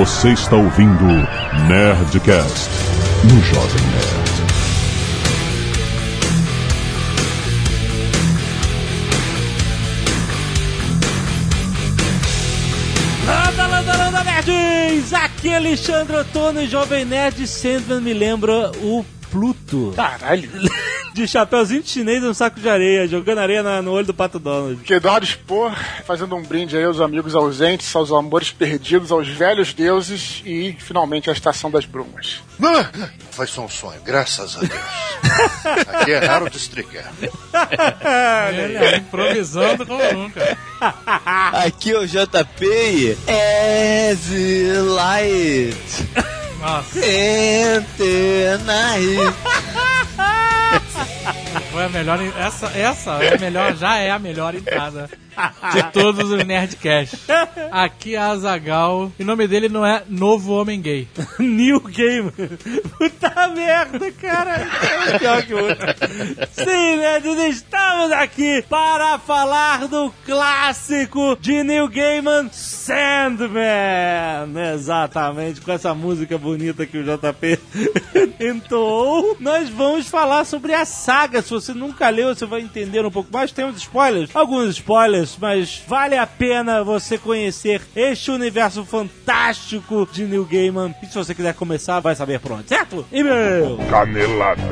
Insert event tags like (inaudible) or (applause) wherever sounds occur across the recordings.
Você está ouvindo Nerdcast no Jovem Nerd. Landa, landa, landa, nerds! Aqui é Alexandre Otono, Jovem Nerd Sandman me lembra o Pluto. Caralho. De chapéuzinho de chinês e um saco de areia, jogando areia na- no olho do Pato Donald. Que Eduardo Spor fazendo um brinde aí aos amigos ausentes, aos amores perdidos, aos velhos deuses e finalmente à estação das brumas. Ah, Foi só um sonho, graças a Deus. (laughs) Aqui é raro destrigar. Ele improvisando como nunca. Aqui é o JP As Light Nossa, Night (laughs) foi a melhor. Essa, essa é a melhor, já é a melhor entrada (laughs) de todos os Nerdcasts. Aqui é Azagal. E o nome dele não é Novo Homem Gay. (laughs) New Game. Puta merda, cara. É pior que outro. Sim, nerds, estamos aqui para falar do clássico de Neil Gaiman, Sandman. Exatamente, com essa música bonita que o JP entoou. (laughs) Nós vamos falar sobre a saga. Se você nunca leu, você vai entender um pouco mais. Temos spoilers, alguns spoilers, mas vale a pena você conhecer este universo fantástico de Neil Gaiman. E se você quiser começar, vai saber por onde, certo? E-mail! Canelada.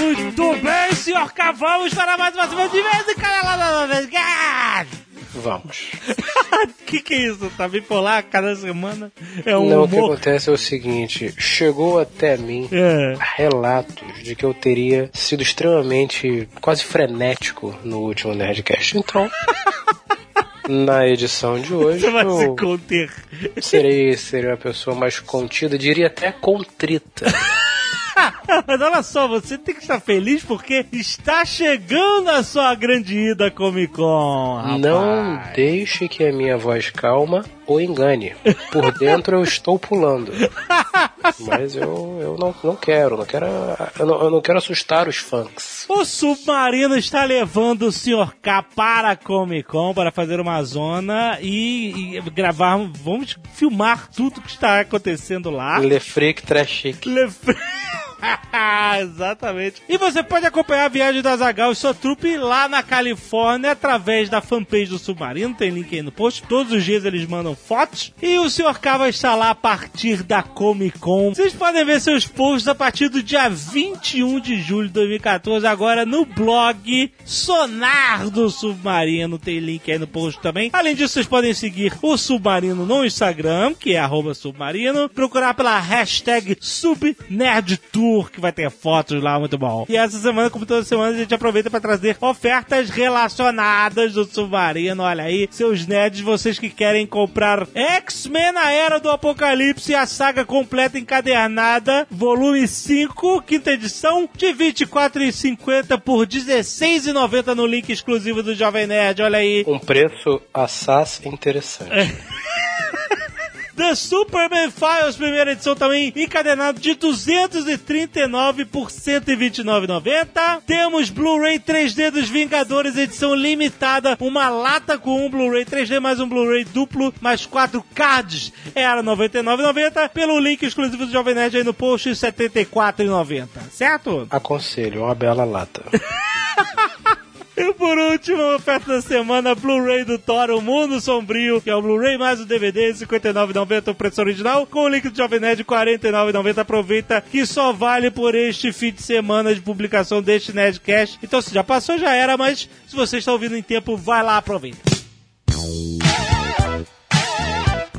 Muito bem, senhor vamos para mais uma semana de vez em Canelada! Vamos. (laughs) que que é isso? Tá bipolar cada semana? É um Não, o que humor? acontece é o seguinte: chegou até mim É. relatos de que eu teria sido extremamente, quase frenético no último Nerdcast. Então, (laughs) na edição de hoje, Você vai se conter. serei, serei uma pessoa mais contida, diria até contrita. (laughs) Mas olha só, você tem que estar feliz porque está chegando a sua grande ida Comic Con. rapaz. Não deixe que a minha voz calma o engane. Por dentro eu estou pulando. Mas eu, eu não, não quero, não quero. Eu não, eu não quero assustar os fãs. O Submarino está levando o Sr. K para a Comic Con para fazer uma zona e, e gravar. Vamos filmar tudo que está acontecendo lá. Le Freak Trash Chic. Le Fre- (laughs) Exatamente. E você pode acompanhar a viagem da Zagal e sua trupe lá na Califórnia através da fanpage do Submarino. Tem link aí no post. Todos os dias eles mandam fotos. E o Sr. K vai estar lá a partir da Comic Con. Vocês podem ver seus posts a partir do dia 21 de julho de 2014, agora no blog Sonar do Submarino. Tem link aí no post também. Além disso, vocês podem seguir o Submarino no Instagram, que é Submarino. Procurar pela hashtag SubNerdTour, que vai ter fotos lá, muito bom. E essa semana, como toda semana, a gente aproveita para trazer ofertas relacionadas do Submarino. Olha aí, seus nerds, vocês que querem comprar X-Men na Era do Apocalipse, a saga completa encadernada, volume 5, quinta edição, de R$ 24,50 por R$ 16,90 no link exclusivo do Jovem Nerd. Olha aí. Um preço assaz interessante. (laughs) The Superman Files, primeira edição também, encadenado de 239 por 129,90. Temos Blu-ray 3D dos Vingadores, edição limitada, uma lata com um Blu-ray 3D mais um Blu-ray duplo, mais quatro cards. Era 99,90 pelo link exclusivo do Jovem Nerd aí no post, 74,90. Certo? Aconselho, uma bela lata. (laughs) E por último, a oferta da semana, Blu-ray do Thor, O Mundo Sombrio, que é o Blu-ray mais o DVD, R$ 59,90 o preço original, com o link do Jovem Nerd, R$ 49,90. Aproveita que só vale por este fim de semana de publicação deste Nerdcast. Então, se já passou, já era, mas se você está ouvindo em tempo, vai lá, aproveita.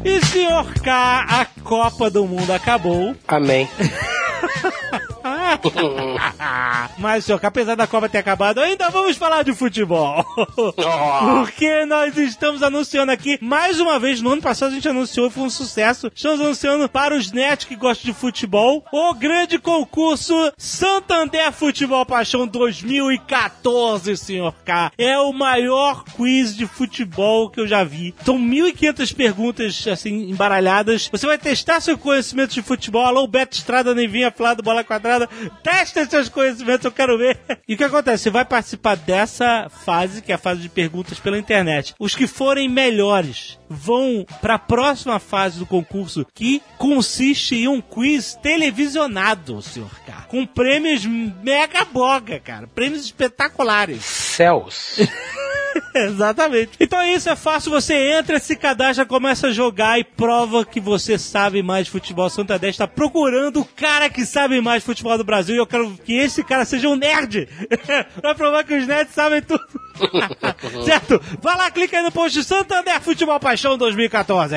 E, senhor K, a Copa do Mundo acabou. Amém. (laughs) (laughs) Mas, senhor, que apesar da Copa ter acabado, ainda vamos falar de futebol. (laughs) Porque nós estamos anunciando aqui, mais uma vez, no ano passado a gente anunciou, foi um sucesso. Estamos anunciando para os nerds que gostam de futebol, o grande concurso Santander Futebol Paixão 2014, senhor K. É o maior quiz de futebol que eu já vi. São 1.500 perguntas, assim, embaralhadas. Você vai testar seu conhecimento de futebol. Alô, Beto Estrada, nem vinha falar do Bola Quadrada. Testem seus conhecimentos, eu quero ver. E o que acontece? Você vai participar dessa fase, que é a fase de perguntas pela internet. Os que forem melhores vão para a próxima fase do concurso, que consiste em um quiz televisionado, senhor K. Com prêmios mega boga, cara. Prêmios espetaculares. Céus. (laughs) (laughs) Exatamente. Então é isso, é fácil. Você entra, se cadastra, começa a jogar e prova que você sabe mais de futebol. Santander está procurando o cara que sabe mais de futebol do Brasil e eu quero que esse cara seja um nerd. (laughs) pra provar que os nerds sabem tudo. (laughs) certo? Vai lá, clica aí no post Santander Futebol Paixão 2014.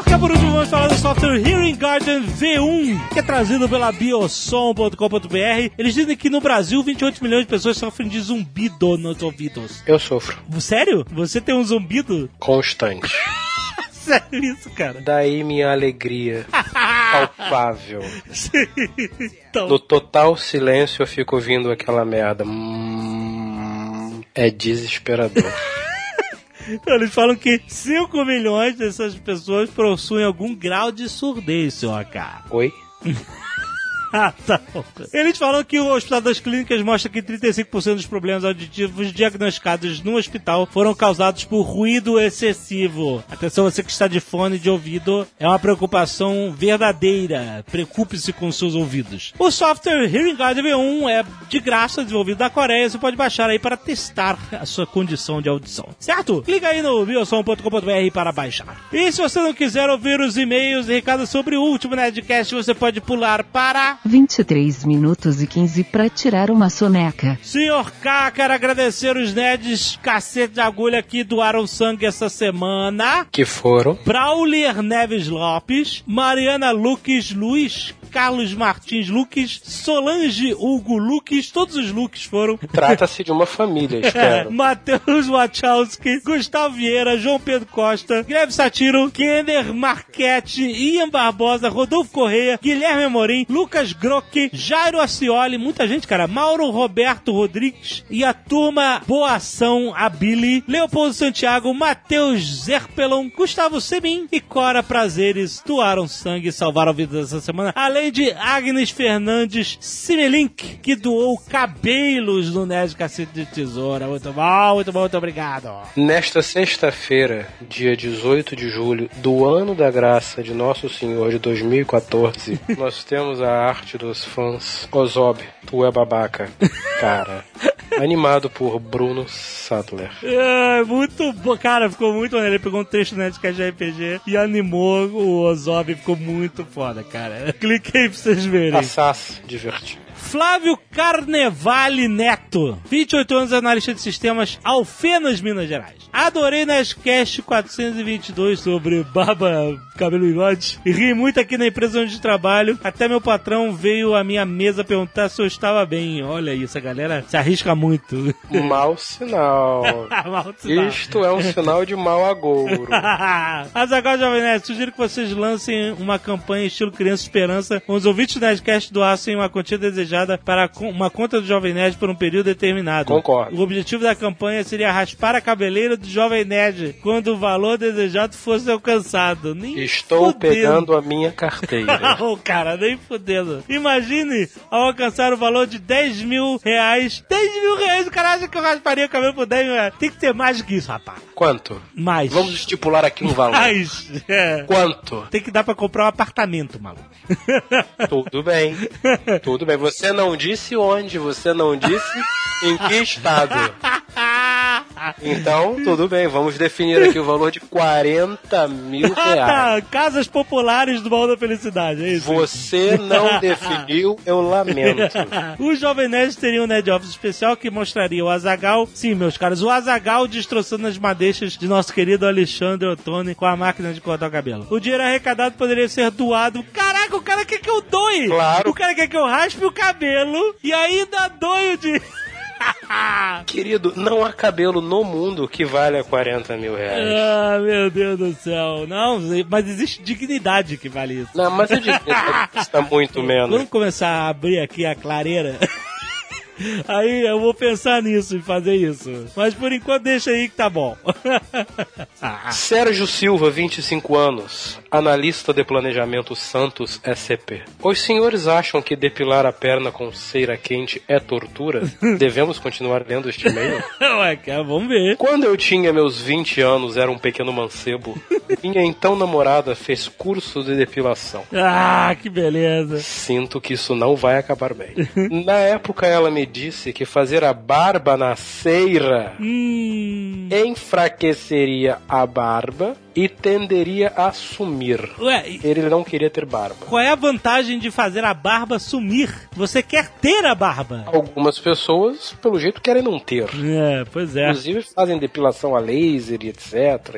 Só que por último vamos falar do software Hearing Garden V1, que é trazido pela biosom.com.br. Eles dizem que no Brasil 28 milhões de pessoas sofrem de zumbido nos ouvidos. Eu sofro. Sério? Você tem um zumbido? Constante. (laughs) Sério isso, cara? Daí minha alegria. (laughs) Palpável. então, No total silêncio eu fico ouvindo aquela merda. Hum, é desesperador. (laughs) então eles falam que 5 milhões dessas pessoas possuem algum grau de surdez, senhor K. Oi? (laughs) (laughs) Ah, tá. Eles falam que o Hospital das Clínicas mostra que 35% dos problemas auditivos diagnosticados no hospital foram causados por ruído excessivo. Atenção, você que está de fone de ouvido, é uma preocupação verdadeira. Preocupe-se com seus ouvidos. O software Hearing Guard V1 é de graça, desenvolvido da Coreia. Você pode baixar aí para testar a sua condição de audição. Certo? Clica aí no biosom.com.br para baixar. E se você não quiser ouvir os e-mails e recados sobre o último Nerdcast, você pode pular para 23 minutos e 15 pra tirar uma soneca. Senhor K, quero agradecer os nerds cacete de agulha que doaram sangue essa semana. Que foram. Braulier Neves Lopes, Mariana Luques Luiz, Carlos Martins Luques, Solange Hugo Luques, todos os Luques foram. Trata-se de uma família, (laughs) É, espero. Matheus Wachowski, Gustavo Vieira, João Pedro Costa, Greve Satiro, Kender Marchetti, Ian Barbosa, Rodolfo Correia, Guilherme Amorim, Lucas Grock, Jairo Acioli, muita gente, cara, Mauro Roberto Rodrigues e a turma Boa Ação, a Billy, Leopoldo Santiago, Matheus Zerpelon, Gustavo Semin e Cora Prazeres doaram sangue e salvaram vidas essa semana, além de Agnes Fernandes Simelink, que doou cabelos no Nerd Cacete de Tesoura. Muito bom, muito bom, muito obrigado. Nesta sexta-feira, dia 18 de julho do ano da graça de Nosso Senhor de 2014, (laughs) nós temos a arte dos fãs. Ozob, tu é babaca. Cara. (laughs) Animado por Bruno Sattler. É, muito bom. Cara, ficou muito maneiro. Ele pegou um texto do Nerdcast de RPG e animou o Ozob. Ficou muito foda, cara. (laughs) Cliquei pra vocês verem. Assaz, divertido. Flávio Carnevale Neto, 28 anos, analista de sistemas, Alfenas, Minas Gerais. Adorei Nerdcast 422 sobre barba, cabelo e bigode. E ri muito aqui na empresa onde trabalho. Até meu patrão veio à minha mesa perguntar se eu estava bem. Olha isso, a galera se arrisca muito. (laughs) Mau sinal. (laughs) Mal sinal. Isto é um sinal de mau agouro. (laughs) Azaghal Jovem Nerd, sugiro que vocês lancem uma campanha estilo Criança Esperança, onde os ouvintes do Nerdcast doassem uma quantia desejada para co- uma conta do Jovem Nerd por um período determinado. Concordo. O objetivo da campanha seria raspar a cabeleira do Jovem Nerd quando o valor desejado fosse alcançado. Nem Estou fudendo. pegando a minha carteira. (laughs) Não, cara, nem fudendo. Imagine ao alcançar o valor de 10 mil reais. 10 mil reais, o cara acha que eu rasparia o cabelo por 10 mil reais. Tem que ter mais do que isso, rapaz. Quanto? Mais. Vamos estipular aqui um valor. Mais. É. Quanto? Tem que dar pra comprar um apartamento, maluco. Tudo bem. (laughs) Tudo bem. Você não disse onde, você não disse em que estado. (laughs) (laughs) Então, tudo bem. Vamos definir aqui o valor de 40 mil Ah, reais. tá. Casas populares do Baú da Felicidade, é isso? Você não (laughs) definiu, eu lamento. (laughs) Os Jovem Nerds teriam um Nerd Office especial que mostraria o Azagal, sim, meus caras, o Azagal destroçando as madeixas de nosso querido Alexandre Ottoni com a máquina de cortar o cabelo. O dinheiro arrecadado poderia ser doado. Caraca, o cara quer que eu doe! Claro. O cara quer que eu raspe o cabelo e ainda doe o dinheiro. (laughs) Querido, não há cabelo no mundo que valha 40 mil reais. Ah, meu Deus do céu. Não, mas existe dignidade que vale isso. Não, mas digo que (laughs) custa muito menos. Vamos começar a abrir aqui a clareira. (laughs) Aí eu vou pensar nisso e fazer isso. Mas por enquanto deixa aí que tá bom. (laughs) Sérgio Silva, 25 anos, analista de planejamento Santos SCP. Os senhores acham que depilar a perna com cera quente é tortura? (laughs) Devemos continuar lendo este e-mail? Ué, cara, vamos ver. Quando eu tinha meus 20 anos, era um pequeno mancebo. Minha então namorada fez curso de depilação. Ah, que beleza. Sinto que isso não vai acabar bem. Na época, ela me disse que fazer a barba na ceira Hum. enfraqueceria a barba e tenderia a sumir. Ué, e Ele não queria ter barba. qual é a vantagem de fazer a barba sumir? Você quer ter a barba? Algumas pessoas, pelo jeito, querem não ter. É, pois é. Inclusive fazem depilação a laser e etc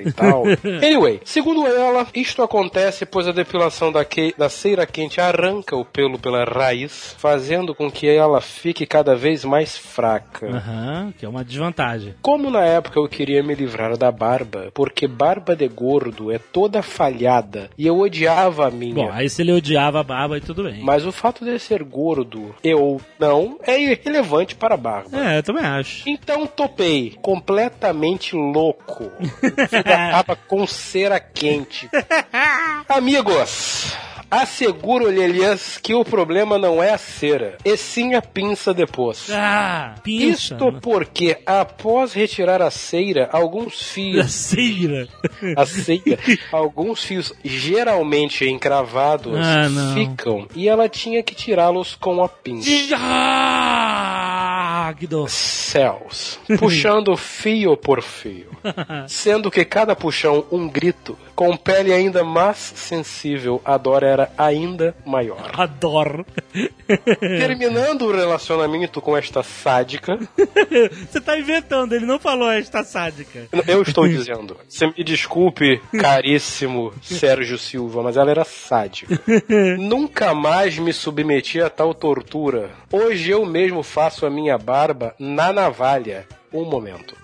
e tal. (laughs) anyway, segundo ela, isto acontece pois a depilação da, que- da cera quente arranca o pelo pela raiz, fazendo com que ela fique cada vez mais fraca. Aham, que é uma desvantagem. Como na época eu queria me livrar da barba, porque barba de gordo é toda falhada e eu odiava a minha. Bom, aí se ele odiava a barba, aí tudo bem. Mas o fato de ser gordo e ou não é irrelevante para a barba. É, eu também acho. Então topei, completamente louco. (laughs) Fica barba com cera quente. (laughs) Amigos, asseguro-lhes que o problema não é a cera, e sim a pinça depois. Ah, pinça. Isto porque, após retirar a cera, alguns fios, ceira. a ceira, alguns fios geralmente encravados Ah, ficam, e ela tinha que tirá-los com a pinça. Ah, que dor. céus, puxando fio por fio, (laughs) sendo que cada puxão um grito, com pele ainda mais sensível, a dor era ainda maior. Adoro. (laughs) Terminando o relacionamento com esta sádica, (laughs) Você tá inventando, ele não falou esta sádica. eu estou (laughs) dizendo, você me desculpe, caríssimo Sérgio Silva, mas ela era sádica. Nunca mais me submeti a tal tortura. Hoje eu mesmo faço a minha barba na navalha. Um momento.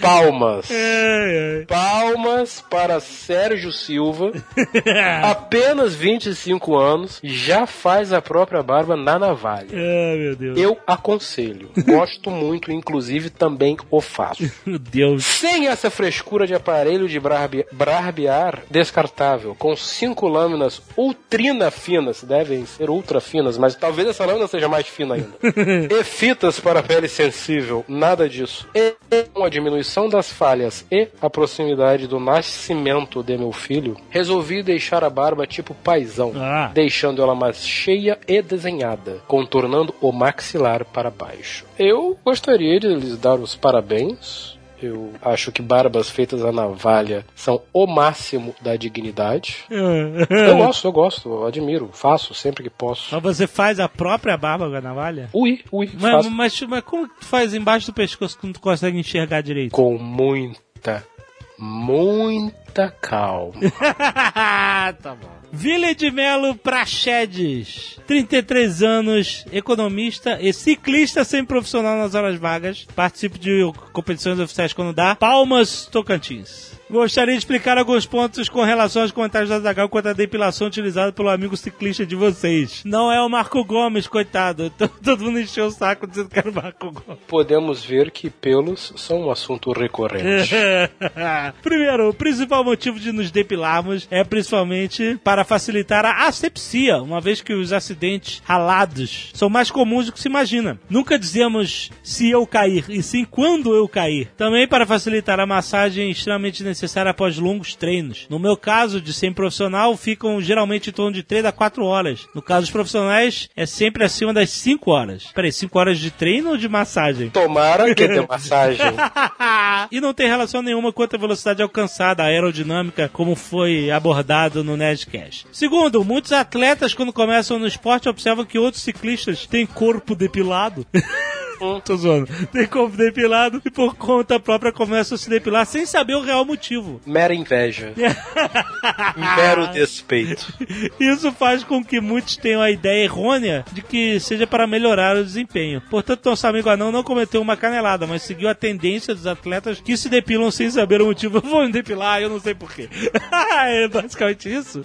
Palmas. (laughs) Palmas para Sérgio Silva, (laughs) apenas 25 anos, já faz a própria barba na navalha. Ah, meu Deus. Eu aconselho. Gosto muito, inclusive também o faço. (laughs) Meu Deus. Sem essa frescura de aparelho de barbe- barbear descartável, com cinco lâminas ultrina finas, devem ser ultra finas, mas talvez essa lâmina seja mais fina ainda. e fitas para pele sensível, nada disso. E com a diminuição das falhas e a proximidade do nascimento de meu filho, resolvi deixar a barba tipo paisão, Ah. deixando ela mais cheia e desenhada, contornando o maxilar para baixo. Eu gostaria de lhes dar os parabéns. Eu acho que barbas feitas à navalha são o máximo da dignidade. Eu gosto, eu gosto, eu admiro, faço sempre que posso. Mas você faz a própria barba com a navalha? Ui, ui, Mas, mas, mas como que tu faz embaixo do pescoço que não tu consegue enxergar direito? com muita, muita calma. (laughs) tá bom. Vila de Melo Prachedes, 33 anos, economista e ciclista semi-profissional nas horas vagas. Participa de competições oficiais quando dá. Palmas Tocantins. Gostaria de explicar alguns pontos com relação aos comentários da Zagal quanto à depilação utilizada pelo amigo ciclista de vocês. Não é o Marco Gomes, coitado. Todo mundo encheu o saco dizendo que era o Marco Gomes. Podemos ver que pelos são um assunto recorrente. (laughs) Primeiro, o principal motivo de nos depilarmos é principalmente para facilitar a asepsia, uma vez que os acidentes ralados são mais comuns do que se imagina. Nunca dizemos se eu cair, e sim quando eu cair. Também para facilitar a massagem extremamente necessária após longos treinos. No meu caso, de semi-profissional, ficam geralmente em torno de 3 a 4 horas. No caso dos profissionais, é sempre acima das 5 horas. Peraí, 5 horas de treino ou de massagem? Tomara que dê massagem. (laughs) (laughs) e não tem relação nenhuma quanto à velocidade alcançada, a aerodinâmica, como foi abordado no Nerdcast. Segundo, muitos atletas, quando começam no esporte, observam que outros ciclistas têm corpo depilado. (laughs) Tô zoando. Tem corpo depilado e por conta própria começam a se depilar sem saber o real motivo. Mera inveja. (laughs) Mero despeito. Isso faz com que muitos tenham a ideia errônea de que seja para melhorar o desempenho. Portanto, nosso amigo anão não cometeu uma canelada, mas seguiu a tendência dos atletas que se depilam sem saber o motivo. Eu (laughs) vou me depilar, eu não sei porquê. (laughs) é basicamente isso.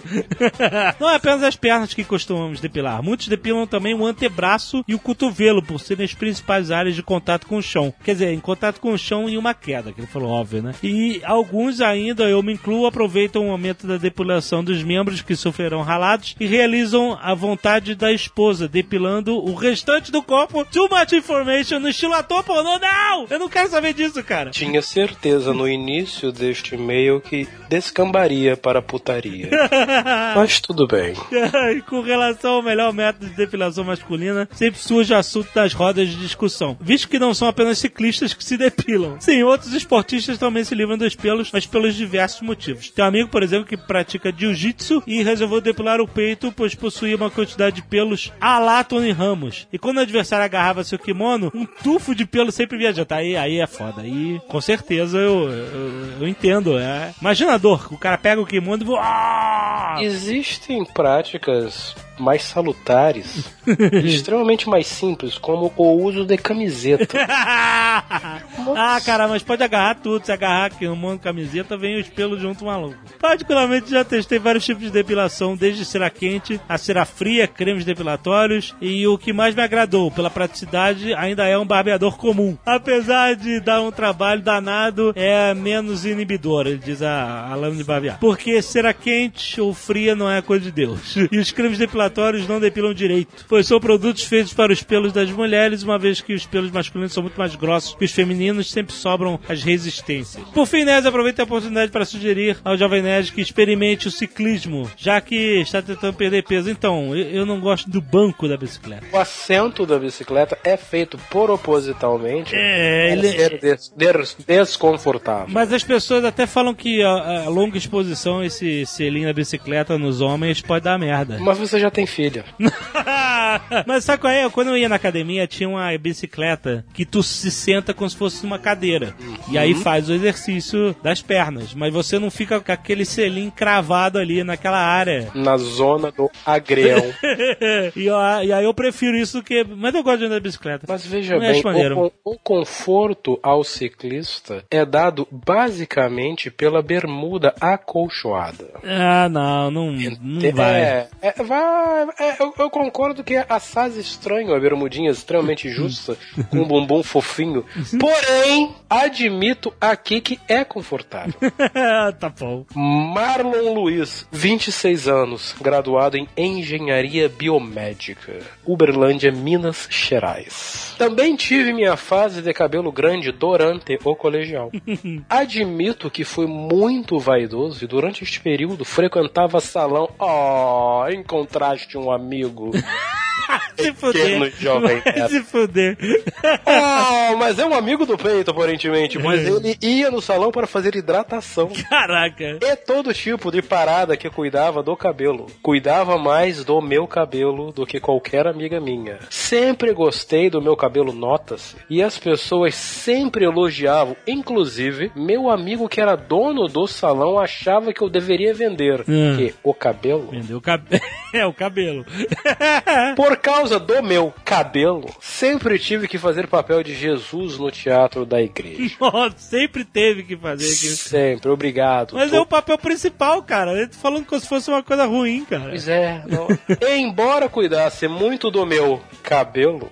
não é apenas as pernas que costumamos depilar. Muitos depilam também o antebraço e o cotovelo, por serem as principais áreas de contato com o chão. Quer dizer, em contato com o chão e uma queda, que ele falou, óbvio, né? E alguns ainda, eu me incluo, aproveitam o momento da depilação dos membros que sofrerão ralados e realizam a vontade da esposa, depilando o restante do corpo. Too much information no estilo ator pornô. Não! Eu não quero saber disso, cara. Tinha certeza no início deste e-mail que descambaria para putaria. (laughs) Mas tudo bem. (laughs) com relação ao melhor método de depilação masculina, sempre surge assunto das rodas de discussão. Visto que não são apenas ciclistas que se depilam. Sim, outros esportistas também se livram dos pelos, mas pelos diversos motivos. Tem um amigo, por exemplo, que pratica jiu-jitsu e resolveu depilar o peito, pois possuía uma quantidade de pelos a lá Tony Ramos. E quando o adversário agarrava seu kimono, um tufo de pelo sempre viajava. Tá, aí, aí é foda. Aí, com certeza, eu, eu, eu entendo. É. Imagina a dor. O cara pega o kimono e voa. Ah! Existem práticas mais salutares, (laughs) extremamente mais simples, como o uso de camiseta. (laughs) ah, cara, mas pode agarrar tudo. Se agarrar aqui no mundo camiseta, vem os pelos junto maluco. Particularmente já testei vários tipos de depilação, desde cera quente a cera fria, cremes depilatórios. E o que mais me agradou, pela praticidade, ainda é um barbeador comum. Apesar de dar um trabalho danado, é menos inibidor, ele diz a, a lâmina de barbear. Porque cera quente ou fria não é coisa de Deus. (laughs) E os cremes depilatórios não depilam direito, pois são produtos feitos para os pelos das mulheres, uma vez que os pelos masculinos são muito mais grossos que os femininos, sempre sobram as resistências. Por fim, Nerd, aproveita a oportunidade para sugerir ao Jovem Nerd que experimente o ciclismo, já que está tentando perder peso. Então, eu, não gosto do banco da bicicleta. O assento da bicicleta é feito propositalmente É, ele... ser des- des- desconfortável. Mas as pessoas até falam que a, a longa exposição, esse selinho da bicicleta nos homens pode dar merda. Mas você já tem filha. (laughs) Mas sabe qual é? Quando eu ia na academia, tinha uma bicicleta que tu se senta como se fosse numa cadeira. E aí faz o exercício das pernas. Mas você não fica com aquele selinho cravado ali naquela área. Na zona do agreão. (laughs) e, e aí eu prefiro isso do que. Mas eu gosto de andar de bicicleta. Mas veja Não é bem, o, o conforto ao ciclista é dado basicamente pela bermuda acolchoada. Ah, não, não, não vai. É, é, vai é, eu, eu concordo que assaz estranho a bermudinha extremamente justa, com um bumbum fofinho. Porém, admito aqui que é confortável. (laughs) tá bom. Marlon Luiz, 26 anos, graduado em Engenharia Biomédica, Uberlândia, Minas Gerais. Também tive minha fase de cabelo grande durante o colegial. (laughs) Admito que fui muito vaidoso e durante este período frequentava salão. Oh, encontraste um amigo. (laughs) (laughs) Se fuder. jovem Vai (laughs) se fuder. Oh, mas é um amigo do peito, aparentemente. Mas ele ia no salão para fazer hidratação. Caraca. E todo tipo de parada que cuidava do cabelo. Cuidava mais do meu cabelo do que qualquer amiga minha. Sempre gostei do meu cabelo, nota-se. E as pessoas sempre elogiavam. Inclusive, meu amigo que era dono do salão achava que eu deveria vender. Hum. Que o cabelo. Vendeu o cabelo. (laughs) É, o cabelo. Por causa do meu cabelo, sempre tive que fazer papel de Jesus no teatro da igreja. (laughs) Nossa, sempre teve que fazer aquilo. Sempre, obrigado. Mas Tô- é o papel principal, cara. Ele tá falando como se fosse uma coisa ruim, cara. Pois é, não. Embora cuidasse muito do meu cabelo,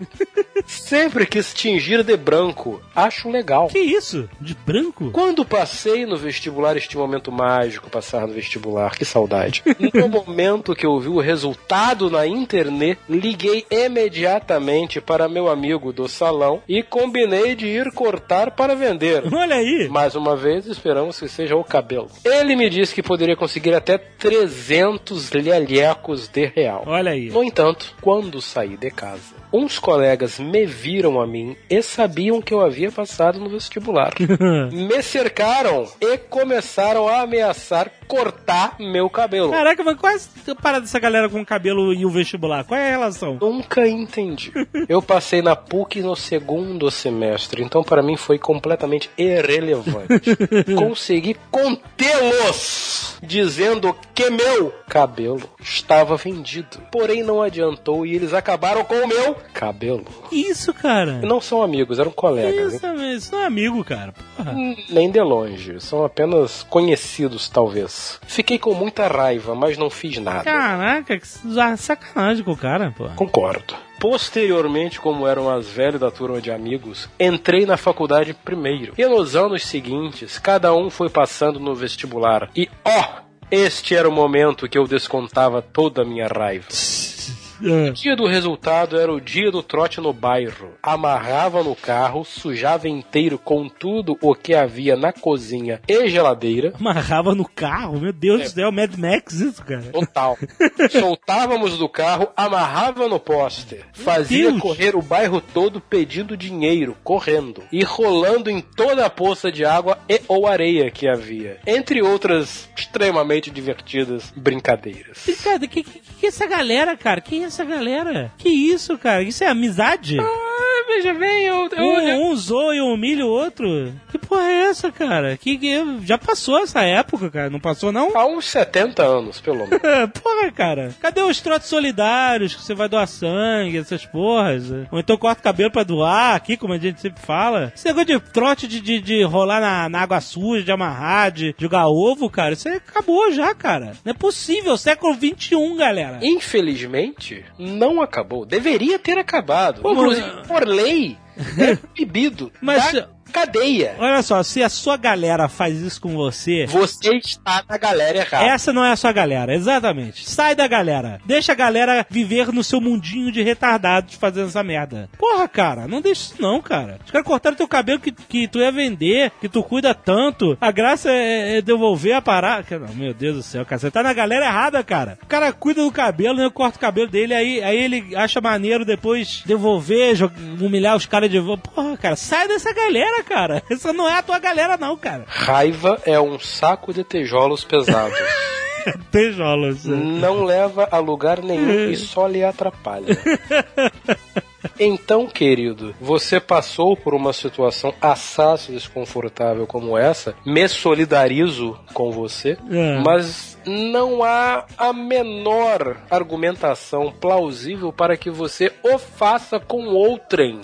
sempre quis tingir de branco. Acho legal. Que isso? De branco? Quando passei no vestibular, este momento mágico, passar no vestibular, que saudade. No momento que eu vi o resultado na internet, liguei imediatamente para meu amigo do salão e combinei de ir cortar para vender. (laughs) Olha aí. Mais uma vez, esperamos que seja o cabelo. Ele me disse que poderia conseguir até 300 lhalhecos de real. Olha aí. No entanto, quando saí de casa, uns colegas me viram a mim e sabiam que eu havia passado no vestibular. (laughs) me cercaram e começaram a ameaçar cortar meu cabelo. Caraca, mas qual é a parada dessa galera com cabelo e o vestibular? Qual é a relação? Nunca entendi. (laughs) Eu passei na PUC no segundo semestre, então para mim foi completamente irrelevante. (laughs) Consegui contê-los dizendo que meu cabelo estava vendido. Porém, não adiantou e eles acabaram com o meu cabelo. Isso, cara? Não são amigos, eram colegas. isso, isso não é amigo, cara. Porra. Nem de longe, são apenas conhecidos, talvez. Fiquei com muita raiva, mas não fiz nada. Caraca, que sacanagem com o cara, pô. Concordo. Posteriormente, como era mais velho da turma de amigos, entrei na faculdade primeiro. E nos anos seguintes, cada um foi passando no vestibular. E ó, este era o momento que eu descontava toda a minha raiva. (laughs) É. O dia do resultado era o dia do trote no bairro. Amarrava no carro, sujava inteiro com tudo o que havia na cozinha e geladeira. Amarrava no carro, meu Deus do céu, Mad Max isso, cara. Total. (laughs) Soltávamos do carro, amarrava no poste. Fazia Deus. correr o bairro todo pedindo dinheiro, correndo. E rolando em toda a poça de água e ou areia que havia. Entre outras extremamente divertidas brincadeiras. Cara, que, que, que é essa galera, cara? Quem é essa galera? Que isso, cara? Isso é amizade? Ah, veja bem, eu... Um, um zoa e humilha o outro? Que porra é essa, cara? Que, que já passou essa época, cara? Não passou, não? Há uns 70 anos, pelo menos. (laughs) porra, cara. Cadê os trotes solidários que você vai doar sangue, essas porras? Ou então corta o cabelo pra doar aqui, como a gente sempre fala. Esse negócio de trote de, de, de rolar na, na água suja, de amarrar, de jogar ovo, cara, isso aí acabou já, cara. Não é possível, século XXI, galera. Infelizmente, não acabou. Deveria ter acabado. Pô, Inclusive, por lei, é proibido Mas- da cadeia. Olha só, se a sua galera faz isso com você, Você está na galera errada. Essa não é a sua galera, exatamente. Sai da galera. Deixa a galera viver no seu mundinho de retardados fazendo essa merda. Porra, cara, não deixa isso não, cara. Os caras cortaram teu cabelo que, que tu ia vender, que tu cuida tanto. A graça é, é devolver a parada. Meu Deus do céu, cara. Você tá na galera errada, cara. O cara cuida do cabelo, né? Corta o cabelo dele, aí, aí ele acha maneiro depois devolver, humilhar os caras de volta. Porra, cara, sai dessa galera, cara. Essa (laughs) não é a tua galera, não, cara. Raiva é um saco de tijolos pesados. (laughs) Tijolos. Não leva a lugar nenhum e só lhe atrapalha. (laughs) Então, querido, você passou por uma situação assaz desconfortável como essa, me solidarizo com você, É. mas não há a menor argumentação plausível para que você o faça com outrem.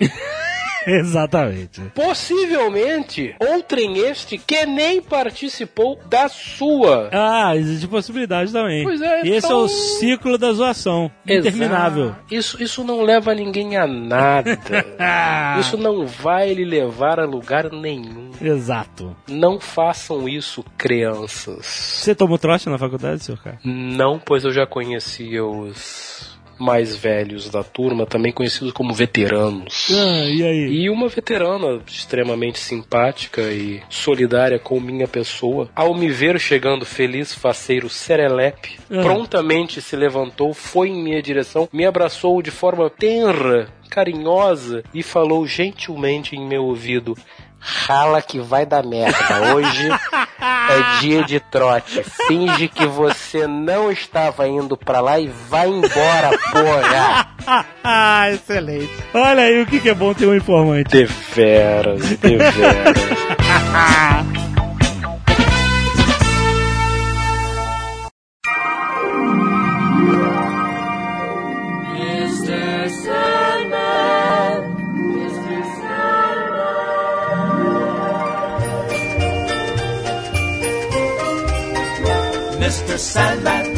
(laughs) Exatamente. Possivelmente, outrem este que nem participou da sua. Ah, existe possibilidade também. Pois é, E esse é então- o ciclo da zoação. Interminável. Exato. Isso, isso não leva ninguém a nada. (laughs) Isso não vai lhe levar a lugar nenhum. Exato. Não façam isso, crianças. Você tomou trote na faculdade, seu cara? Não, pois eu já conhecia os mais velhos da turma, também conhecidos como veteranos. Ah, e aí? E uma veterana extremamente simpática e solidária com minha pessoa, ao me ver chegando feliz, faceiro, serelepe, Ah. prontamente se levantou, foi em minha direção, me abraçou de forma tenra, carinhosa e falou gentilmente em meu ouvido: Rala que vai dar merda. Hoje é dia de trote. Finge que você não estava indo pra lá e vai embora, porra. Ah, (laughs) excelente. Olha aí o que, que é bom ter um informante. Deveras, deveras. (laughs) Mr. Sandman,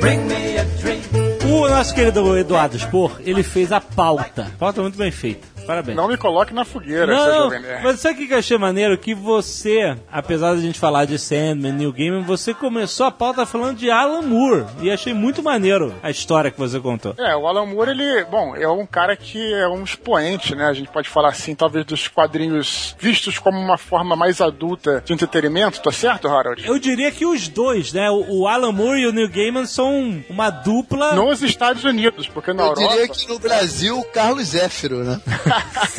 bring me a dream. O nosso querido Eduardo Spor, ele fez a pauta. Pauta muito bem feita. Parabéns. Não me coloque na fogueira, Não, Jovem Nerd. mas sabe o que eu achei maneiro? Que você, apesar da gente falar de Sandman, New Game, você começou a pauta falando de Alan Moore. E achei muito maneiro a história que você contou. É, o Alan Moore, ele, bom, é um cara que é um expoente, né? A gente pode falar assim, talvez dos quadrinhos vistos como uma forma mais adulta de entretenimento, tá certo, Harold? Eu diria que os dois, né? O o Alan Moore e o Neil Gaiman são uma dupla. Nos Estados Unidos, porque na Eu Europa. diria que no Brasil, o Carlos Zéfiro, né? (laughs)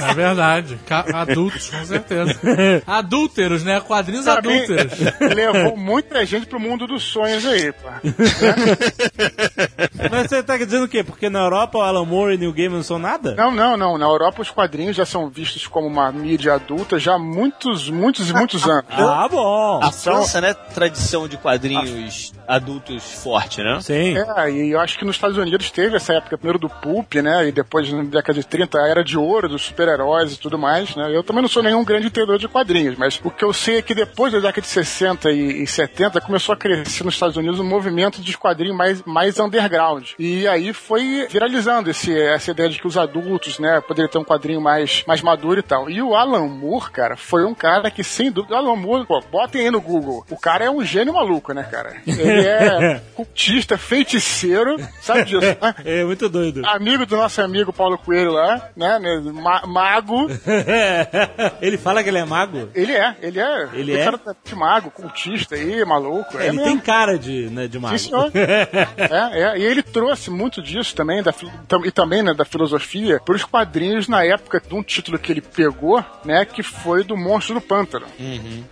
É verdade. Ca- Adultos, com certeza. (laughs) Adúlteros, né? Quadrinhos Também adúlteros. (laughs) levou muita gente pro mundo dos sonhos aí, pô. (laughs) Mas você tá dizendo o quê? Porque na Europa o Alan Moore e New Game não são nada? Não, não, não. Na Europa os quadrinhos já são vistos como uma mídia adulta já há muitos, muitos e muitos anos. Ah, bom. A França, né? Tradição de quadrinhos adultos forte, né? Sim. É, e eu acho que nos Estados Unidos teve essa época primeiro do Pulp, né? E depois, na década de 30, a era de ouro dos super-heróis e tudo mais, né? Eu também não sou nenhum grande entendedor de quadrinhos, mas o que eu sei é que depois da década de 60 e, e 70 começou a crescer nos Estados Unidos um movimento de quadrinhos mais, mais underground. E aí foi viralizando esse, essa ideia de que os adultos, né, poderiam ter um quadrinho mais, mais maduro e tal. E o Alan Moore, cara, foi um cara que, sem dúvida, o Alan Moore, pô, botem aí no Google. O cara é um gênio maluco, né, cara? Ele (laughs) é (laughs) cultista, feiticeiro, sabe disso, né? (laughs) É muito doido. Amigo do nosso amigo Paulo Coelho lá, né? né, ma- mago. (laughs) ele fala que ele é mago? Ele é, ele é. Ele é? cara tá de mago, cultista aí, maluco. É ele mesmo. tem cara de, né, de mago. Sim, senhor. é, é, e ele trouxe muito disso também, da, e também né, da filosofia, para os quadrinhos na época de um título que ele pegou, né, que foi do Monstro do Pântano.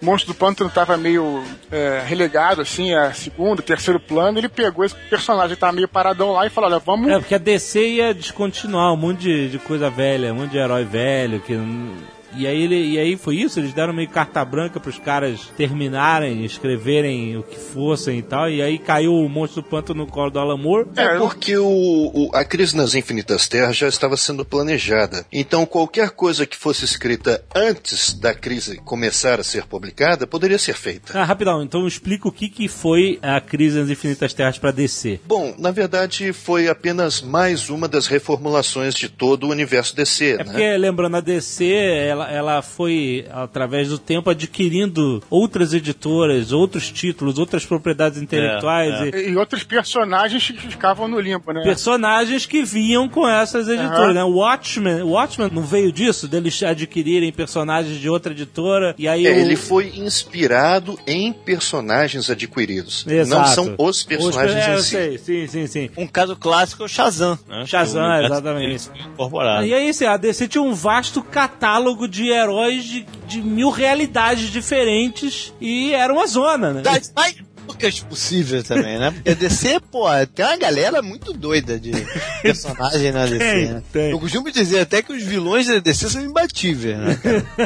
O Monstro do Pântano estava meio é, relegado, assim, a segundo, terceiro plano, ele pegou esse personagem que tava meio paradão lá e falou, olha, vamos... É, porque a DC ia descontinuar um monte de, de coisa velha, um monte de herói velho que. não- E aí, ele, e aí foi isso, eles deram meio carta branca pros caras terminarem, escreverem o que fossem e tal, e aí caiu o monstro do pântano no colo do Alan Moore. É porque o, o- a crise nas Infinitas Terras já estava sendo planejada. Então, qualquer coisa que fosse escrita antes da crise começar a ser publicada poderia ser feita. Ah, rapidão, então explica o que, que foi a crise nas Infinitas Terras pra DC. Bom, na verdade, foi apenas mais uma das reformulações de todo o universo DC, É né? porque, lembrando, a DC, ela, ela foi, através do tempo, adquirindo outras editoras, outros títulos, outras propriedades intelectuais É, e E outros personagens que ficavam no limbo, né? personagens que vinham com essas editoras, Aham. né? O Watchmen, o Watchmen não veio disso, deles adquirirem personagens de outra editora, e aí É, o- ele foi inspirado em personagens adquiridos. Não Exato. são os personagens é, em eu si. sei, sim, sim, sim. Um caso clássico é o Shazam. Né? Shazam, universo exatamente. Incorporado. E aí, assim, a DC tinha um vasto catálogo de heróis de, de mil realidades diferentes e era uma zona, né? Mais poucas possíveis também, né? Porque a DC, pô, tem uma galera muito doida de (laughs) personagem na DC, Tem, né? tem. Eu costumo dizer até que os vilões da DC são imbatíveis, né?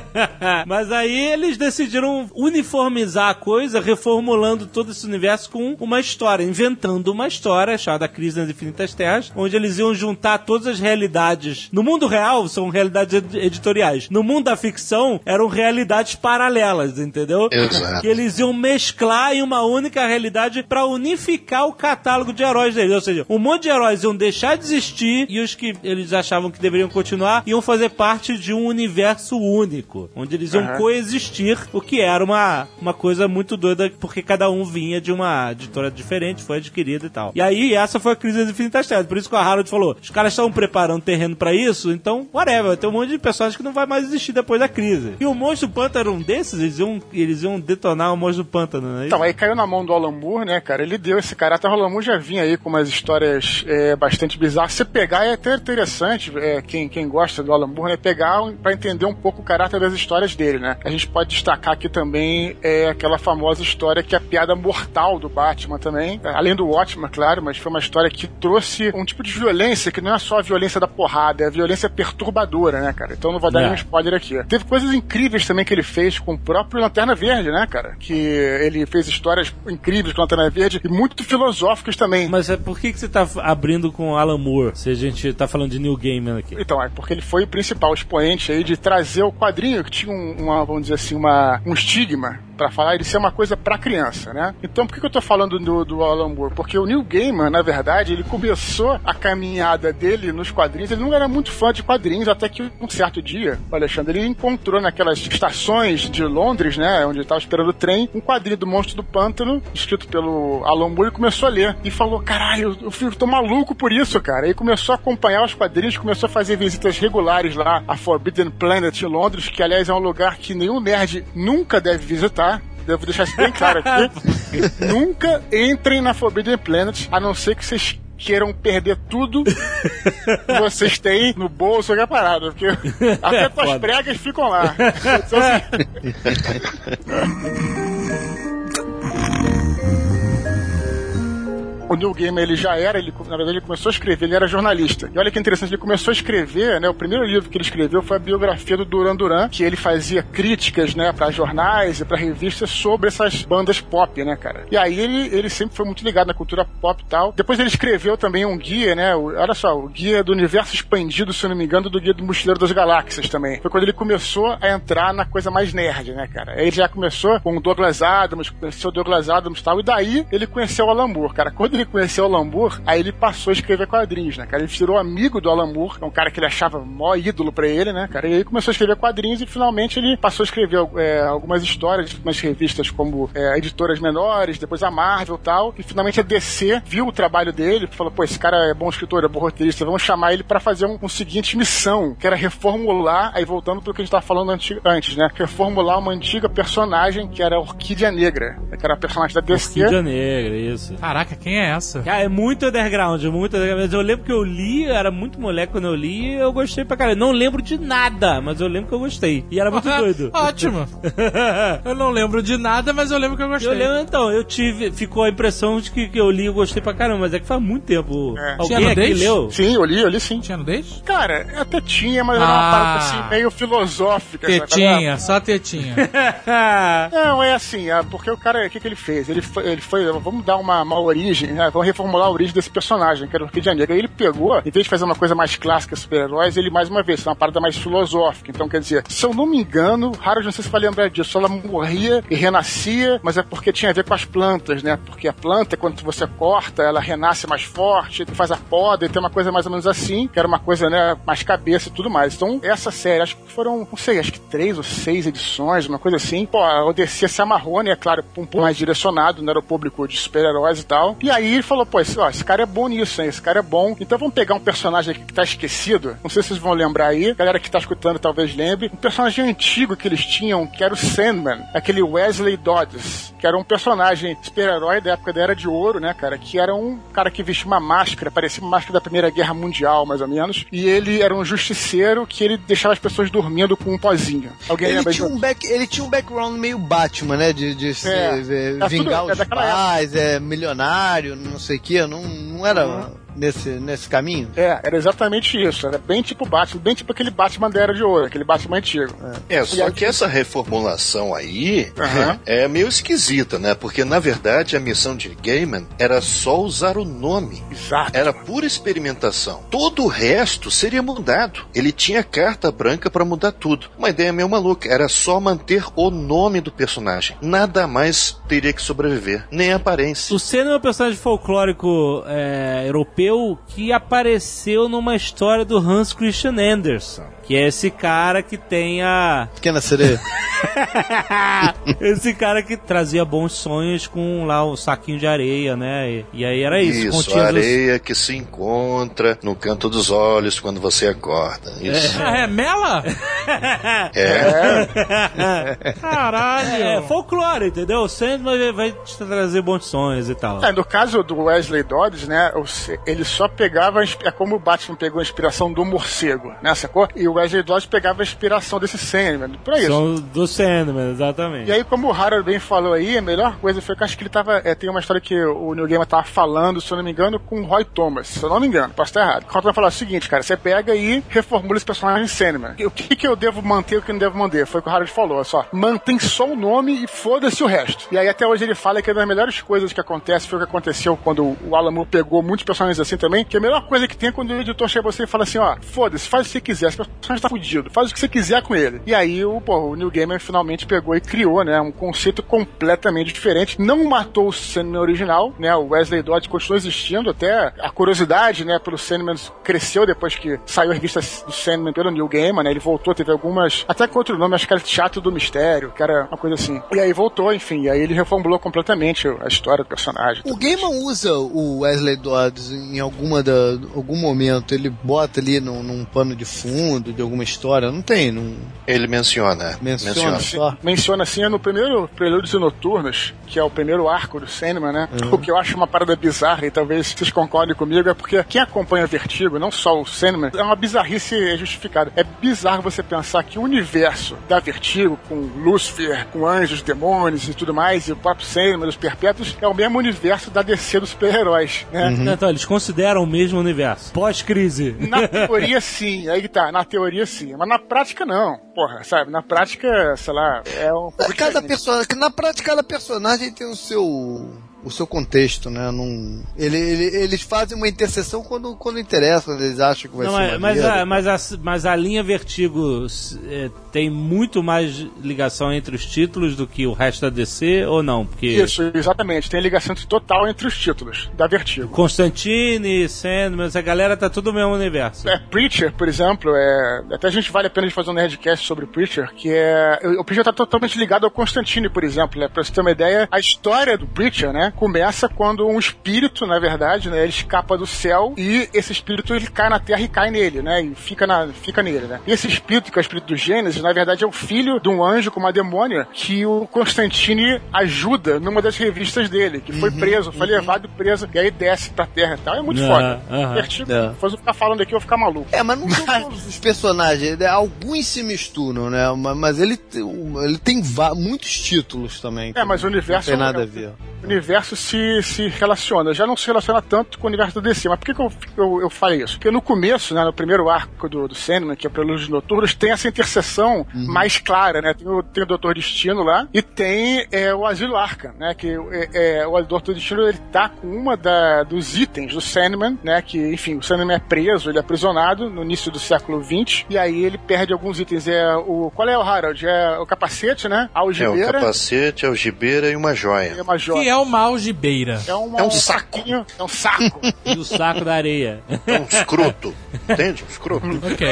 (laughs) Mas aí eles decidiram uniformizar a coisa, reformulando todo esse universo com uma história, inventando uma história chamada Crise nas Infinitas Terras, onde eles iam juntar todas as realidades. No mundo real, são realidades ed- editoriais. No mundo da ficção, eram realidades paralelas, entendeu? Exato. Que eles iam mesclar em uma única realidade pra unificar o catálogo de heróis deles. Ou seja, um monte de heróis iam deixar de existir e os que eles achavam que deveriam continuar iam fazer parte de um universo único, onde eles iam Aham. coexistir, o que era uma, uma coisa muito doida, porque cada um vinha de uma editora diferente, foi adquirida e tal. E aí, essa foi a crise das infinitas terras. Por isso que o Harold falou: os caras estão preparando terreno pra isso, então, whatever, vai ter um monte de personagens que não vai mais existir depois da crise. E o monstro do pântano era um desses, eles iam, eles iam detonar o monstro do pântano, né? Então, aí caiu na mão do Alan Moore, né, cara? Ele deu esse caráter. O Alan Moore já vinha aí com umas histórias é, bastante bizarras. Se pegar é até interessante, é, quem, quem gosta do Alan Moore, né, pegar pra entender um pouco o caráter das histórias dele, né? A gente pode destacar aqui também é, aquela famosa história que é a piada mortal do Batman também. É, Além do Watchman, claro, mas foi uma história que trouxe um tipo de violência que não é só a violência da porrada, é a violência perturbadora, né, cara? Então não vou dar É. nenhum spoiler aqui. Teve coisas incríveis também que ele fez com o próprio Lanterna Verde, né, cara? Que ele fez histórias incríveis com Lanterna Verde e muito filosóficas também. Mas é, por que, que você tá abrindo com Alan Moore, se a gente tá falando de New Gaiman aqui? Então, é porque ele foi o principal expoente aí de trazer o quadrinho que tinha um- uma, vamos dizer assim, uma, um estigma pra falar ele ser uma coisa pra criança, né? Então, por que, que eu tô falando do, do Alan Moore? Porque o Neil Gaiman, na verdade, ele começou a caminhada dele nos quadrinhos, ele não era muito fã de quadrinhos, até que um certo dia, o Alexandre, ele encontrou naquelas estações de Londres, né, onde ele tava esperando o trem, um quadrinho do Monstro do Pântano, escrito pelo Alan Moore, e começou a ler. E falou, caralho, eu fico, tô maluco por isso, cara. E começou a acompanhar os quadrinhos, começou a fazer visitas regulares lá, a Forbidden Planet em Londres, que aliás é um lugar que nenhum nerd nunca deve visitar. Devo deixar isso bem claro aqui. (laughs) nunca entrem na Forbidden Planet, a não ser que vocês queiram perder tudo que vocês têm no bolso, qualquer parada, porque até tuas Foda. pregas ficam lá. Então, assim, (laughs) O Neil Gaiman, ele já era, ele, na verdade, ele começou a escrever, ele era jornalista. E olha que interessante, ele começou a escrever, né? O primeiro livro que ele escreveu foi a biografia do Duran Duran, que ele fazia críticas, né, para jornais e para revistas sobre essas bandas pop, né, cara? E aí ele, ele sempre foi muito ligado na cultura pop e tal. Depois ele escreveu também um guia, né? o- olha só, o guia do universo expandido, se eu não me engano, do guia do Mochileiro das Galáxias também. Foi quando ele começou a entrar na coisa mais nerd, né, cara? Aí ele já começou com o Douglas Adams, conheceu o Douglas Adams e tal, e daí ele conheceu o Alan Moore, cara. Quando ele conheceu o Alan Moore, aí ele passou a escrever quadrinhos, né, cara? Ele virou amigo do Alan Moore, é um cara que ele achava mó ídolo pra ele, né, cara? E aí começou a escrever quadrinhos e finalmente ele passou a escrever é, algumas histórias nas revistas como é, editoras menores, depois a Marvel e tal, e finalmente a DC viu o trabalho dele e falou, pô, esse cara é bom escritor, é bom roteirista, vamos chamar ele pra fazer um, um seguinte missão, que era reformular, aí voltando pro que a gente tava falando antes, né? Reformular uma antiga personagem que era a Orquídea Negra, que era a personagem da DC. Orquídea Negra, isso. Caraca, quem é essa? Cara, é muito underground, muito underground. Mas eu lembro que eu li, eu era muito moleque quando eu li e eu gostei pra caralho. Não lembro de nada, mas eu lembro que eu gostei. E era muito (laughs) doido. Ótimo. Eu não lembro de nada, mas eu lembro que eu gostei. Eu lembro, então, eu tive. Ficou a impressão de que, que eu li e eu gostei pra caramba, mas é que faz muito tempo. É. Tinha Alguém aqui nudez? leu? Sim, eu li, eu li sim. Tinha nudez? Cara, até tinha, mas era uma Ah. parada assim, meio filosófica. sabe? Tetinha, só tetinha. (laughs) Não, é assim, é porque o cara, o que, que ele fez? Ele foi, ele foi, vamos dar uma, uma origem, né? vamos reformular a origem desse personagem, que era o Orquídea Negra. Aí ele pegou, em vez de fazer uma coisa mais clássica, super-heróis, ele mais uma vez, uma parada mais filosófica. Então, quer dizer, se eu não me engano, Harold, não sei se vai lembrar disso, ela morria e renascia, mas é porque tinha a ver com as plantas, né? Porque a planta, quando você corta, ela renasce mais forte, faz a poda, e tem uma coisa mais ou menos assim, que era uma coisa, né, mais cabeça e tudo mais. Então, essa série, acho que foram, não sei, acho que três ou seis edições, uma coisa assim. Pô, a ODC se amarrou, né? Claro, um pouco mais direcionado, não era o público de super-heróis e tal. E aí ele falou, pô, esse, ó, esse cara é bom nisso, hein? Esse cara é bom. Então vamos pegar um personagem aqui que tá esquecido. Não sei se vocês vão lembrar aí. A galera que tá escutando talvez lembre. Um personagem antigo que eles tinham, que era o Sandman. Aquele Wesley Dodds. Que era um personagem super-herói da época da Era de Ouro, né, cara? Que era um cara que vestia uma máscara, parecia uma máscara da Primeira Guerra Mundial, mais ou menos. E ele era um justiceiro que ele deixava as pessoas dormindo com um pozinho. Alguém Ele lembra tinha, um back, ele tinha um background meio Batman, né? De, de É. eh, É vingar tudo- é os daquela pais, é milionário, não sei o que. Não, não era Uhum. Nesse, nesse caminho? É, era exatamente isso. Era bem tipo Batman, bem tipo aquele Batman da Era de Ouro, aquele Batman antigo. É, E só aí- que essa reformulação aí Aham. (laughs) é meio esquisita, né? Porque na verdade a missão de Gaiman era só usar o nome. Exato. Era pura experimentação. Todo o resto seria mudado. Ele tinha carta branca pra mudar tudo. Uma ideia meio maluca. Era só manter o nome do personagem. Nada mais teria que sobreviver. Nem a aparência. O Senna é um personagem folclórico é, europeu que apareceu numa história do Hans Christian Andersen. Que é esse cara que tem a. Pequena sereia. (laughs) esse cara que trazia bons sonhos com lá o saquinho de areia, né? E, e aí era isso. Isso, continha areia que se encontra no canto dos olhos quando você acorda. Isso. Ah, é mela? É. (laughs) Caralho. É, folclore, entendeu? O Sandman vai te trazer bons sonhos e tal. É, no caso do Wesley Dodds, né, se- ele só pegava, é como o Batman pegou a inspiração do morcego, né, sacou? E o Wesley Dodds pegava a inspiração desse Sandman, por isso. São do Sandman, exatamente. E aí, como o Harold bem falou aí, a melhor coisa foi que eu acho que ele tava. é, tem uma história que o Neil Gaiman tava falando, se eu não me engano, com o Roy Thomas. Se eu não me engano, posso estar errado. O Roy Thomas falou o seguinte, cara, você pega e reformula esse personagem Sandman. O que, que eu devo manter e o que eu não devo manter? Foi o que o Harold falou, só. Mantém só o nome e foda-se o resto. E aí até hoje ele fala que é uma das melhores coisas que acontece foi o que aconteceu quando o Alan Moore pegou muitos personagens assim também, que a melhor coisa que tem é quando o editor chega você e fala assim, ó, foda-se, faz o que você quiser, esse personagem tá fudido, faz o que você quiser com ele. E aí o, pô, o Neil Gaiman finalmente pegou e criou, né, um conceito completamente diferente. Não matou o Sandman original, né, o Wesley Dodds continua existindo, até a curiosidade, né, pelo Sandman cresceu depois que saiu a revista do Sandman pelo Neil Gaiman, né, ele voltou, teve teve algumas. Até com outro nome, acho que era Teatro do Mistério, que era uma coisa assim. E aí voltou, enfim, e aí ele reformulou completamente a história do personagem. O Gaiman usa o Wesley Dodds em alguma da, algum momento, ele bota ali num, num pano de fundo de alguma história, não tem? Não... Ele menciona. Menciona só. Menciona assim é no primeiro Prelúdios e Noturnos, que é o primeiro arco do Sandman, né? O que eu acho uma parada bizarra, e talvez vocês concordem comigo, é porque quem acompanha Vertigo, não só o Sandman, é uma bizarrice justificada. É bizarro você pensar que o universo da Vertigo, com Lúcifer, com anjos, demônios e tudo mais, e o próprio Sandman, os Perpétuos, é o mesmo universo da DC dos super-heróis, né? Então, eles consideram o mesmo universo. Pós-crise. Na (laughs) teoria, sim. Aí que tá. Na teoria, sim. Mas na prática, não. Porra, sabe? Na prática, sei lá, é um pouco Cada personagem, na prática, cada personagem tem o seu o seu contexto, né? Não, ele, ele- eles fazem uma interseção quando, quando interessa, quando eles acham que vai Não, ser mas, mas, a, mas, a, mas a linha Vertigo é, tem muito mais ligação entre os títulos do que o resto da DC ou não? Porque Isso, exatamente. Tem ligação total entre os títulos da Vertigo. Constantine, Sandman, essa galera tá tudo no mesmo universo. É, Preacher, por exemplo, é, até a gente vale a pena de fazer um Nerdcast sobre Preacher, que é. O Preacher tá totalmente ligado ao Constantine, por exemplo, né? Pra você ter uma ideia, a história do Preacher, né? Começa quando um espírito, na verdade, né? Ele escapa do céu e esse espírito ele cai na terra e cai nele, né? E fica, na, fica nele, né? E esse espírito, que é o espírito do Gênesis, na verdade é o filho de um anjo com uma demônia que o Constantine ajuda numa das revistas dele, que foi preso, foi levado preso, e aí desce pra terra e tal. É muito Ah, foda. Vertigo, É. Se eu ficar falando aqui, eu vou ficar maluco. É, mas não são todos os personagens, né? alguns se misturam, né? Ma- Mas ele, ele tem muitos títulos também. É, mas o universo. Não tem nada é- a ver. O universo se, se relaciona. Já não se relaciona tanto com o universo do DC. Mas por que, que eu, eu, eu falei isso? Porque no começo, né, no primeiro arco do, do Sandman, que é Prelúdios Noturnos, tem essa interseção mais clara, né? Tem o, tem o Doutor Destino lá e tem é, o Asilo Arkham, né? Que é, é, o Doutor Destino ele tá com uma da, dos itens do Sandman, né? Que, enfim, o Sandman é preso, ele é aprisionado no início do século XX e aí ele perde alguns itens. É o, qual é o Harold? É o capacete, né? A É o algibeira capacete, a algibeira e uma joia. uma joia. Que é uma algibeira. É, uma- É um saco. saquinho, É um saco. E o saco da areia. É um escroto. Entende? Um escroto. Ok.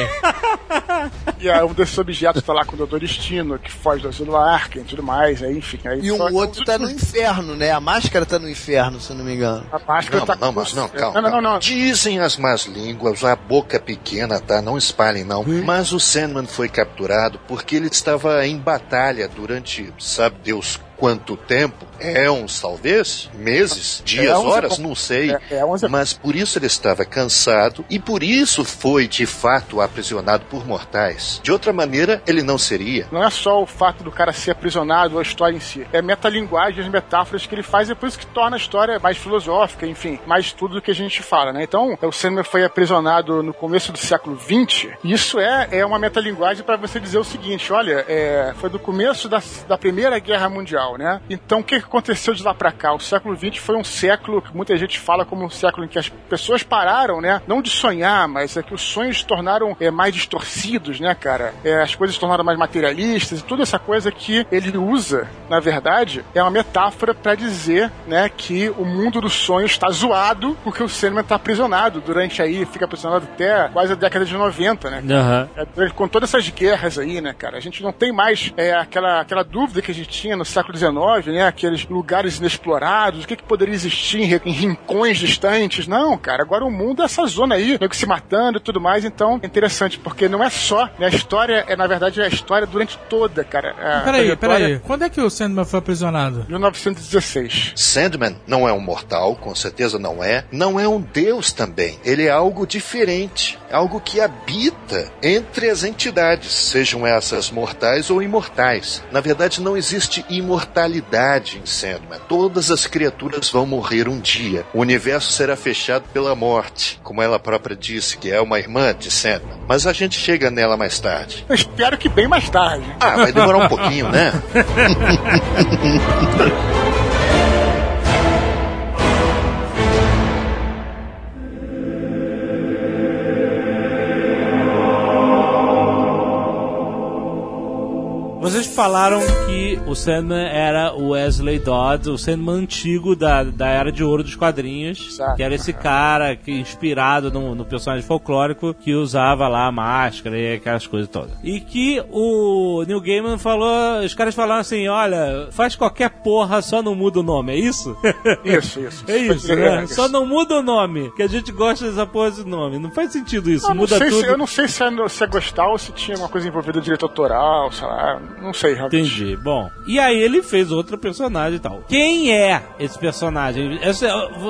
e aí um desses objetos tá lá com o Doutor Destino, que foge do Asilo Arkham e tudo mais. Aí, enfim. Aí E um só- outro tá no inferno, né? A máscara tá no inferno, se eu não me engano. A máscara Não, tá não, com- mas não, calma. Não, não, não. não. Dizem as más línguas, a boca pequena, tá? Não espalhem, não. Mas o Sandman foi capturado porque ele estava em batalha durante, sabe Deus quanto tempo? É uns, talvez, meses, dias, É horas, não sei. É, é Mas por isso ele estava cansado e por isso foi, de fato, aprisionado por mortais. De outra maneira, ele não seria. Não é só o fato do cara ser aprisionado ou a história em si. É metalinguagem, as metáforas que ele faz, é por isso que torna a história mais filosófica, enfim, mais tudo do que a gente fala, né? Então, o Sandman foi aprisionado no começo do século XX. Isso é, é uma metalinguagem para você dizer o seguinte: olha, é, foi do começo da, da Primeira Guerra Mundial, né? Então, o que aconteceu de lá para cá? O século XX foi um século que muita gente fala como um século em que as pessoas pararam, né? Não de sonhar, mas é que os sonhos se tornaram é, mais distorcidos, né, cara? É, as coisas se tornaram mais materialistas e toda essa coisa que ele usa, na verdade, é uma metáfora para dizer, né, que o mundo dos sonhos está zoado porque o Sandman está aprisionado durante aí, fica aprisionado até quase a década de 90, né? Aham. É, com todas essas guerras aí, né, cara? A gente não tem mais é, aquela, aquela dúvida que a gente tinha no século XIX, né? Aqueles lugares inexplorados, o que, que poderia existir em, rincões distantes. Não, cara, agora o mundo é essa zona aí, nego se matando e tudo mais. Então é interessante, porque não é só, né? A história é, na verdade, é a história durante toda, cara. A Peraí, trajetória- peraí. Quando é que o Sandman foi aprisionado? 1916. Sandman não é um mortal, com certeza não é. Não é um deus também. Ele é algo diferente, algo que habita entre as entidades, sejam essas mortais ou imortais. Na verdade, não existe imortalidade em Sandman. Todas as criaturas vão morrer um dia. O universo será fechado pela morte, como ela própria disse, que é uma irmã de Sandman. Mas a gente chega nela mais tarde. Eu espero que bem mais tarde. Ah, vai demorar um pouquinho, né? (laughs) Vocês falaram que o Sandman era o Wesley Dodd, o Sandman antigo da, da Era de Ouro dos quadrinhos. Exato. Que era esse cara que, inspirado no, no personagem folclórico que usava lá a máscara e aquelas coisas todas. E que o Neil Gaiman falou, os caras falaram assim, olha, faz qualquer porra, só não muda o nome, é isso? (laughs) Isso, isso. (laughs) É isso, É, né? isso. Só não muda o nome, que a gente gosta dessa porra desse nome. Não faz sentido isso, não, muda sei tudo. se, eu não sei se é, se é gostar ou se tinha uma coisa envolvida direito autoral, sei lá. Não sei, realmente. Entendi. Bom, e aí ele fez outro personagem e tal. Quem é esse personagem? Esse-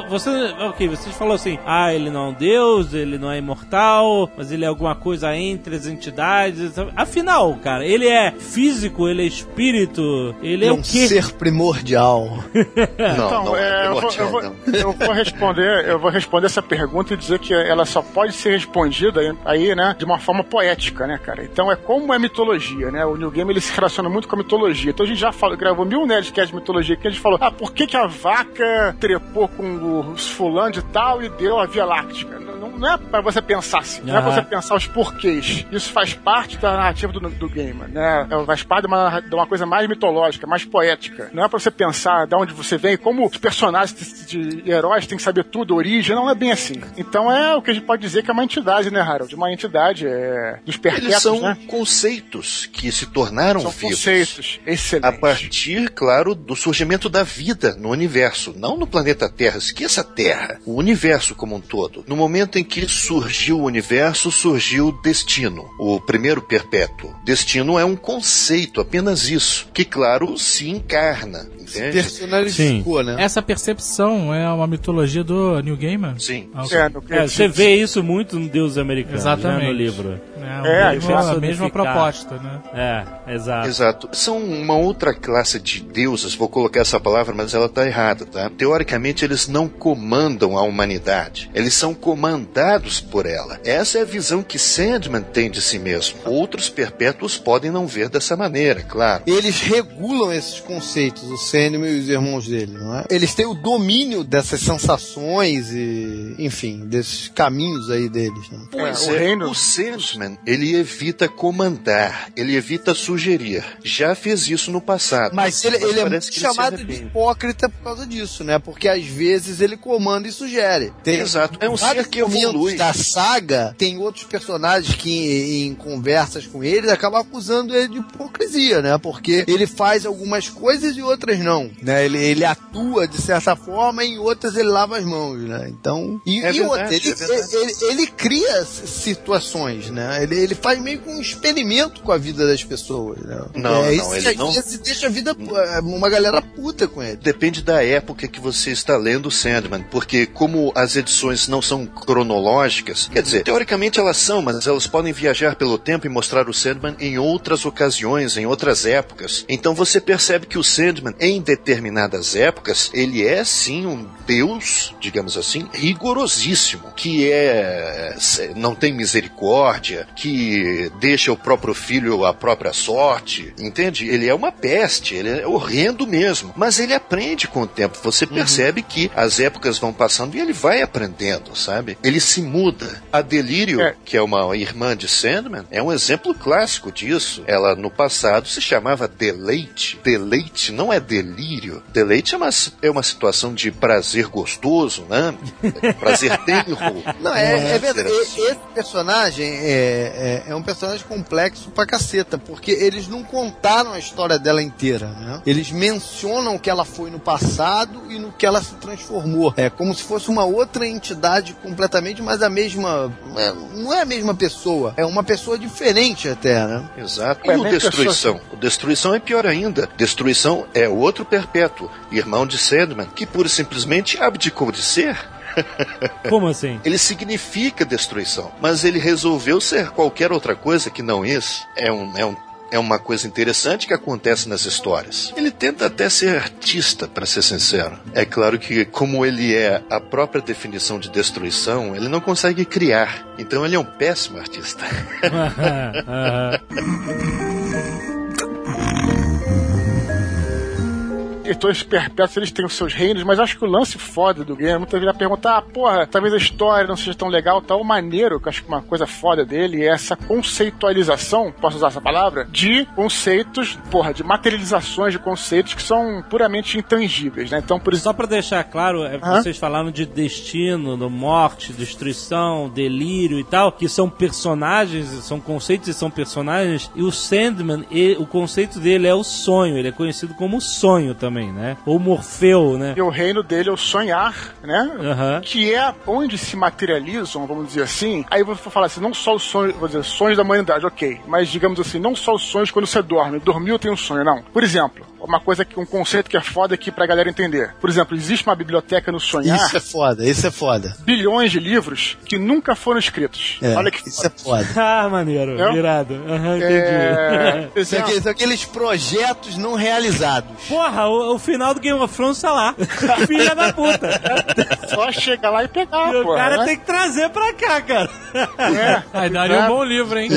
você, ok, você falou assim, ah, ele não é um deus, ele não é imortal, mas ele é alguma coisa entre as entidades. Afinal, cara, ele é físico, ele é espírito, ele é, É o um quê? ser primordial. (laughs) Não, Então, não é, é eu, vou, primordial, eu vou- eu vou responder, eu vou responder essa pergunta e dizer que ela só pode ser respondida aí, né, de uma forma poética, né, cara? Então é como é mitologia, né? O New Game ele se relaciona muito com a mitologia. Então a gente já falou, gravou mil Nerdcasts de mitologia que a gente falou, ah, por que, que a vaca trepou com os fulano de tal e deu a Via Láctea? Não, não é pra você pensar assim, não é pra você pensar os porquês. Isso faz parte da narrativa do, do game, né? É, Faz parte de uma, de uma coisa mais mitológica, mais poética. Não é pra você pensar de onde você vem, como os personagens de, de heróis têm que saber tudo, origem, não é bem assim. Então é o que a gente pode dizer que é uma entidade, né, Harold? Uma entidade é, dos Eles perpétuos, são né? conceitos que se tornaram São vivos. conceitos. A Excelente. partir, claro, do surgimento da vida no universo, não no planeta Terra, esqueça a Terra, o universo como um todo. No momento em que surgiu o universo, surgiu o destino, o primeiro perpétuo. Destino é um conceito, apenas isso, que, claro, se encarna, entende? Personalizou, né? Essa percepção é uma mitologia do New Gaiman? Sim. Ah, ok. É, É, você vê isso muito no Deus americano, Exatamente. né, no livro. É, É, a mesma, exato. a mesma proposta, né? É, exato. Exato. São uma outra classe de deuses, vou colocar essa palavra, mas ela está errada, tá? Teoricamente, eles não comandam a humanidade. Eles são comandados por ela. Essa é a visão que Sandman tem de si mesmo. Outros perpétuos podem não ver dessa maneira, claro. Eles regulam esses conceitos, o Sandman e os irmãos dele, não é? Eles têm o domínio dessas sensações e, enfim, desses caminhos aí deles. Né? Pois É, o é, reino- o Sandman, ele evita comandar, ele evita sugerir. Já fez isso no passado. Mas ele, ele é muito ele chamado de hipócrita por causa disso, né? Porque às vezes ele comanda e sugere. Tem Exato, é um ser que evolui. da saga, tem outros personagens que em, em conversas com ele acabam acusando ele de hipocrisia, né? Porque ele faz algumas coisas e outras não, né? Ele, ele atua de certa forma e em outras ele lava as mãos, né? Então, e, É e outra, verdade, ele, é verdade. ele, ele cria situações, né? Ele, ele faz meio que um experimento com a vida das pessoas, né? Não, é, não, isso ele não- vezes deixa a vida é, uma galera puta com ele. Depende da época que você está lendo Sandman, porque como as edições não são cronológicas, quer dizer, teoricamente elas são, mas elas podem viajar pelo tempo e mostrar o Sandman em outras ocasiões, em outras épocas. Então você percebe que o Sandman, em determinadas épocas, ele é sim um deus, digamos assim, rigorosíssimo, que é não tem misericórdia, que deixa o próprio filho à própria sorte, entende? Ele é uma peste, ele é horrendo mesmo, mas ele aprende com o tempo. Você percebe que as épocas vão passando e ele vai aprendendo, sabe? Ele se muda. A Delírio, É. que é uma irmã de Sandman, é um exemplo clássico disso. Ela no passado se chamava Deleite. Deleite não é delírio. Deleite é uma, é uma situação de prazer gostoso, né? (laughs) Prazer tenro. Não, é, é verdade. Esse personagem é, é, é um personagem complexo pra caceta, porque eles não contaram a história dela inteira, né? Eles mencionam o que ela foi no passado e no que ela se transformou. É como se fosse uma outra entidade completamente, mas a mesma. é, não é a mesma pessoa, é uma pessoa diferente até, né? Exato. É, E o nem Destruição? O Destruição é pior ainda. Destruição é outro perpétuo, irmão de Sandman, que pura e simplesmente abdicou de ser. (laughs) Como assim? Ele significa destruição, mas ele resolveu ser qualquer outra coisa que não isso. É um, é um é uma coisa interessante que acontece nas histórias. Ele tenta até ser artista, para ser sincero. É claro que, como ele é a própria definição de destruição, ele não consegue criar. Então ele é um péssimo artista. (laughs) (laughs) editores perpétuos eles têm os seus reinos, mas acho que o lance foda do game, muita gente perguntar, ah, porra, talvez a história não seja tão legal, tal, o maneiro, que acho que uma coisa foda dele é essa conceitualização, posso usar essa palavra, de conceitos, porra, de materializações de conceitos que são puramente intangíveis, né? Então, por exemplo, Só pra deixar claro, é, vocês falaram de destino, do morte, destruição, delírio e tal, que são personagens, são conceitos e são personagens, e o Sandman, e- o conceito dele é o sonho, ele é conhecido como sonho também, né? Ou Morfeu, né? E o reino dele é o sonhar, né? Aham. Que é onde se materializam, vamos dizer assim. Aí vou falar assim, não só os sonhos, vou dizer, sonhos da humanidade, ok. Mas digamos assim, não só os sonhos quando você dorme. Dormiu tem um sonho, não. Por exemplo, uma coisa que um conceito que é foda aqui pra galera entender. Por exemplo, existe uma biblioteca no sonhar, Isso é foda, isso é foda. bilhões de livros que nunca foram escritos. É, Olha que isso é foda. (laughs) Ah, maneiro, É? virado. Aham, entendi. (laughs) É, São aqueles, são aqueles projetos não realizados. Porra, o, o final do Game of Thrones tá lá. (laughs) Filha da puta. só chega lá e pegar, E o pô. cara né? tem que trazer pra cá, cara. É. Aí daria um bom livro, hein?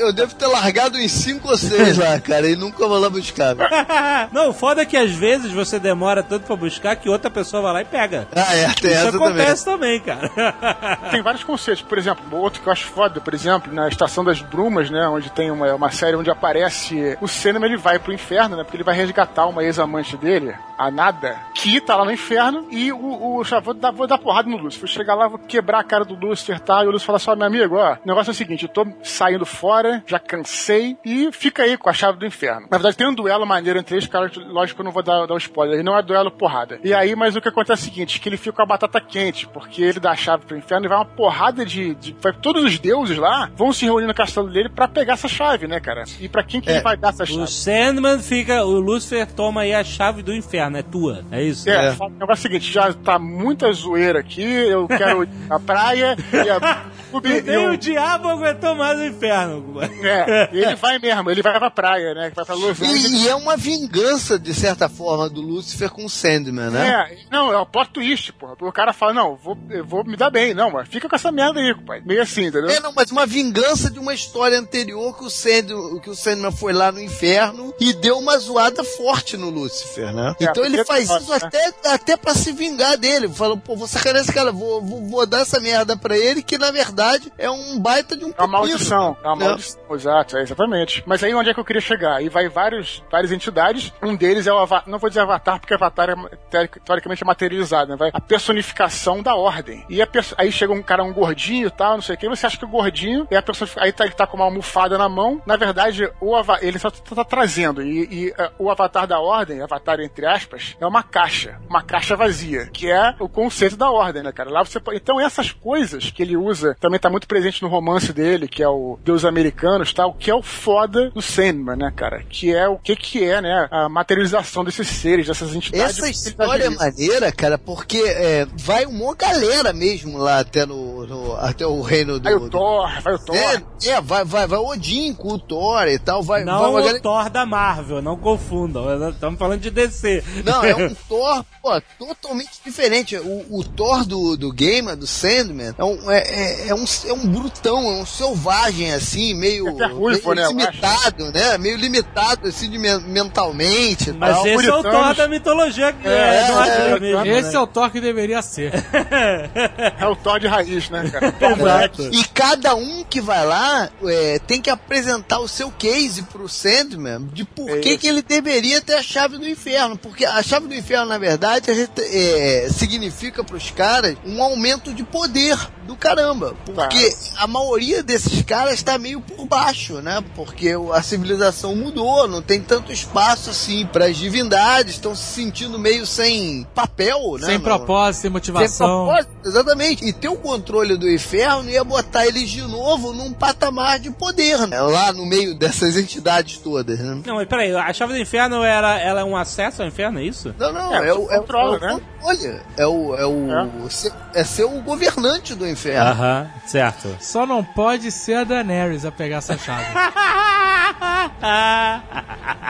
Eu devo ter largado em 5 ou 6 lá, cara, e nunca vou lá buscar. (laughs) Não, o foda é que às vezes você demora tanto pra buscar que outra pessoa vai lá e pega. Ah, é, tem Isso essa acontece também, cara. (laughs) Tem vários conceitos. Por exemplo, outro que eu acho foda, por exemplo, na Estação das Brumas, né? Onde tem uma, uma série onde aparece o Cinema, ele vai pro inferno, né? Porque ele vai resgatar uma ex-amante dele, a Nada, que tá lá no inferno e o, o já vou dar, vou dar porrada no Lúcifer. Vou chegar lá, vou quebrar a cara do Lúcifer, tá? E o Lúcifer fala só, meu amigo, ó, o negócio é o seguinte, eu tô saindo fora, já cansei e fica aí com a chave do inferno. Na verdade, tem um duelo maneiro entre eles, cara, lógico que eu não vou dar, dar o spoiler, e não é duelo porrada. E aí, mas o que acontece é o seguinte, que ele fica com a batata quente, porque ele dá a chave pro inferno e vai uma porrada de, de vai- todos os deuses lá vão se reunir no castelo dele pra pegar essa chave, né, cara? E pra quem que ele vai dar essa O chave? Sandman fica. O Lucifer toma aí a chave do inferno, é tua. É isso? É, o negócio é o seguinte, já tá muita zoeira aqui, eu quero ir à praia e a (laughs) e Nem eu- o diabo aguentou mais o inferno. É, (laughs) ele vai mesmo, ele vai pra praia, né? Vai pra Los. E, e é uma vingança, de certa forma, do Lúcifer com o Sandman, né? É, não, é o plot twist, porra. O cara fala, não, vou, eu vou me dar bem. Não, mas fica com essa merda aí, pai. Meio assim, entendeu? É, não, mas uma vingança de uma história anterior que o, Sandman, que o Sandman foi lá no inferno e deu uma zoada forte no Lúcifer, né? É, então ele faz isso né? até, até pra se vingar dele. Falou, pô, vou sacanear esse cara, vou, vou, vou dar essa merda pra ele, que na verdade é um baita de um É uma maldição, é uma Né? maldição, exato, é, exatamente. Mas aí onde é que eu queria chegar? Aí vai vários, várias entidades, um deles é o Avatar, não vou dizer Avatar, porque Avatar é teori- teoricamente é materializado, né? Vai a personificação da ordem. E perso- aí chega um cara, um gordinho e tal, não sei o que, você acha que o gordinho é a personificação, aí tá, ele tá com uma almofada na mão, na verdade, o ele só tá, tá trazendo, e, e, eh, o Avatar da ordem, Avatar entre aspas, é uma caixa, uma caixa vazia, que é o conceito da ordem, né, cara? Lá você Então essas coisas que ele usa, também tá muito presente no romance dele, que é o Deus Americanos, tal, que é o foda do Sandman, né, cara? Que é o que que é, né, a materialização desses seres, dessas entidades. Essa história é maneira, cara, porque é, vai uma galera mesmo lá até no, no- até o reino do. Vai o Thor, vai o Thor. É, é, vai, vai, vai Odin com o Thor e tal, vai, vai Não uma o galera. Thor da Marvel, não confundam. Estamos falando de DC. Não, é um (laughs) Thor, pô, totalmente diferente. O, o Thor do, do Gamer, do Sandman, é um, é, é, é um, é um brutão, é um selvagem, assim, meio, É é ruivo, meio né, limitado, né? Meio limitado, assim, de men- mentalmente Mas tal. esse é o. Thor da mitologia é, É, nórdica é, mesmo. Esse né? é o Thor que deveria ser. (laughs) É o Thor de raiz, né, cara? (laughs) Exato. E cada um que vai lá é, tem que apresentar o seu case pro Sandman de por É que, que ele deveria ter a chave do inferno. Porque a chave do inferno, na verdade, a gente, é, significa pros caras um aumento de poder do caramba. Porque a maioria desses caras está meio por baixo, né? Porque a civilização mudou, não tem tanto espaço assim para as divindades, estão se sentindo meio sem papel, né? Sem propósito, sem sem motivação. propósito, exatamente. E ter o controle do inferno ia botar eles de novo num patamar de poder, né? Lá no meio dessas entidades todas, né? Não, mas peraí, a chave do inferno era, ela é um acesso ao inferno, é isso? Não, não, É, é, você o, é, o- controla, é o né? controle. É o. É, o ser, é ser o governante do inferno. Aham, certo. Só não pode ser a Daenerys a pegar essa chave. (laughs)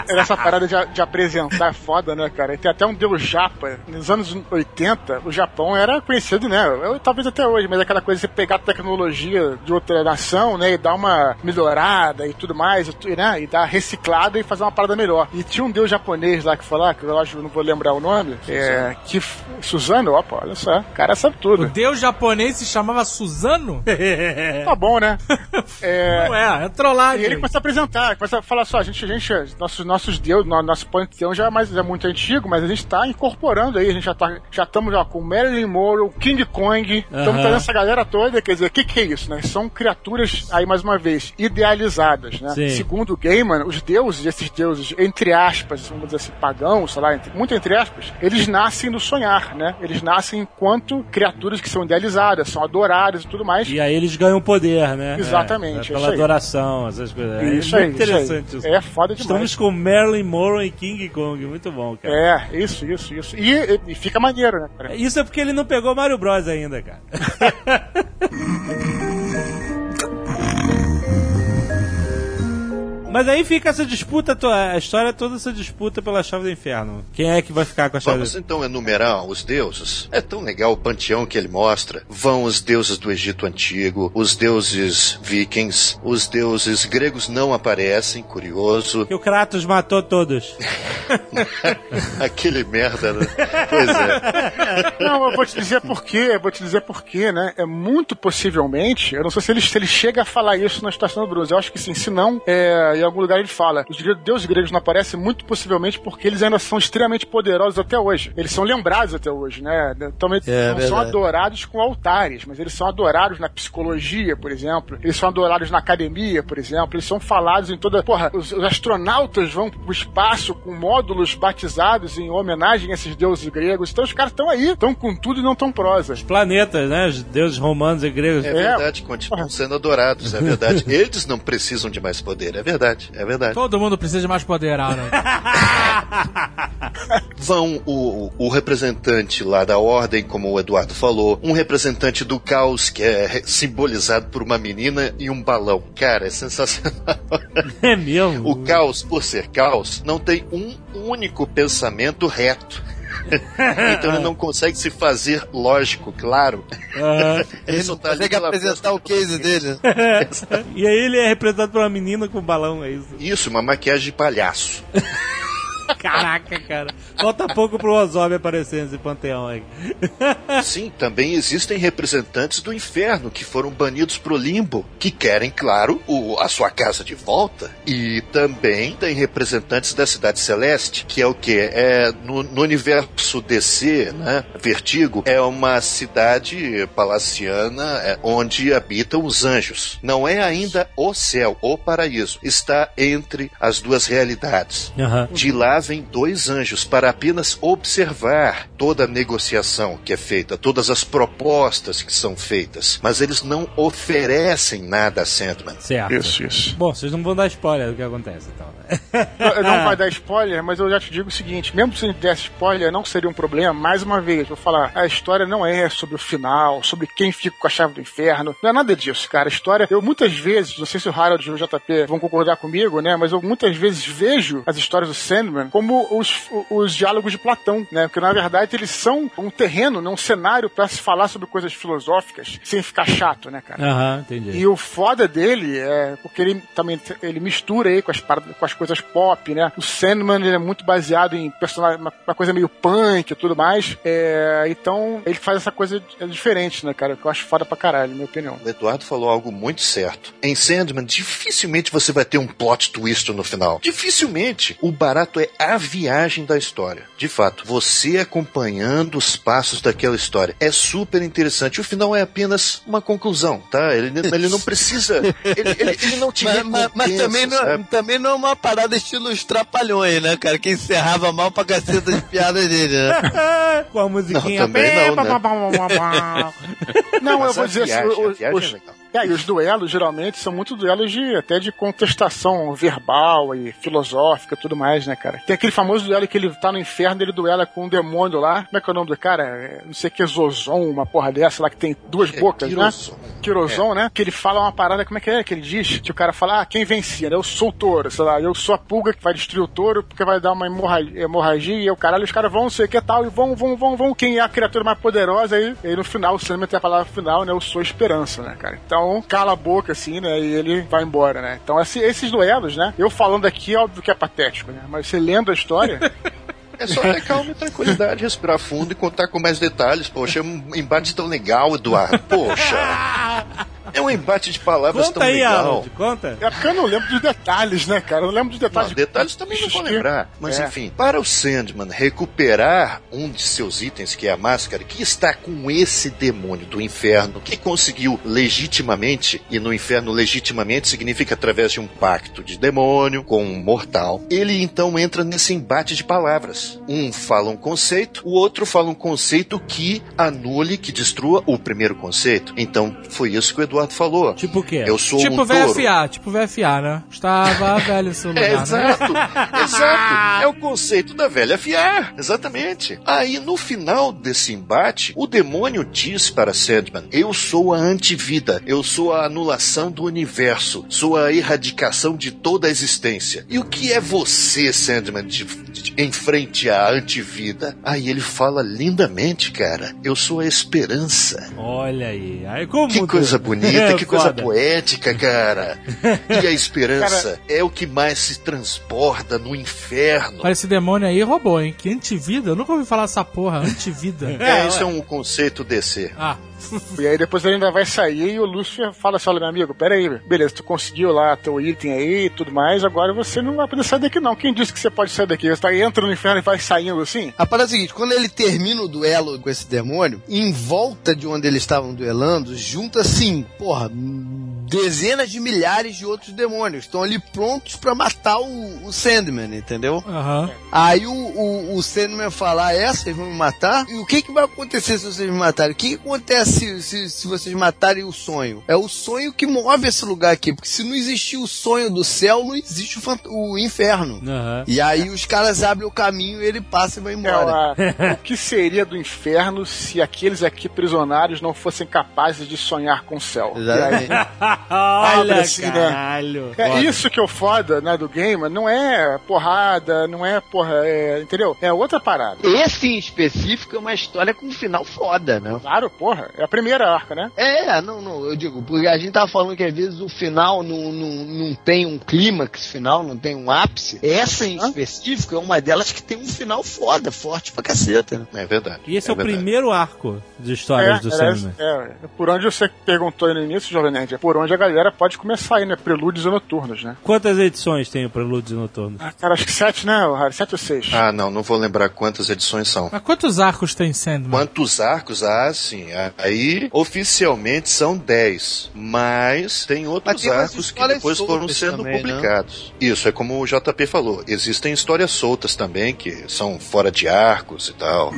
Essa parada de, de apresentar é foda, né, cara? Tem até um deus japa. Nos anos 80, o Japão era conhecido, né? Eu, talvez até hoje, mas aquela coisa de você pegar a tecnologia de outra nação, né? E dar uma melhorada e tudo mais, e, né? E dar reciclada e fazer uma parada melhor. E tinha um deus japonês lá que falou, que eu acho que eu não vou lembrar o nome, é, que... Suzano, opa, olha só. O cara sabe O tudo. deus japonês se chamava Suzano? (laughs) Tá bom, né? É, Não é, é trollagem. E ele começa a apresentar, começa a falar só, a gente, a gente nossos, nossos deuses, no- nosso panteão já é, mais, é muito antigo, mas a gente tá incorporando aí, a gente já tá, já estamos já com Marilyn Monroe, King Kong, estamos trazendo essa galera toda, quer dizer, o que que é isso, né? São criaturas, aí mais uma vez, idealizadas, né? Sim. Segundo o Gaiman, os deuses, esses deuses, entre aspas, vamos dizer assim, pagãos, sei lá, entre- muito entre aspas, eles nascem no sonhar, né? Eles nascem enquanto criaturas que são idealizadas, são adoradas e tudo mais. E aí eles ganham poder, né? Exatamente, É, é pela aí. adoração, essas coisas. É Isso muito aí, isso aí. interessante isso. É foda demais. Estamos com Marilyn Monroe e King Kong. Muito bom, cara. É, isso, isso, isso. E, e- e fica maneiro, né, cara? Isso é porque ele não pegou Mario Bros ainda, cara. (laughs) Mas aí fica essa disputa, a história toda essa disputa pela chave do inferno. Quem é que vai ficar com a chave Vamos do então enumerar os deuses. É tão legal o panteão que ele mostra. Vão os deuses do Egito Antigo, os deuses vikings, os deuses gregos não aparecem, curioso. Que o Kratos matou todos. (laughs) Aquele merda, né? Pois é. (laughs) Não, eu vou te dizer por quê, eu vou te dizer por quê, né? É muito possivelmente, eu não sei se ele, se ele chega a falar isso na Estação do Bronze, eu acho que sim, se não, é, em algum lugar ele fala. Os gre- deuses gregos não aparecem muito possivelmente porque eles ainda são extremamente poderosos até hoje. Eles são lembrados até hoje, né? Também É, não são adorados com altares, mas eles são adorados na psicologia, por exemplo. Eles são adorados na academia, por exemplo. Eles são falados em toda. Porra, os, os astronautas vão pro espaço com módulos batizados em homenagem a esses deuses gregos. Então os caras estão aí, estão com tudo e não tão prosa. Planetas, né? Os deuses romanos e gregos. É verdade, continuam sendo adorados, é verdade. (laughs) Eles não precisam de mais poder, é verdade, é verdade. Todo mundo precisa de mais poder. (laughs) Vão o, o representante lá da ordem, como o Eduardo falou, um representante do caos, que é simbolizado por uma menina e um balão. Cara, é sensacional. (laughs) É mesmo? O caos, por ser caos, não tem um único pensamento reto. (laughs) então ele não consegue se fazer lógico, claro. Aham. (laughs) Ele só não tá ali consegue apresentar o case dele. (laughs) e aí ele é representado por uma menina com balão, é isso. Isso, uma maquiagem de palhaço. Caraca, cara. Falta pouco pro Ozob aparecer nesse panteão aí. Sim, também existem representantes do inferno que foram banidos pro limbo, que querem, claro, o- a sua casa de volta. E também tem representantes da cidade celeste, que é o que? É no, no universo DC, né? Vertigo, é uma cidade palaciana é, onde habitam os anjos. Não é ainda o céu, o paraíso. Está entre as duas realidades. Aham. De lá vêm dois anjos para apenas observar toda a negociação que é feita, todas as propostas que são feitas. Mas eles não oferecem nada a Sandman. Certo. Isso, isso. Bom, vocês não vão dar spoiler do que acontece, então. né? Não (laughs) vai dar spoiler, mas eu já te digo o seguinte: mesmo se a gente desse spoiler, não seria um problema. Mais uma vez, vou falar: a história não é sobre o final, sobre quem fica com a chave do inferno. Não é nada disso, cara. A história, eu muitas vezes, não sei se o Harold e o JP vão concordar comigo, né? Mas eu muitas vezes vejo as histórias do Sandman como os, os diálogos de Platão, né? Porque na verdade eles são um terreno, né? um cenário para se falar sobre coisas filosóficas sem ficar chato, né, cara? Aham, entendi. E o foda dele é porque ele também ele mistura aí com as, paradas- com as coisas pop, né? O Sandman ele é muito baseado em personagem, uma, uma coisa meio punk e tudo mais. É, então ele faz essa coisa diferente, né, cara? Que eu acho foda pra caralho, na minha opinião. O Eduardo falou algo muito certo. Em Sandman, dificilmente você vai ter um plot twist no final. Dificilmente. O barato é a viagem da história. De fato, você acompanhando os passos daquela história. É super interessante. O final é apenas uma conclusão, tá? Ele, ele não precisa. (laughs) Ele, ele- ele não te Mas, mas- mas também, não, sabe? também não é uma parada estilo os trapalhões, né, cara? Que encerrava mal pra caceta as piadas dele, né? (laughs) Com a musiquinha. Não, também (laughs) não, né? Não, eu vou dizer viagem, assim, os, viagem os- é é, e os duelos geralmente são muito duelos de até de contestação verbal e filosófica e tudo mais, né, cara? Tem, aquele famoso duelo que ele tá no inferno, ele duela com um demônio lá. Como é que é o nome do cara? É, não sei o que, Zozon, uma porra dessa lá que tem duas É, bocas, Kirozon. né? Kirozon, né? Que ele fala uma parada, como é que é que ele diz? Que o cara fala, ah, quem vencia, né? Eu sou o touro, sei lá, eu sou a pulga que vai destruir o touro porque vai dar uma hemorragia, hemorragia e o caralho, os caras vão, não sei o que tal, e vão, vão, vão, vão. Quem é a criatura mais poderosa aí? E aí no final, o Sandman tem a palavra final, né? Eu sou a esperança, né, cara? Então, cala a boca, assim, né? E ele vai embora, né? Então, esse- esses duelos, né? Eu falando aqui, óbvio que é patético, né? Mas você lendo a história. (laughs) É só ter calma e tranquilidade, respirar fundo e contar com mais detalhes. Poxa, é um embate tão legal, Eduardo. Poxa. (laughs) É um embate de palavras Conta tão aí, legal. Harold, conta. É porque eu não lembro dos detalhes, né, cara? Eu não lembro dos detalhes. Não, detalhes também não vou lembrar. Mas É. enfim, para o Sandman recuperar um de seus itens, que é a máscara, que está com esse demônio do inferno, que conseguiu legitimamente, e no inferno legitimamente significa através de um pacto de demônio com um mortal, ele então entra nesse embate de palavras. Um fala um conceito, o outro fala um conceito que anule, que destrua o primeiro conceito. Então, foi isso que o Eduardo falou. Tipo o quê? Eu sou Tipo um touro. VFA, tipo VFA, né? Estava (laughs) velho seu lugar, É, né? exato, (laughs) exato. É o conceito da velha fiar, exatamente. Aí, no final desse embate, o demônio diz para Sandman: Eu sou a antivida, eu sou a anulação do universo, sou a erradicação de toda a existência. E o que é você, Sandman, de, de- em frente à antivida? Aí ele fala lindamente, cara: Eu sou a esperança. Olha aí. Aí como Que coisa bonita, É, que coisa poética, cara. (laughs) E a esperança é o que mais se transborda no inferno. Olha, esse demônio aí roubou, hein? Que antivida? Eu nunca ouvi falar essa porra, antivida. É, isso é um conceito DC. ah, E aí depois ele ainda vai sair e o Lúcifer fala assim, olha meu amigo, pera aí, beleza, tu conseguiu lá teu item aí e tudo mais, agora você não vai poder sair daqui não. Quem disse que você pode sair daqui? Você tá, entra no inferno e vai saindo assim? A parada é a seguinte, quando ele termina o duelo com esse demônio, em volta de onde eles estavam duelando, junta assim, porra, dezenas de milhares de outros demônios. Estão ali prontos pra matar o, o Sandman, entendeu? aham. Aí o, o, o Sandman fala, é, vocês vão me matar? E o que, que vai acontecer se vocês me matarem? O que, que acontece se, se, se vocês matarem o sonho? É o sonho que move esse lugar aqui, porque se não existir o sonho do céu, não existe o, o inferno. Aham. E aí os caras abrem o caminho e ele passa e vai É, embora. a- o que seria do inferno se aqueles aqui prisionários não fossem capazes de sonhar com o céu? E aí- Exatamente. Olha, Abre assim, né? caralho. É Foda. isso que é o foda, né, do game, não é porrada, não é porra, é, entendeu? É outra parada. Esse em específico é uma história com um final foda, né? Claro, porra, é a primeira arca, né? É, não, não, eu digo, porque a gente tava falando que às vezes o final não, não, não tem um clímax final, não tem um ápice. Essa em Hã? específico é uma delas que tem um final foda, forte pra caceta. né? É verdade. E esse é, o verdade. primeiro arco de histórias do é, Sandman. é, por onde você perguntou aí no início, Jovem Nerd, é por onde a galera pode começar aí, né? Prelúdios e noturnos, né? Quantas edições tem o Prelúdios Noturnos? Ah, cara, acho que sete, né, Harry? Sete ou seis? Ah, não, não vou lembrar quantas edições são. Mas quantos arcos tem Sandman? Quantos arcos? Ah, sim. ah, Aí, oficialmente, são 10. Mas tem Mas outros tem umas arcos que depois foram sendo também, né? publicados. Isso, é como o JP falou. Existem histórias soltas também, que são fora de arcos e tal.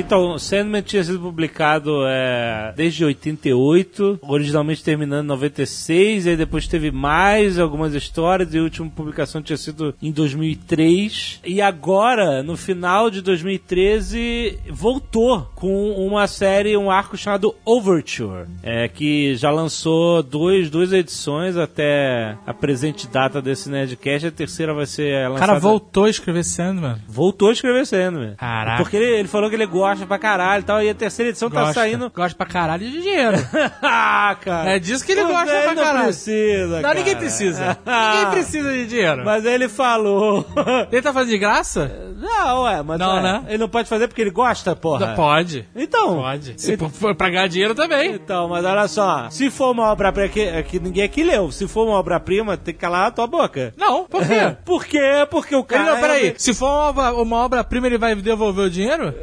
Então, Sandman tinha sido publicado é, desde 88, originalmente terminando em 96, e aí depois teve mais algumas histórias, e a última publicação tinha sido em 2003. E agora, no final de 2013, voltou com uma série, um arco chamado Overture, é, que já lançou dois, duas edições até a presente data desse Nerdcast, a terceira vai ser O lançada... cara voltou a escrever Sandman. Voltou a escrever Sandman. Caraca. Porque ele, ele falou que ele gosta pra caralho e tal, e a terceira edição tá Gosta. saindo. Gosta pra caralho de dinheiro. ah, (laughs) cara. É disso que ele gosta pra caralho. Não precisa, Não, cara. ninguém precisa. ninguém precisa de dinheiro. Mas ele falou. (laughs) Ele tá fazendo de graça? não, ué, mas Não, é, né? ele não pode fazer porque ele gosta, porra. Pode. Então. Pode. Se Então- for pra ganhar dinheiro também. Então, mas olha só, se for uma obra-prima que, que ninguém aqui leu, se for uma obra-prima, tem que calar a tua boca. Não, por quê? (laughs) Por quê? Porque o Ele cara. não, peraí. é- Se for uma obra-prima, ele vai devolver o dinheiro?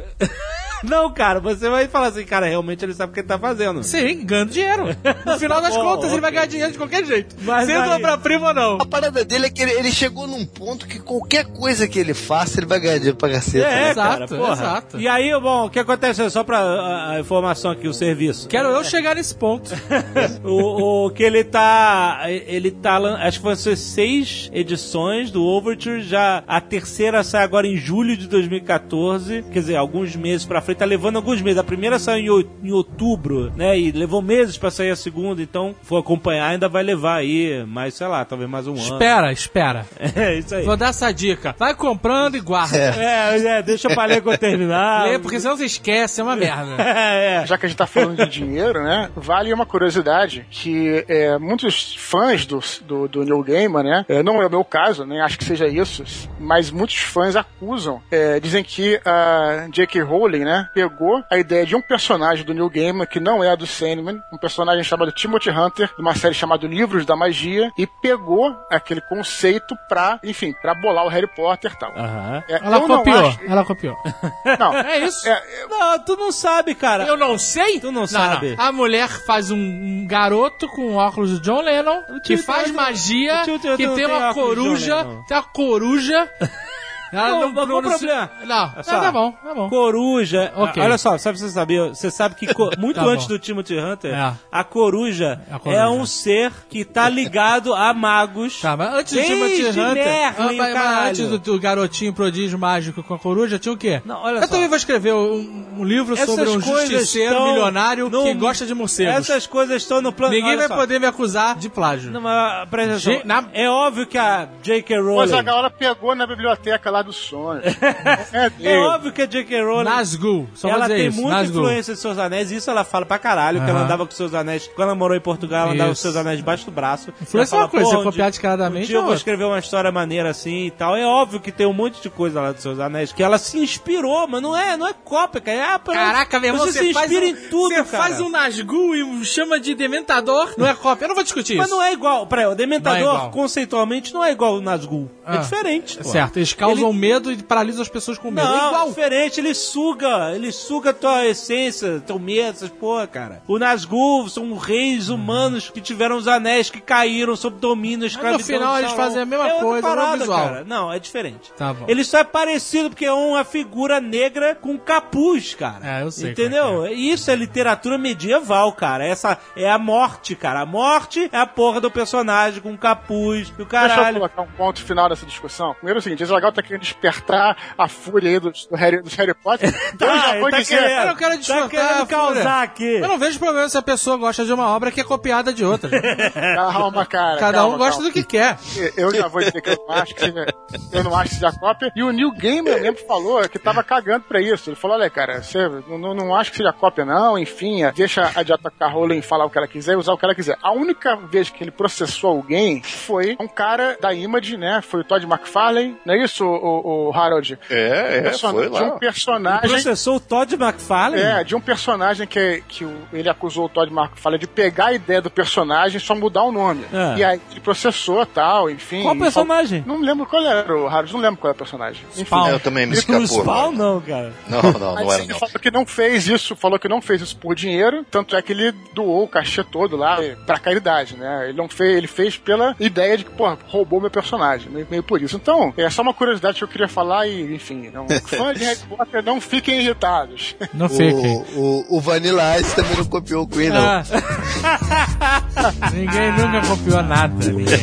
Não, cara, você vai falar assim, cara, realmente ele sabe o que ele tá fazendo. Sim, ganhando dinheiro. No final das (laughs) contas, ele ok. vai ganhar dinheiro de qualquer jeito. Mas Sendo aí- obra-prima ou não. A parada dele é que ele, ele chegou num ponto que qualquer coisa que ele faça, ele vai ganhar dinheiro pra caceta. É, né? cara, Exato, porra. exato. E aí, bom, o que acontece? Só pra a, a informação aqui, o serviço. Quero eu chegar nesse ponto. (laughs) o, o que ele tá. Ele tá. Acho que vão ser seis edições do Overture. Já a terceira sai agora em julho de 2014. Quer dizer, alguns meses pra frente. Tá levando alguns meses. A primeira saiu em, outubro, né? E levou meses pra sair a segunda. Então, for acompanhar, ainda vai levar aí mais, sei lá, talvez mais um ano. espera, espera. (laughs) É isso aí. Vou dar essa dica. Vai comprando e guarda. É, é, deixa pra ler quando (laughs) terminar. Lê, porque senão você esquece, é uma merda. (laughs) É, é. Já que a gente tá falando de dinheiro, né? Vale uma curiosidade que é, muitos fãs do, do, do Neil Gaiman, né? é, não é o meu caso, nem acho que seja isso, mas muitos fãs acusam, é, dizem que a J.K. Rowling, né? Pegou a ideia de um personagem do Neil Gaiman que não é a do Sandman, um personagem chamado Timothy Hunter, de uma série chamada Livros da Magia, e pegou aquele conceito pra, enfim, pra bolar o Harry Potter e tal. Aham. É, Ela não copiou, acho- ela copiou. (laughs) Não, É isso. é, Não, tu não sabe, cara. Eu não sei? Tu não sabe. A mulher faz um, um garoto com óculos do John Lennon, que faz magia, que não tem uma de coruja, tem uma coruja. (laughs) Ela Não, não, mas qual o pronuncia- problema? Não, tá, só. tá bom, tá bom. Coruja. Ok. Ah, Olha só, sabe você sabia? Você sabe que (laughs) muito Tá antes bom. do Timothy Hunter, É. a coruja, A coruja. é um ser que tá ligado a magos. Tá, mas antes do Timothy Hunter, Merlin, ah, mas- mas antes do, do garotinho prodígio mágico com a coruja, tinha o quê? Não, olha Eu só. também vou escrever um, um livro Essas sobre um justiceiro milionário no- que gosta de morcegos. Essas coisas estão no plano. Ninguém vai só. poder me acusar de plágio. Não, mas presta atenção. Na- É óbvio que a J.K. Pois Rowling. a galera pegou na biblioteca lá do sonho. (laughs) é É óbvio que a J.K. Rowling. Nazgûl, só ela tem isso, muita influência de seus anéis, isso ela fala pra caralho, que ela andava com seus anéis. Quando ela morou em Portugal, ela andava com Isso. seus anéis debaixo do braço. Influência Ela é uma coisa, "Pô, você copiar descaradamente Um dia eu é vou outra." escrever uma história maneira assim e tal. É óbvio que tem um monte de coisa lá dos seus anéis, que ela se inspirou, mas não é, não é cópia, cara. É, Caraca, meu irmão, você, você, se inspira um, em tudo, Você cara. faz um Nazgûl e chama de Dementador, não é cópia. Eu não vou discutir Mas isso. não é igual. Peraí, o Não é Dementador, igual. conceitualmente, não é igual o Nazgûl. É Ah, diferente. pô. Certo, eles causam medo e paralisam as pessoas com medo. é Não, igual. diferente, ele suga, ele suga tua essência, teu medo, essas porra, cara. O Nazgûl são reis humanos que tiveram os anéis que caíram sob domínio, escravidão. no final eles fazem a mesma É coisa, parada, no visual. cara. Não, é diferente. Tá bom. Ele só é parecido porque é uma figura negra com capuz, cara. É, eu sei Entendeu? como é Isso é literatura medieval, cara. Essa é a morte, cara. A morte é a porra do personagem com capuz, do Deixa eu caralho. colocar um ponto final nessa discussão. Primeiro é o seguinte, esse legal tá despertar a fúria aí do, do Harry, do Harry Potter. (laughs) Então eu Tá, já ele vou tá dizer... querendo. Eu não quero Tá despertar fúria. causar aqui. Eu não vejo problema se a pessoa gosta de uma obra que é copiada de outra. (laughs) Calma, cara. Cada calma, um gosta calma. do que quer. Eu já vou dizer que eu não acho que seja, eu não acho que seja cópia. E o Neil Gaiman mesmo falou que tava cagando pra isso. Ele falou, olha, cara, você não, não, acho que seja cópia, não. Enfim, deixa a J.K. Rowling falar o que ela quiser e usar o que ela quiser. A única vez que ele processou alguém foi um cara da Image, né? Foi o Todd McFarlane. Não é isso, o, o Harold? É, é, Person- foi De um lá. personagem... Processou o Todd McFarlane? É, de um personagem que, que ele acusou o Todd McFarlane de pegar a ideia do personagem e só mudar o nome. É. E aí ele processou tal, enfim. Qual personagem? fal- Não lembro qual era, o Harold, não lembro qual era o personagem. Enfim. Spawn. Eu também me escapou. Spawn não, cara. Não, não, Mas não era ele não. falou que não fez isso, falou que não fez isso por dinheiro, tanto é que ele doou o cachê todo lá pra caridade, né? Ele não fez, ele fez pela ideia de que, pô, roubou meu personagem, meio, meio por isso. Então, é só uma curiosidade que eu queria falar e, enfim, não, fãs de Harry Potter não fiquem irritados. Não fiquem. O, o, o Vanilla Ice também não copiou o Queen, não. Ah. (laughs) ninguém nunca copiou nada. Ninguém.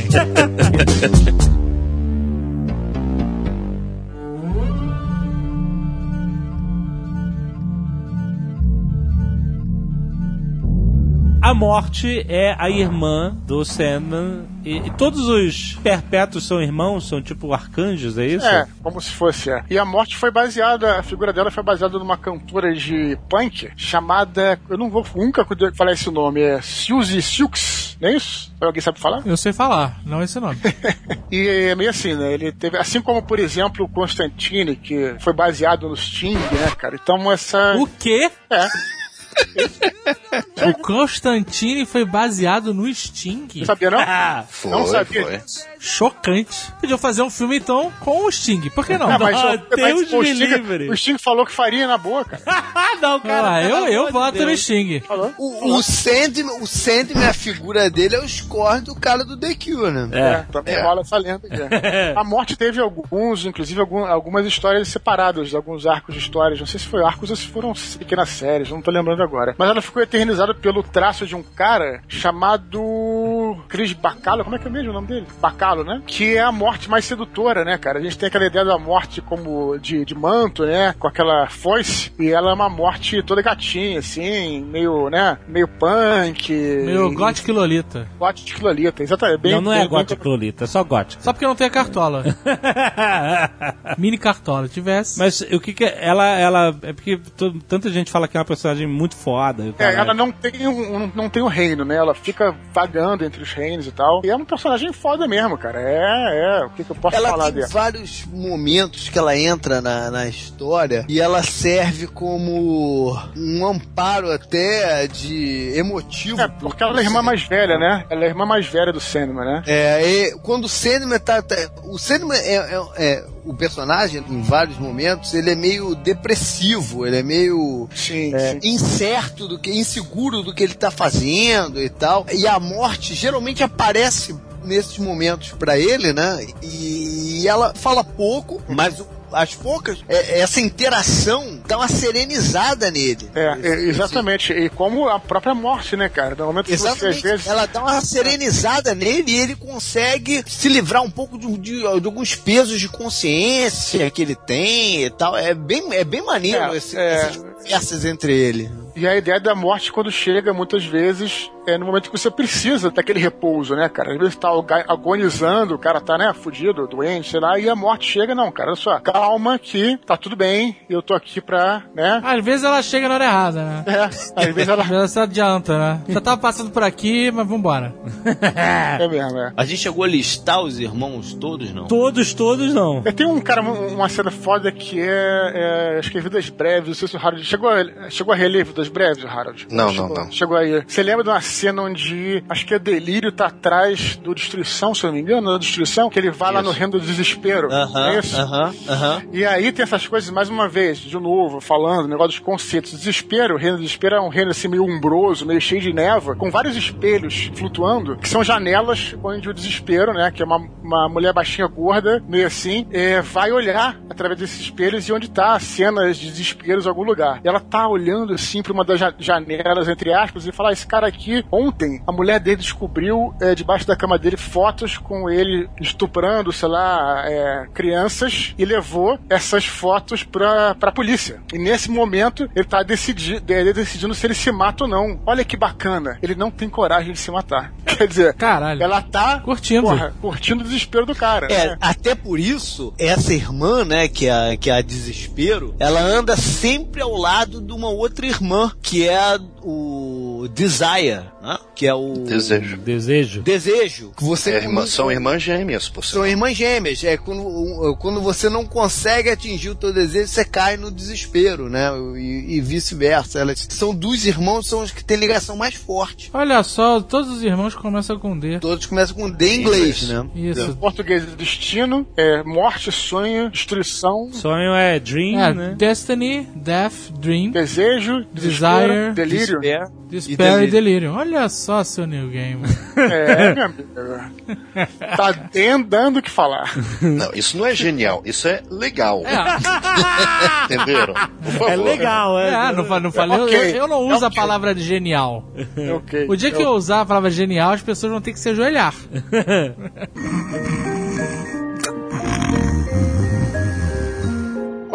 (laughs) A morte é a irmã do Sandman. E, e todos os perpétuos são irmãos, são tipo arcanjos, é isso? É, como se fosse. É. E a morte foi baseada, a figura dela foi baseada numa cantora de punk chamada. Eu não vou nunca falar esse nome, é Suzy Silks, não é isso? Alguém sabe falar? Eu sei falar, não esse nome. (laughs) E é meio assim, né? Ele teve. Assim como, por exemplo, o Constantine, que foi baseado no Sting, né, cara? Então essa. O quê? É. O Constantine foi baseado no Sting? Não sabia, não? Ah, (laughs) Foi, Não sabia. foi. Chocante. Podiam fazer um filme, então, com o Sting. Por que não? Ah, mas, Ah, o- Deus o me Sting- livre. O Sting falou que faria na boa, cara. (laughs) Ah, não, cara. Ah, eu, eu voto no. Sting. Falou? O, o Sandman, o Sandman, a figura dele é o score do cara do The Cure, né? É, também rola essa lenda aqui. (laughs) A morte teve alguns, inclusive algum- algumas histórias separadas, alguns arcos de histórias. Não sei se foi arcos ou se foram pequenas séries, não tô lembrando agora. Mas ela ficou eternizada pelo traço de um cara chamado Chris Bacalo. Como é que é mesmo o nome dele? Bacalo, né? Que é a morte mais sedutora, né, cara? A gente tem aquela ideia da morte como de, de manto, né? Com aquela foice. E ela é uma morte toda gatinha, assim, meio, né? Meio punk. Meu Gothic Lolita. Gótico Lolita, exatamente. Bem, não, não é bem- gótico, Lolita, é só gótico. Só porque não tem a cartola. (laughs) Mini cartola. Tivesse. Mas o que que é- ela ela é porque tanta gente fala que é uma personagem muito foda. e É, ela não tem, um, um- não tem um reino, né? Ela fica vagando entre os reinos e tal. E é um personagem foda mesmo, cara. É, é. O que, que eu posso Ela falar tem dela? vários momentos que ela entra na, na história e ela serve como um amparo até de emotivo. É, porque ela é a irmã mais velha, né? Ela é a irmã mais velha do Sandman, né? É, e quando o Sandman tá. tá- o Sandman é, é- é- O personagem, em vários momentos, ele é meio depressivo, ele é meio Sim, é, sim. incerto do que. inseguro do que ele tá fazendo e tal. E a morte geralmente aparece nesses momentos pra ele, né? E ela fala pouco, mas o- as poucas, é- essa interação dá uma serenizada nele. É, é, exatamente. E como a própria morte, né, cara? No momento que você, Exatamente. vezes. Ela dá uma serenizada nele e ele consegue se livrar um pouco de, de- de alguns pesos de consciência que ele tem e tal. É bem, é bem maneiro É, esse- é. essas conversas entre ele. E a ideia da morte, quando chega, muitas vezes, é no momento que você precisa daquele repouso, né, cara? Às vezes tá agonizando, o cara tá, né, fudido, doente, sei lá, e a morte chega, não, cara, olha só, calma que tá tudo bem, eu tô aqui pra, né? Às vezes ela chega na hora errada, né? É, às (laughs) vezes ela. Às vezes adianta, né? Já tava passando por aqui, mas vambora. (laughs) É mesmo, é. A gente chegou a listar os irmãos todos, não? Todos, todos não. É, Tem um cara, um- uma cena foda que é, é acho que é Vidas Breves, não sei se o Harold chegou a, chegou a reler Vidas Breves, Harold? Não, chegou, não, não. Chegou aí. Você lembra de uma cena onde, acho que é Delírio tá atrás do Destruição, se eu não me engano, da Destruição, que ele vai lá no Isso. reino do desespero, não Aham, é isso? aham, aham. E aí tem essas coisas, mais uma vez, de novo, falando, negócio dos conceitos. Desespero, o reino do desespero é um reino assim meio umbroso, meio cheio de névoa, com vários espelhos flutuando, que são janelas onde o desespero, né, que é uma, uma mulher baixinha gorda, meio assim, é, vai olhar através desses espelhos e onde tá cenas de desesperos em algum lugar. Ela tá olhando assim pra uma das ja- janelas, entre aspas, e fala: "Ah, esse cara aqui, ontem, a mulher dele descobriu é, debaixo da cama dele fotos com ele estuprando, sei lá, é, crianças e levou essas fotos pra, pra polícia. E nesse momento, ele tá decidi, de- decidindo se ele se mata ou não. Olha que bacana. Ele não tem coragem de se matar. (laughs) Quer dizer, Caralho. ela tá Curtindo. porra, curtindo o desespero do cara. É, né? até por isso, essa irmã, né, que é, a- que é a Desespero, ela anda sempre ao lado de uma outra irmã, que é o Desire, né? Que é o Desejo. Desejo. desejo. Que você É, irmã- não- são irmãs gêmeas, por. São irmãs gêmeas. É quando, quando você não consegue atingir o teu desejo, você cai no desespero, né? E, e vice-versa. Elas são dos irmãos, são os que têm ligação mais forte. Olha só, todos os irmãos começam com D. Todos começam com D em inglês, né? Isso. Português, destino, é, morte, sonho, destruição, Sonho é Dream, É, né? Destiny, Death, Dream, desejo, Desire, delírio. Despair. Despair e Delírio. Olha só, seu New Game. (laughs) É, meu amigo. Tá dando o que falar. (laughs) Não, isso não é genial, isso é legal. (laughs) Entenderam? Por favor. É legal, é. É, não, não falei. eu- Ok, Eu, eu não uso a ok. palavra de genial. ok. O dia que eu usar a palavra genial, as pessoas vão ter que se ajoelhar.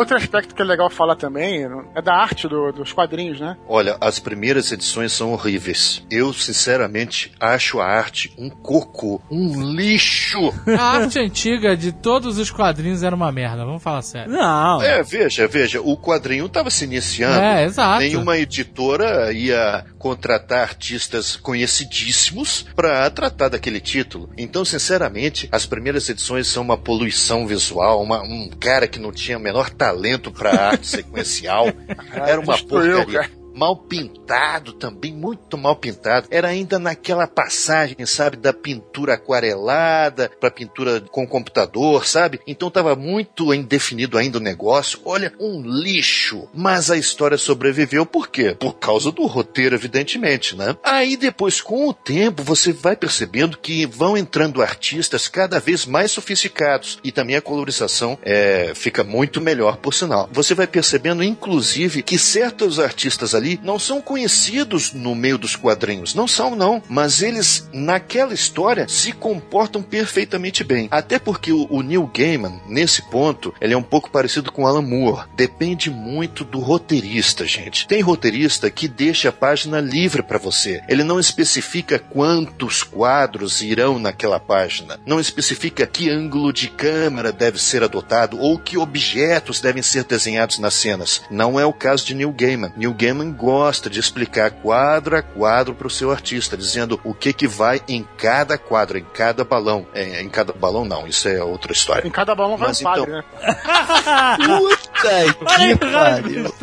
Outro aspecto que é legal falar também é da arte do- dos quadrinhos, né? Olha, as primeiras edições são horríveis. Eu, sinceramente, acho a arte um coco, um lixo. (laughs) A arte antiga de todos os quadrinhos era uma merda, vamos falar sério. Não. É, veja, veja, o quadrinho estava se iniciando. É, exato. Nenhuma editora ia contratar artistas conhecidíssimos para tratar daquele título. Então, sinceramente, as primeiras edições são uma poluição visual, uma- um cara que não tinha o menor talento para arte sequencial. (laughs) Era uma porcaria. cara. Mal pintado também, muito mal pintado. Era ainda naquela passagem, sabe, da pintura aquarelada para pintura com computador, sabe? Então tava muito indefinido ainda o negócio. Olha, um lixo. Mas a história sobreviveu por quê? Por causa do roteiro, evidentemente, né? Aí depois, com o tempo, você vai percebendo que vão entrando artistas cada vez mais sofisticados e também a colorização é, fica muito melhor, por sinal. Você vai percebendo, inclusive, que certos artistas ali não são conhecidos no meio dos quadrinhos. Não são, não. Mas eles, naquela história, se comportam perfeitamente bem. Até porque o, o Neil Gaiman, nesse ponto, ele é um pouco parecido com Alan Moore. Depende muito do roteirista, gente. Tem roteirista que deixa a página livre para você. Ele não especifica quantos quadros irão naquela página. Não especifica que ângulo de câmera deve ser adotado ou que objetos devem ser desenhados nas cenas. Não é o caso de Neil Gaiman. Neil Gaiman gosta de explicar quadro a quadro para o seu artista, dizendo o que que vai em cada quadro, em cada balão. É, em cada balão não, isso é outra história. Em cada balão vai um padre, então- né? Puta (laughs) que pariu.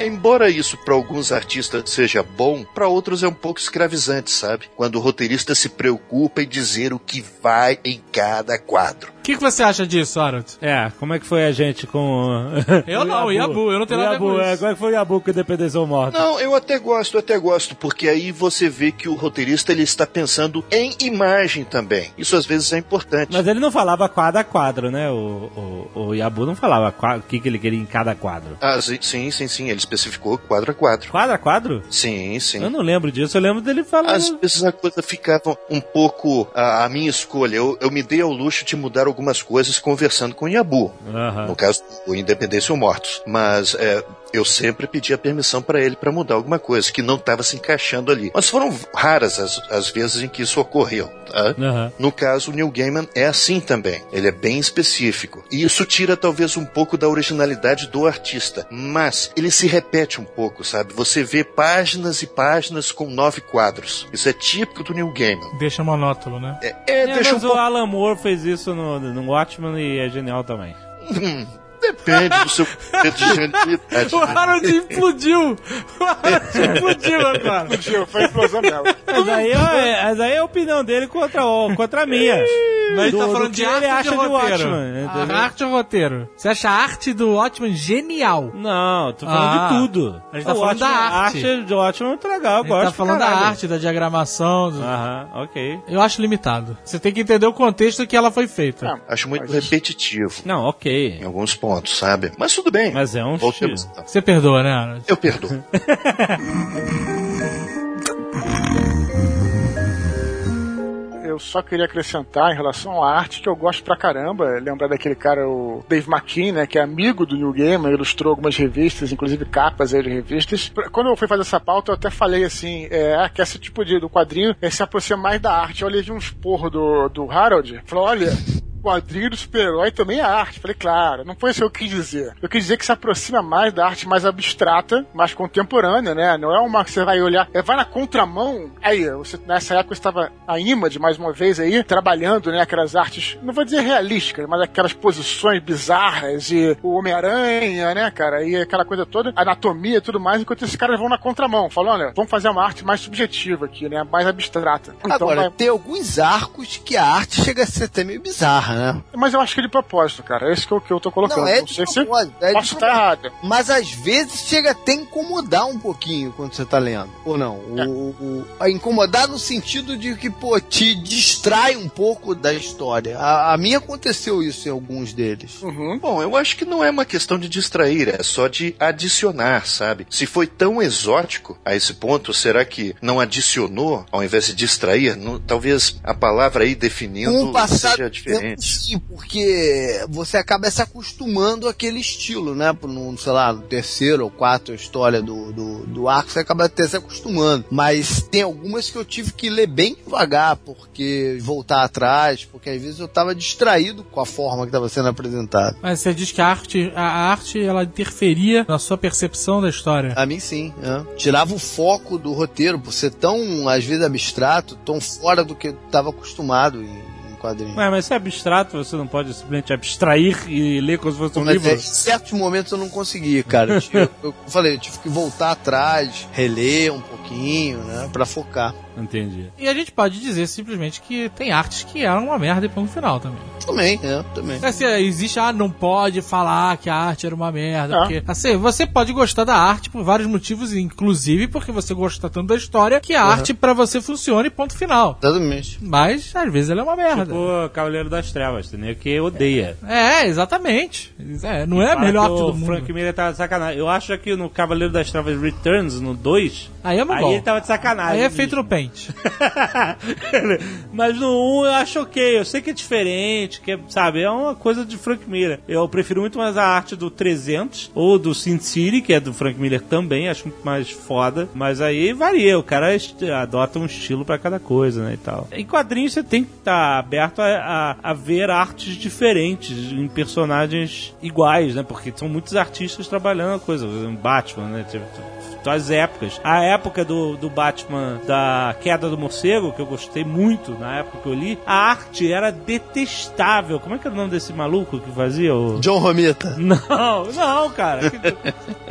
Embora isso para alguns artistas seja bom, para outros é um pouco escravizante, sabe? Quando o roteirista se preocupa em dizer o que vai em cada quadro. O que, que você acha disso, Arnold? É, como é que foi a gente com. (laughs) Eu não, o Yabu, eu não tenho O nada a ver com é, isso. como é que foi o Yabu com Independência ou Morta? Não, eu até gosto, eu até gosto, porque aí você vê que o roteirista ele está pensando em imagem também. Isso às vezes é importante. Mas ele não falava quadro a quadro, né? O, o, o Yabu não falava o que, que ele queria em cada quadro. Ah, sim, sim, sim, ele especificou quadro a quadro. Quadro a quadro? Sim, sim. Eu não lembro disso, eu lembro dele falando. Às vezes a coisa ficava um pouco a, a minha escolha. Eu, eu me dei ao luxo de mudar algumas coisas conversando com o Yabu. Aham. No caso, o Independência ou Mortos. Mas é, eu sempre pedi a permissão para ele para mudar alguma coisa que não estava se encaixando ali. Mas foram raras as, as vezes em que isso ocorreu. tá? Aham. No caso, o Neil Gaiman é assim também. Ele é bem específico. E isso tira talvez um pouco da originalidade do artista. Mas ele se repete um pouco, sabe? Você vê páginas e páginas com nove quadros. Isso é típico do Neil Gaiman. Deixa monótono, né? É, é, É, deixa um mas o pouco. Alan Moore fez isso no, no Watchmen e é genial também. (laughs) Depende do seu conceito de genialidade. O Harold explodiu! O Harold explodiu agora! Foi a explosão dela. Mas aí, é, mas aí é a opinião dele contra, o- contra a minha. Mas a gente Do- tá do falando de arte ou acha de de roteiro? Watchmen, A entendeu? arte ou roteiro? Você acha a arte do Watchmen genial? Não, tô falando Ah, de tudo. a gente tá O falando da Watchmen- arte. A arte de Watchmen é muito legal, eu A gente gosto tá falando pra da caralho. arte, da diagramação. do- Aham, ok. Eu acho limitado. Você tem que entender o contexto que ela foi feita. É, Acho muito repetitivo Não, ok. em alguns pontos, sabe? Mas tudo bem. Mas é um Voltemos então. Você perdoa, né? Eu perdoo. (laughs) Eu só queria acrescentar em relação à arte que eu gosto pra caramba. Lembrar daquele cara, o Dave McKean, né, que é amigo do New Gamer, ilustrou algumas revistas, inclusive capas aí de revistas. Quando eu fui fazer essa pauta, eu até falei assim: é, que esse tipo de do quadrinho é, se aproxima mais da arte. Eu levei um esporro do, do Harold, falou: olha. Quadrinho do super-herói também é arte. Falei, claro, não foi isso que eu quis dizer. Eu quis dizer que se aproxima mais da arte mais abstrata, mais contemporânea, né? Não é uma que você vai olhar, é, vai na contramão. Aí, você, nessa época eu estava a Image, mais uma vez aí, trabalhando, né? Aquelas artes, não vou dizer realísticas, mas aquelas posições bizarras e o Homem-Aranha, né, cara? E aquela coisa toda, anatomia e tudo mais, enquanto esses caras vão na contramão. Falam, olha, vamos fazer uma arte mais subjetiva aqui, né? Mais abstrata. Então, Agora, vai- tem alguns arcos que a arte chega a ser até meio bizarra, né? Mas eu acho que é de propósito, cara. É isso que eu, que eu tô colocando. Não, é de sei se propósito, é de posso estar errado. Mas às vezes chega até a incomodar um pouquinho quando você tá lendo. Ou não? O, É. o- o- a incomodar no sentido de que, pô, te distrai um pouco da história. A, a mim aconteceu isso em alguns deles. Uhum. Bom, eu acho que não é uma questão de distrair, é só de adicionar, sabe? Se foi tão exótico a esse ponto, será que não adicionou ao invés de distrair? Não- talvez a palavra aí definindo Com o passar seja diferente. Sim, porque você acaba se acostumando àquele estilo, né? No, sei lá, no terceiro ou quarto história do, do, do arco, você acaba até se acostumando. Mas tem algumas que eu tive que ler bem devagar, porque voltar atrás, porque às vezes eu tava distraído com a forma que estava sendo apresentada. Mas você diz que a arte, a arte ela interferia na sua percepção da história. A mim sim, é. tirava o foco do roteiro, por ser tão, às vezes, abstrato, tão fora do que eu estava acostumado em quadrinho. Ué, mas se é abstrato, você não pode simplesmente abstrair e ler como se fosse um Mas livro? é, em certos momentos eu não consegui, cara. Eu, eu falei, eu tive que voltar atrás, reler um pouquinho, né? Pra focar. Entendi. E a gente pode dizer simplesmente que tem artes que eram uma merda e ponto final também. Também, é, também. Assim, existe, ah, não pode falar que a arte era uma merda. Ah. Porque, assim, você pode gostar da arte por vários motivos, inclusive porque você gosta tanto da história, que a arte pra você funciona e ponto final. Exatamente. Mas, às vezes, ela é uma merda. Tipo Cavaleiro das Trevas, entendeu? Que odeia. É, exatamente. É, não é a melhor que arte do o mundo. Frank Miller tava de sacanagem. Eu acho que no Cavaleiro das Trevas Returns, no 2, Aí é aí ele tava de sacanagem. Aí é feito no pente. (laughs) Mas no 1 eu acho ok. Eu sei que é diferente, que é, sabe, é uma coisa de Frank Miller. Eu prefiro muito mais a arte do 300 ou do Sin City, que é do Frank Miller também, acho muito mais foda. Mas aí varia, o cara adota um estilo pra cada coisa, né, e tal. Em quadrinhos você tem que estar aberto a, a- a ver artes diferentes em personagens iguais, né, porque são muitos artistas trabalhando a coisa. Batman, né, tipo, as épocas. A época do, do Batman da Queda do Morcego, que eu gostei muito na época que eu li, a arte era detestável. Como é que era o nome desse maluco que fazia o. John Romita. (laughs) Não, não, cara.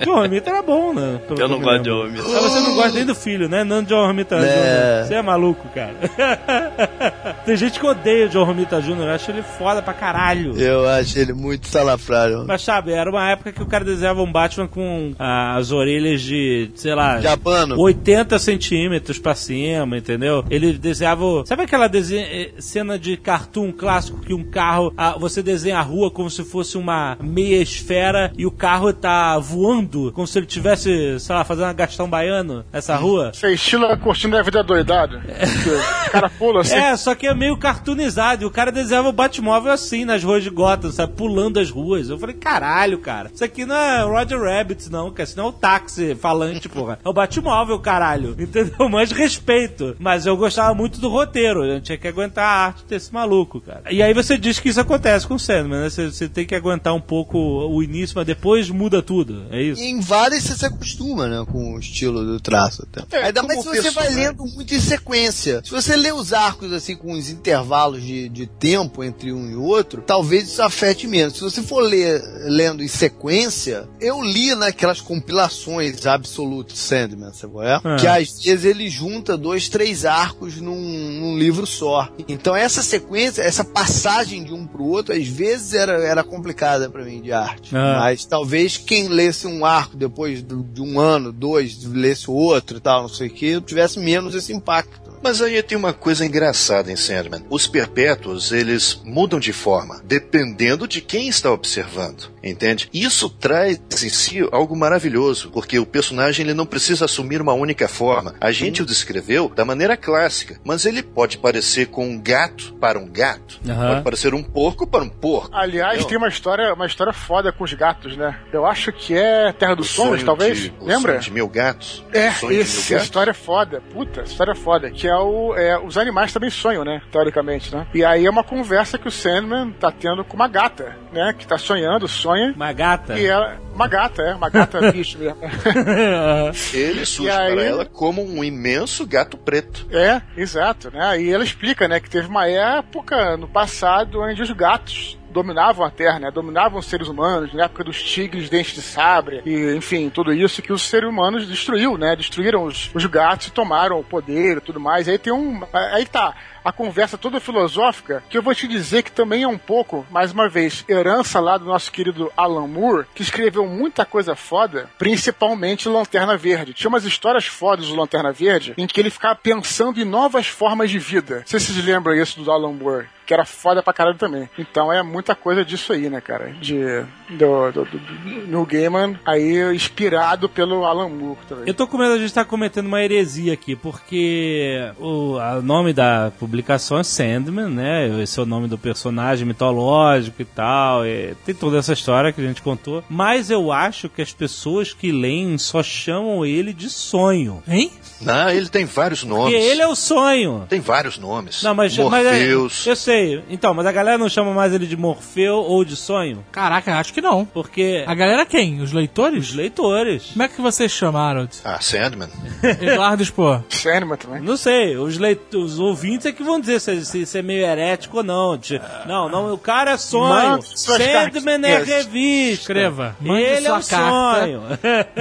John Romita era bom, né? Pelo Eu não gosto de homem. Mas você não gosta nem do filho, né? Não de John Romita É. Jr. Você é maluco, cara. (laughs) Tem gente que odeia o John Romita Jr. Eu acho ele foda pra caralho. Eu acho ele muito salafrário. Mas sabe, era uma época que o cara desenhava um Batman com ah, as orelhas de, sei lá, Japano. 80 centímetros pra cima, entendeu? Ele desenhava. Sabe aquela desen- eh, cena de cartoon clássico que um carro. ah, você desenha a rua como se fosse uma meia esfera e o carro tá voando, como se ele tivesse, sei lá, fazendo uma gastão baiano nessa rua? Você estilo a cortina da vida doidado. Que (laughs) O cara pula assim. É, só que é meio cartoonizado. E o cara desenhava o Batmóvel assim nas ruas de Gotham, sabe? Pulando as ruas. Eu falei, caralho, cara. Isso aqui não é Roger Rabbit, não, cara. Isso não é o táxi falante, porra. É o Batmóvel, caralho. (laughs) Entendeu? Mais respeito. Mas eu gostava muito do roteiro. Eu tinha que aguentar a arte desse maluco, cara. E aí você diz que isso acontece com o Sandman, né? Você, você tem que aguentar um pouco o início, mas depois muda tudo. É isso? E em vários você se acostuma, né? Com o estilo do traço até. É, Ainda mais se você vai lendo muito em sequência. Se você lê os arcos assim com os intervalos de, de tempo entre um e outro, talvez isso afete menos. Se você for ler lendo em sequência, eu li naquelas compilações Absolute Sandman, sabe é? Que às vezes ele junta dois, três arcos num, num livro só. Então essa sequência, essa passagem de um pro outro, às vezes era, era complicada pra mim de arte. Ah. Mas talvez quem lesse um arco depois de um ano, dois, lesse o outro e tal, não sei o que, tivesse menos esse impacto. Mas aí tem uma coisa engraçada em Sandman. Os perpétuos, eles mudam de forma, dependendo de quem está observando, entende? Isso traz em si algo maravilhoso, porque o personagem ele não precisa assumir uma única forma. A gente o descreveu da maneira clássica, mas ele pode parecer com um gato para um gato, Aham. pode parecer um porco para um porco. Aliás, Não. tem uma história, uma história foda com os gatos, né? Eu acho que é Terra dos Sonhos, sonho talvez. de- o Lembra? sonho de mil gatos. É, O sonho de esse, mil a gatos. história é foda. Puta, história foda. Que é o. É, os animais também sonham, né? Teoricamente, né? E aí é uma conversa que o Sandman tá tendo com uma gata, né? Que tá sonhando, sonha. Uma gata. E ela. Uma gata, é, uma gata (laughs) bicho mesmo. (laughs) Ele surge aí- para ela como um imenso gato preto. É, exato, né? E ela explica, né, que teve uma época no passado onde os gatos dominavam a Terra, né? Dominavam os seres humanos, na época dos tigres, dentes de sabre, e enfim, tudo isso que os seres humanos destruiu, né? Destruíram os, os gatos tomaram o poder e tudo mais. Aí tem um. Aí tá. A conversa toda filosófica, que eu vou te dizer que também é um pouco, mais uma vez, herança lá do nosso querido Alan Moore, que escreveu muita coisa foda, principalmente Lanterna Verde. Tinha umas histórias fodas do Lanterna Verde, em que ele ficava pensando em novas formas de vida. Não sei se vocês lembram isso do Alan Moore que era foda pra caralho também. Então é muita coisa disso aí, né, cara? De, do, do, do, do Neil Gaiman, aí inspirado pelo Alan Moore também. Eu tô com medo de a gente estar cometendo uma heresia aqui, porque o a nome da publicação é Sandman, né? Esse é o nome do personagem mitológico e tal. e tem toda essa história que a gente contou. Mas eu acho que as pessoas que leem só chamam ele de sonho. Hein? Não, ele tem vários nomes. Porque ele é o sonho. Tem vários nomes. Não, mas, mas é, Morpheus. eu sei, sei. Então, mas a galera não chama mais ele de Morfeu ou de Sonho? Caraca, acho que não. Porque A galera quem? Os leitores? os leitores. Como é que vocês chamaram? Ah, Sandman. (laughs) Eduardo Spor. Sandman também. Não sei, os, leit os ouvintes é que vão dizer se, se, se é meio herético ou não. De- Não, não, o cara é sonho. Sandman é revista. Escreva. Mande Ele é sua um carta. sonho.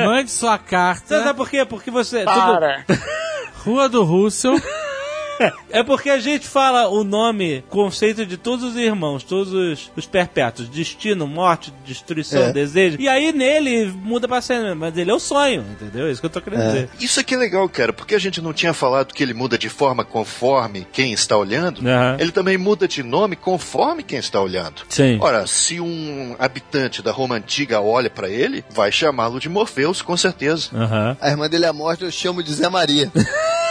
Mande sua Você carta. sabe por quê? Porque você. tudo- Para. (laughs) Rua do Russell. (laughs) É porque a gente fala o nome, conceito de todos os irmãos, todos os, os perpétuos: destino, morte, destruição, É. desejo. E aí nele muda pra Sandman, mas ele é o sonho, entendeu? É isso que eu tô querendo dizer. Isso aqui é legal, cara, porque a gente não tinha falado que ele muda de forma conforme quem está olhando. Aham. Ele também muda de nome conforme quem está olhando. Sim. Ora, se um habitante da Roma antiga olha pra ele, vai chamá-lo de Morpheus, com certeza. Aham. A irmã dele é morta, eu chamo de Zé Maria. (laughs)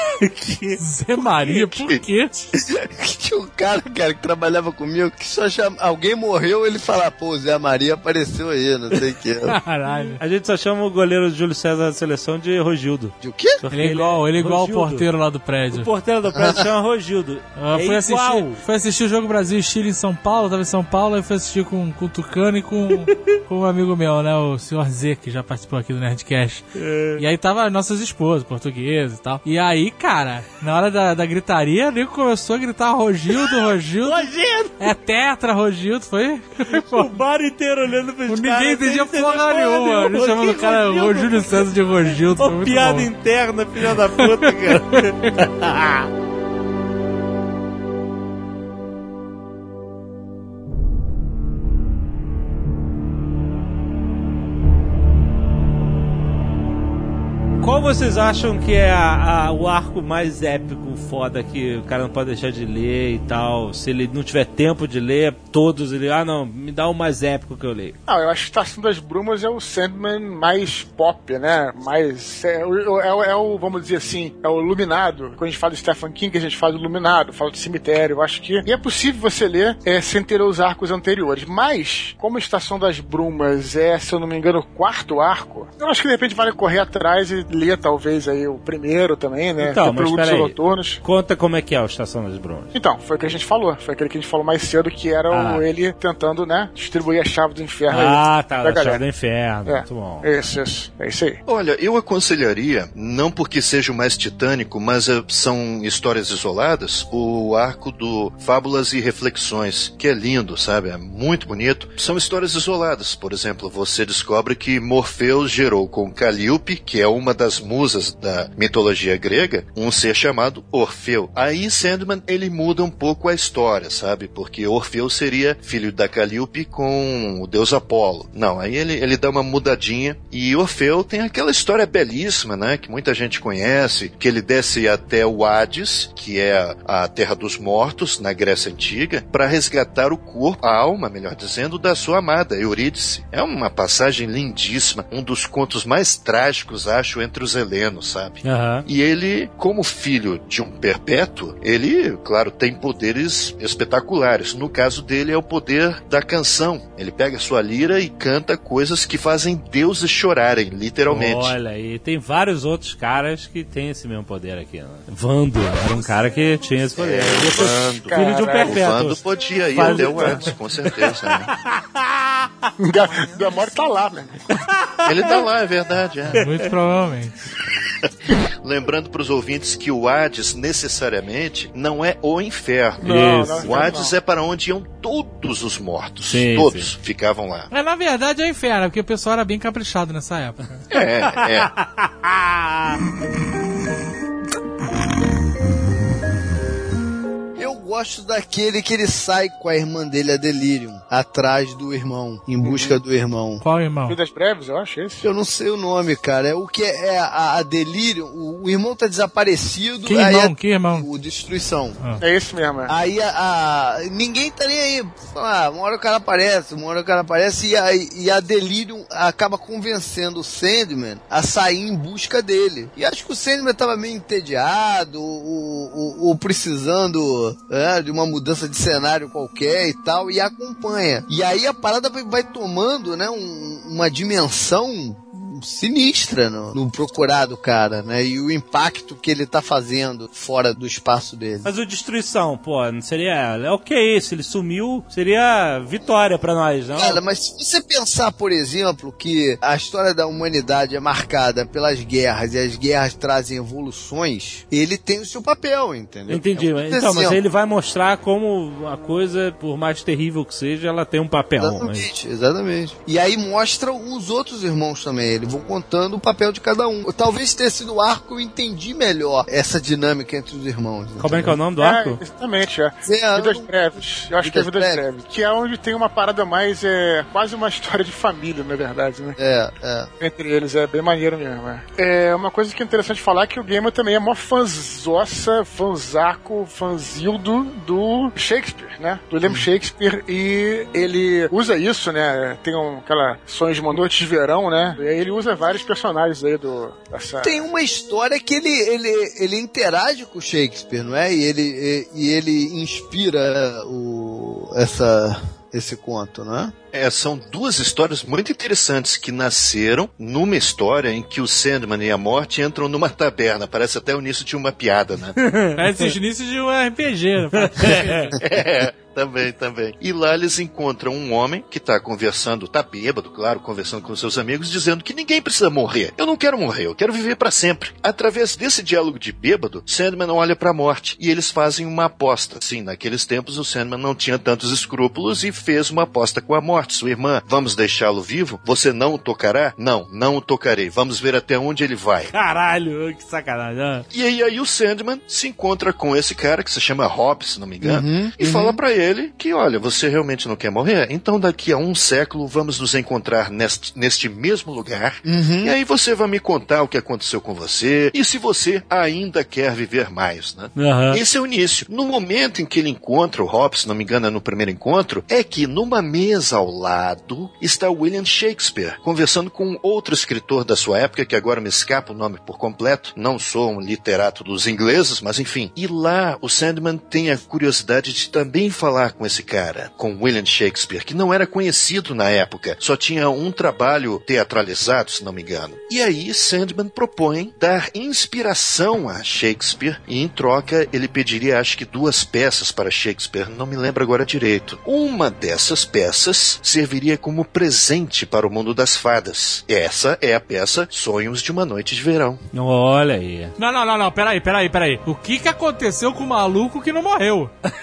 Zé Maria, por quê? Tinha um cara, cara, que trabalhava comigo, que só chama... Alguém morreu, ele fala, pô, Zé Maria apareceu aí, não sei o que. Caralho. A gente só chama o goleiro Júlio César da seleção de Rogildo. De o quê? Ele é igual, ele é igual o Rogildo. porteiro lá do O prédio. porteiro do prédio chama Rogildo. Ah, é fui, igual. assistir, fui assistir o jogo Brasil e Chile em São Paulo, tava em São Paulo, aí fui assistir com, com o Tucano e com, (laughs) com um amigo meu, né, o senhor Z, que já participou aqui do Nerdcast. É. E aí tava nossas esposas, portuguesas e tal. E aí, cara, na hora da, da gritaria, o nego começou a gritar Rogildo, Rogildo. (laughs) Rogildo! É tetra, Rogildo, foi? (laughs) O bar inteiro olhando pra esse Ninguém cara, entendia porra nenhuma. Gente chamando o cara Rogildo? o Júlio César de Rogildo. Muito piada bom. interna, filha da puta, cara. (laughs) Qual vocês acham que é a- a- o arco mais épico, foda, que o cara não pode deixar de ler e tal? Se ele não tiver tempo de ler, todos ele. Ah, não, me dá o mais épico que eu leio. Não, eu acho que Estação das Brumas é o Sandman mais pop, né? Mais. É, é o- é o, vamos dizer assim, é o iluminado. Quando a gente fala de Stephen King, a gente fala do iluminado, fala de cemitério. Eu acho que. E é possível você ler é, sem ter os arcos anteriores. Mas, como Estação das Brumas é, se eu não me engano, o quarto arco, eu acho que de repente vale correr atrás e ler talvez aí o primeiro também, né? Então, mas peraí. Noturnos. Conta como é que é a Estação das Brumas. Então, foi o que a gente falou. Foi aquele que a gente falou mais cedo, que era o- Ah. ele tentando, né, distribuir a chave do inferno Ah, aí. tá, da chave galera. do inferno. É. Muito bom. Isso, isso. É isso aí. Olha, eu aconselharia, não porque seja o mais titânico, mas eh, são histórias isoladas, o arco do Fábulas e Reflexões, que é lindo, sabe? É muito bonito. São histórias isoladas. Por exemplo, você descobre que Morfeu gerou com Calíope, que é uma das musas da mitologia grega, um ser chamado Orfeu. Aí Sandman, ele muda um pouco a história, sabe? Porque Orfeu seria filho da Calíope com o deus Apolo. Não, aí ele, ele dá uma mudadinha e Orfeu tem aquela história belíssima, né? Que muita gente conhece, que ele desce até o Hades, que é a terra dos mortos, na Grécia Antiga, para resgatar o corpo, a alma, melhor dizendo, da sua amada, Eurídice. É uma passagem lindíssima, um dos contos mais trágicos, acho, entre os helenos, sabe? Aham. E ele, como filho de um perpétuo, ele, claro, tem poderes espetaculares. No caso dele é o poder da canção. Ele pega sua lira e canta coisas que fazem deuses chorarem, literalmente. Olha aí, tem vários outros caras que têm esse mesmo poder aqui. Né? Vando era um cara que tinha esse poder. Ele foi Vando. filho de um perpétuo. Vando podia ir Faz- até o Hades, com certeza. né? Da- Demora tá lá, né? Ele tá lá, é verdade. é. Muito provavelmente. (laughs) Lembrando para os ouvintes que o Hades necessariamente não é o inferno. Não, O Hades não. é para onde iam todos os mortos. Sim, todos sim. ficavam lá. Mas na verdade é inferno, porque o pessoal era bem caprichado nessa época. É, é. (laughs) gosto daquele que ele sai com a irmã dele, a Delirium, atrás do irmão, em busca do irmão. Qual irmão? Vidas Breves, eu acho esse. Eu não sei o nome, cara. É o que é a, a Delirium. O, o irmão tá desaparecido. Que irmão? a- Que irmão? O Destruição. É esse mesmo, é. Aí a, a- ninguém tá nem aí. Ah, uma hora o cara aparece, uma hora o cara aparece e a, e a Delirium acaba convencendo o Sandman a sair em busca dele. E acho que o Sandman tava meio entediado ou, ou- ou precisando é, de uma mudança de cenário qualquer e tal, e acompanha. E aí a parada vai, vai tomando né, um- uma dimensão sinistra no, no procurar do cara, né? E o impacto que ele tá fazendo fora do espaço dele. Mas o Destruição, pô, não seria. É ok, se ele sumiu, seria vitória pra nós, não? Cara, mas se você pensar, por exemplo, que a história da humanidade é marcada pelas guerras e as guerras trazem evoluções, ele tem o seu papel, entendeu? Entendi. É um então, mas ele vai mostrar como a coisa, por mais terrível que seja, ela tem um papel. Mas... Exatamente, exatamente. E aí mostra os outros irmãos também. Eles vão contando o papel de cada um. Talvez tenha sido o arco que eu entendi melhor essa dinâmica entre os irmãos. Como é que é o nome do É, arco? exatamente, é. É, Vidas Breves. Eu acho que é Vidas Vidas Breves. Breves. Que é onde tem uma parada mais, é quase uma história de família, na verdade, né? É, é. Entre eles, é bem maneiro mesmo. É, é uma coisa que é interessante falar é que o Gamer também é mó fanzossa, fanzaco, fanzildo do Shakespeare, né? Do William Shakespeare. E ele usa isso, né? Tem um, aquela Sonhos de uma Noite de Verão, né? E aí ele usa vários personagens aí do. Dessa... Tem uma história que ele, ele, ele interage com Shakespeare, não é? E ele, e, e ele inspira o, essa, esse conto, não é? É, são duas histórias muito interessantes que nasceram numa história em que o Sandman e a Morte entram numa taberna. Parece até o início de uma piada, né? (laughs) Parece o início de um RPG. né? (laughs) É, também, também. E lá eles encontram um homem que tá conversando, tá bêbado, claro, conversando com seus amigos, dizendo que ninguém precisa morrer. Eu não quero morrer, eu quero viver pra sempre. Através desse diálogo de bêbado, Sandman olha pra morte e eles fazem uma aposta. Sim, naqueles tempos o Sandman não tinha tantos escrúpulos e fez uma aposta com a morte, sua irmã. Vamos deixá-lo vivo? Você não o tocará? Não, não o tocarei. Vamos ver até onde ele vai. Caralho, que sacanagem. ah. E aí, aí o Sandman se encontra com esse cara que se chama Hobbes, se não me engano, Uhum, e fala pra ele que, olha, você realmente não quer morrer? Então daqui a um século vamos nos encontrar neste, neste mesmo lugar. Uhum. E aí você vai me contar o que aconteceu com você e se você ainda quer viver mais, né? Esse é o início. No momento em que ele encontra o Hobbes, se não me engano, é no primeiro encontro, é que numa mesa ao lado está William Shakespeare, conversando com outro escritor da sua época, que agora me escapa o nome por completo. Não sou um literato dos ingleses, mas enfim. E lá o Sandman tem a curiosidade de também falar com esse cara, com William Shakespeare, que não era conhecido na época, só tinha um trabalho teatralizado, se não me engano. E aí Sandman propõe dar inspiração a Shakespeare e em troca ele pediria acho que duas peças para Shakespeare, não me lembro agora direito. Uma dessas peças serviria como presente para o mundo das fadas. Essa é a peça Sonhos de uma Noite de Verão. Olha aí. Não, não, não, não, peraí, peraí, peraí. O que que aconteceu com o maluco que não morreu? (laughs)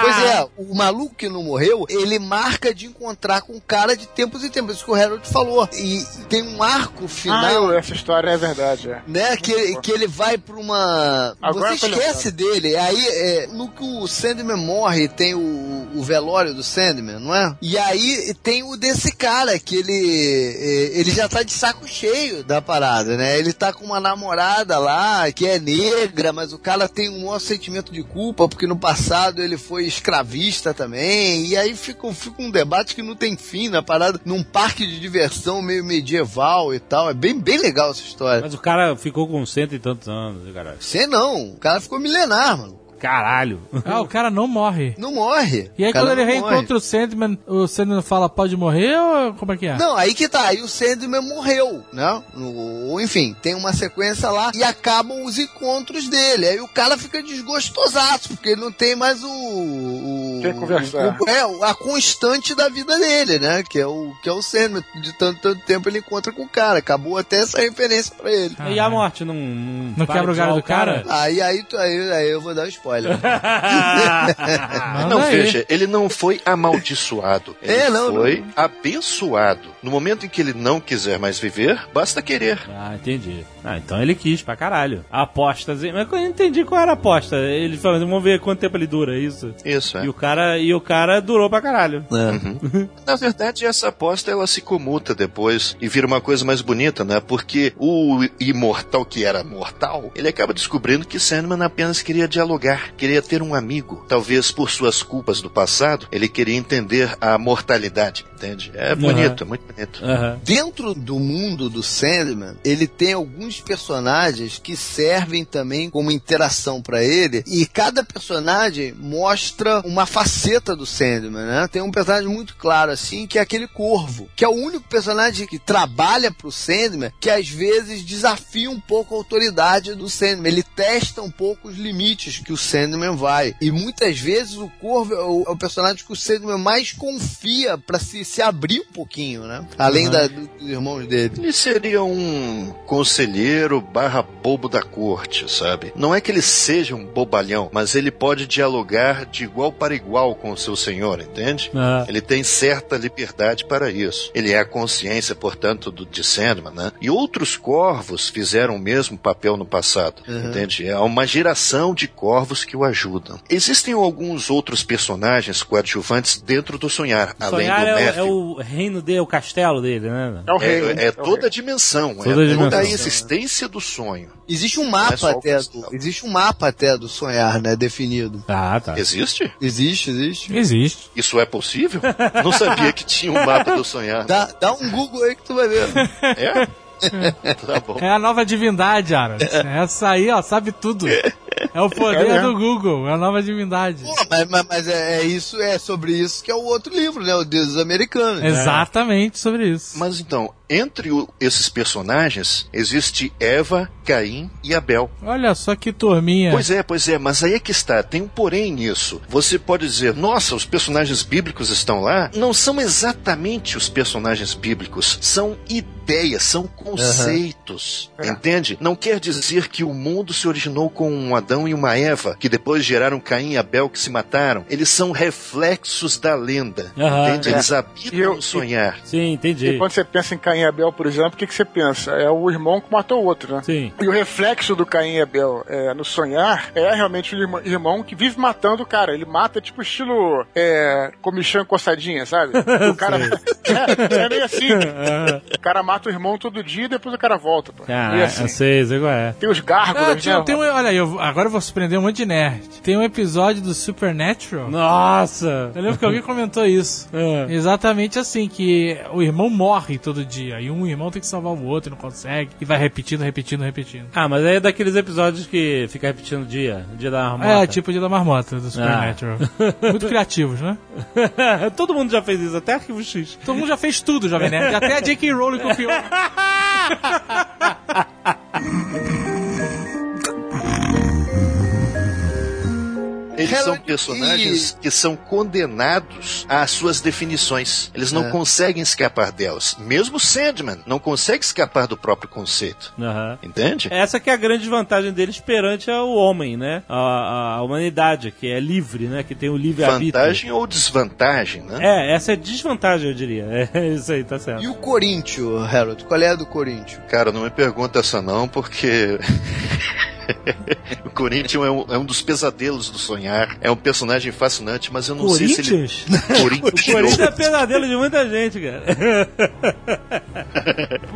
Pois é, o maluco que não morreu, ele marca de encontrar com o cara de tempos em tempos, isso que o Harold falou. E tem um arco final, Ah, essa história é verdade, é. né, que, que ele vai pra uma... Agora Você esquece dele, aí é, no que o Sandman morre, tem o, o velório do Sandman, não é? E aí tem o desse cara, que ele, é, ele já tá de saco cheio da parada, né? Ele tá com uma namorada lá, que é negra, mas o cara tem um maior sentimento de culpa, porque no passado ele foi escravista também, e aí fica, fica um debate que não tem fim na parada, num parque de diversão meio medieval e tal, é bem, bem legal essa história. Mas o cara ficou com cento e tantos anos, caralho. Você não, o cara ficou milenar, mano. Caralho. Ah, o cara não morre. Não morre. E aí O cara quando ele não reencontra morre. o Sandman, o Sandman fala, pode morrer ou como é que é? Não, aí que tá, aí o Sandman morreu, né? No, enfim, tem uma sequência lá e acabam os encontros dele. Aí o cara fica desgostosaço, porque ele não tem mais o. o Quem conversar. o- é, a constante da vida dele, né? Que é o, que é o Sandman. De tanto, tanto tempo ele encontra com o cara. Acabou até essa referência pra ele. E a morte não. Não, Não quebra o galho do cara? Aí, aí, tu- aí, aí eu vou dar um spoiler. (laughs) Não, aí. veja, ele não foi amaldiçoado. Ele É, não, foi abençoado. No momento em que ele não quiser mais viver, basta querer. Ah, entendi. Ah, então ele quis pra caralho. Apostas. Mas eu não entendi qual era a aposta. Ele falou, vamos ver quanto tempo ele dura, é isso? Isso, é. E o cara, e o cara durou pra caralho. (laughs) Na verdade, essa aposta ela se comuta depois e vira uma coisa mais bonita, né? Porque o imortal que era mortal, ele acaba descobrindo que Sandman apenas queria dialogar queria ter um amigo. Talvez por suas culpas do passado, ele queria entender a mortalidade, entende? É bonito, é muito bonito. Aham. Dentro do mundo do Sandman, ele tem alguns personagens que servem também como interação pra ele, e cada personagem mostra uma faceta do Sandman, né? Tem um personagem muito claro assim, que é aquele corvo, que é o único personagem que trabalha pro Sandman, que às vezes desafia um pouco a autoridade do Sandman. Ele testa um pouco os limites que o Sandman vai. E muitas vezes o corvo é o, é o personagem que o Sandman mais confia pra se, se abrir um pouquinho, né? Além da- do- dos irmãos dele. Ele seria um conselheiro barra bobo da corte, sabe? Não é que ele seja um bobalhão, mas ele pode dialogar de igual para igual com o seu senhor, entende? Aham. Ele tem certa liberdade para isso. Ele é a consciência, portanto, do de Sandman, né? E outros corvos fizeram o mesmo papel no passado, entende? É uma geração de corvos que o ajudam. Existem alguns outros personagens coadjuvantes dentro do sonhar, além Sonhar do é, o- Matthew. é o reino dele, o castelo dele, né? É o rei. né? É, é o toda a dimensão, Toda é a toda dimensão. a existência do sonho. Existe um é mapa o até do, existe um mapa até do sonhar, né, definido. Ah, tá. Existe? Existe, existe. Existe. Isso é possível? Não sabia que tinha um mapa do sonhar. Dá, dá um Google aí que tu vai ver. É? (laughs) Tá bom. É a nova divindade, Aaron. (laughs) Essa aí, ó, sabe tudo. É o poder É do Google, é a nova divindade. Pô, mas, mas- mas é, é isso, é sobre isso que é o outro livro, né? O Deuses Americanos. Exatamente sobre isso. Mas então, entre o- esses personagens, existe Eva, Caim e Abel. Olha só que turminha. Pois é, pois é, mas aí é que está, tem um porém nisso. Você pode dizer, nossa, os personagens bíblicos estão lá. Não são exatamente os personagens bíblicos, são ideias, são conceitos. Entende? Não quer dizer que o mundo se originou com um Adão e uma Eva, que depois geraram Caim e Abel que se mataram. Eles são reflexos da lenda. Aham. entende? É. Eles habitam E eu- no sonhar. Sim, entendi. E quando você pensa em Caim e Abel, por exemplo, o que, que você pensa? É o irmão que matou o outro, né? Sim. E o reflexo do Caim e Abel é, no sonhar é realmente o irmão, irmão que vive matando o cara. Ele mata tipo estilo é, comichão encostadinha, sabe? O cara. (laughs) (laughs) é, é meio assim. (laughs) O cara mata o irmão todo dia e depois o cara volta, pô. Ah, e assim. eu sei, sei qual é. Tem os gárgulas, Ah, tinha, né? tem um, olha aí, eu- agora eu vou surpreender um monte de nerd. Tem um episódio do Supernatural. Nossa! Eu lembro que alguém comentou isso. É. Exatamente assim, que o irmão morre todo dia. E um irmão tem que salvar o outro e não consegue. E vai repetindo, repetindo, repetindo. Ah, mas aí é daqueles episódios que fica repetindo o dia, o dia da marmota. É, tipo o dia da marmota do Supernatural. Muito criativos, né? (laughs) Todo mundo já fez isso, até Arquivo X. Todo mundo já fez tudo, Jovem Nerd. Até a J.K. Rowling copiou. (laughs) Eles Hello, são personagens que são condenados às suas definições. Eles não É. conseguem escapar delas. Mesmo Sandman não consegue escapar do próprio conceito. Aham. Entende? Essa que é a grande vantagem deles perante o homem, né? A, a- humanidade, que é livre, né? Que tem o livre-arbítrio. Vantagem ou desvantagem, né? É, essa é desvantagem, eu diria. (laughs) É isso aí, tá certo. E o Coríntio, Harold? Qual é a do Coríntio? Cara, não me pergunta essa não, porque. (laughs) (laughs) o Corinthians é um, é um dos pesadelos do sonhar. É um personagem fascinante, mas eu não sei se ele. Corinthians? (laughs) Corinthians. O Corinthians é pesadelo de muita gente, cara. (laughs)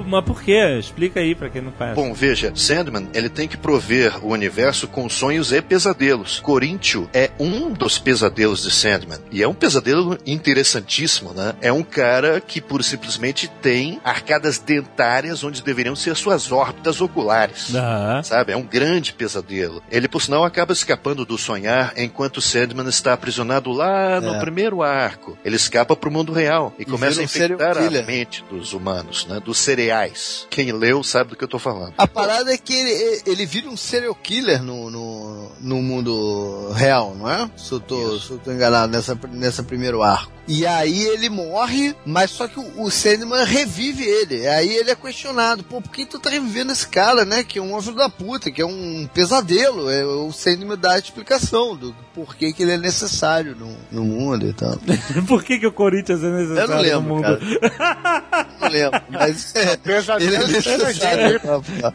Mas por quê? Explica aí pra quem não conhece. Bom, veja, Sandman, ele tem que prover o universo com sonhos e pesadelos. Coríntio é um dos pesadelos de Sandman. E é um pesadelo interessantíssimo, né? É um cara que pura simplesmente tem arcadas dentárias onde deveriam ser suas órbitas oculares. Aham. Sabe? É um grande pesadelo. Ele, por sinal, acaba escapando do sonhar enquanto Sandman está aprisionado lá no É. primeiro arco. Ele escapa para o mundo real e, E começa a infectar a mente dos humanos, né? Dos cereais. Quem leu sabe do que eu tô falando. A parada é que ele, ele vira um serial killer no, no, no mundo real, não é? Se eu tô enganado nessa, nessa primeiro arco. E aí ele morre, mas só que o, o Sandman revive ele. Aí ele é questionado, pô, por que tu tá revivendo esse cara, né? Que é um filho da puta, que é um pesadelo. É, o Sandman dá a explicação do porquê que ele é necessário no, no mundo e tal. (laughs) Por que, que o Corinthians é necessário Eu não no lembro, mundo? cara. (laughs) Não lembro, mas (laughs) é, Pesadelo ele é de necessário. pra- pra-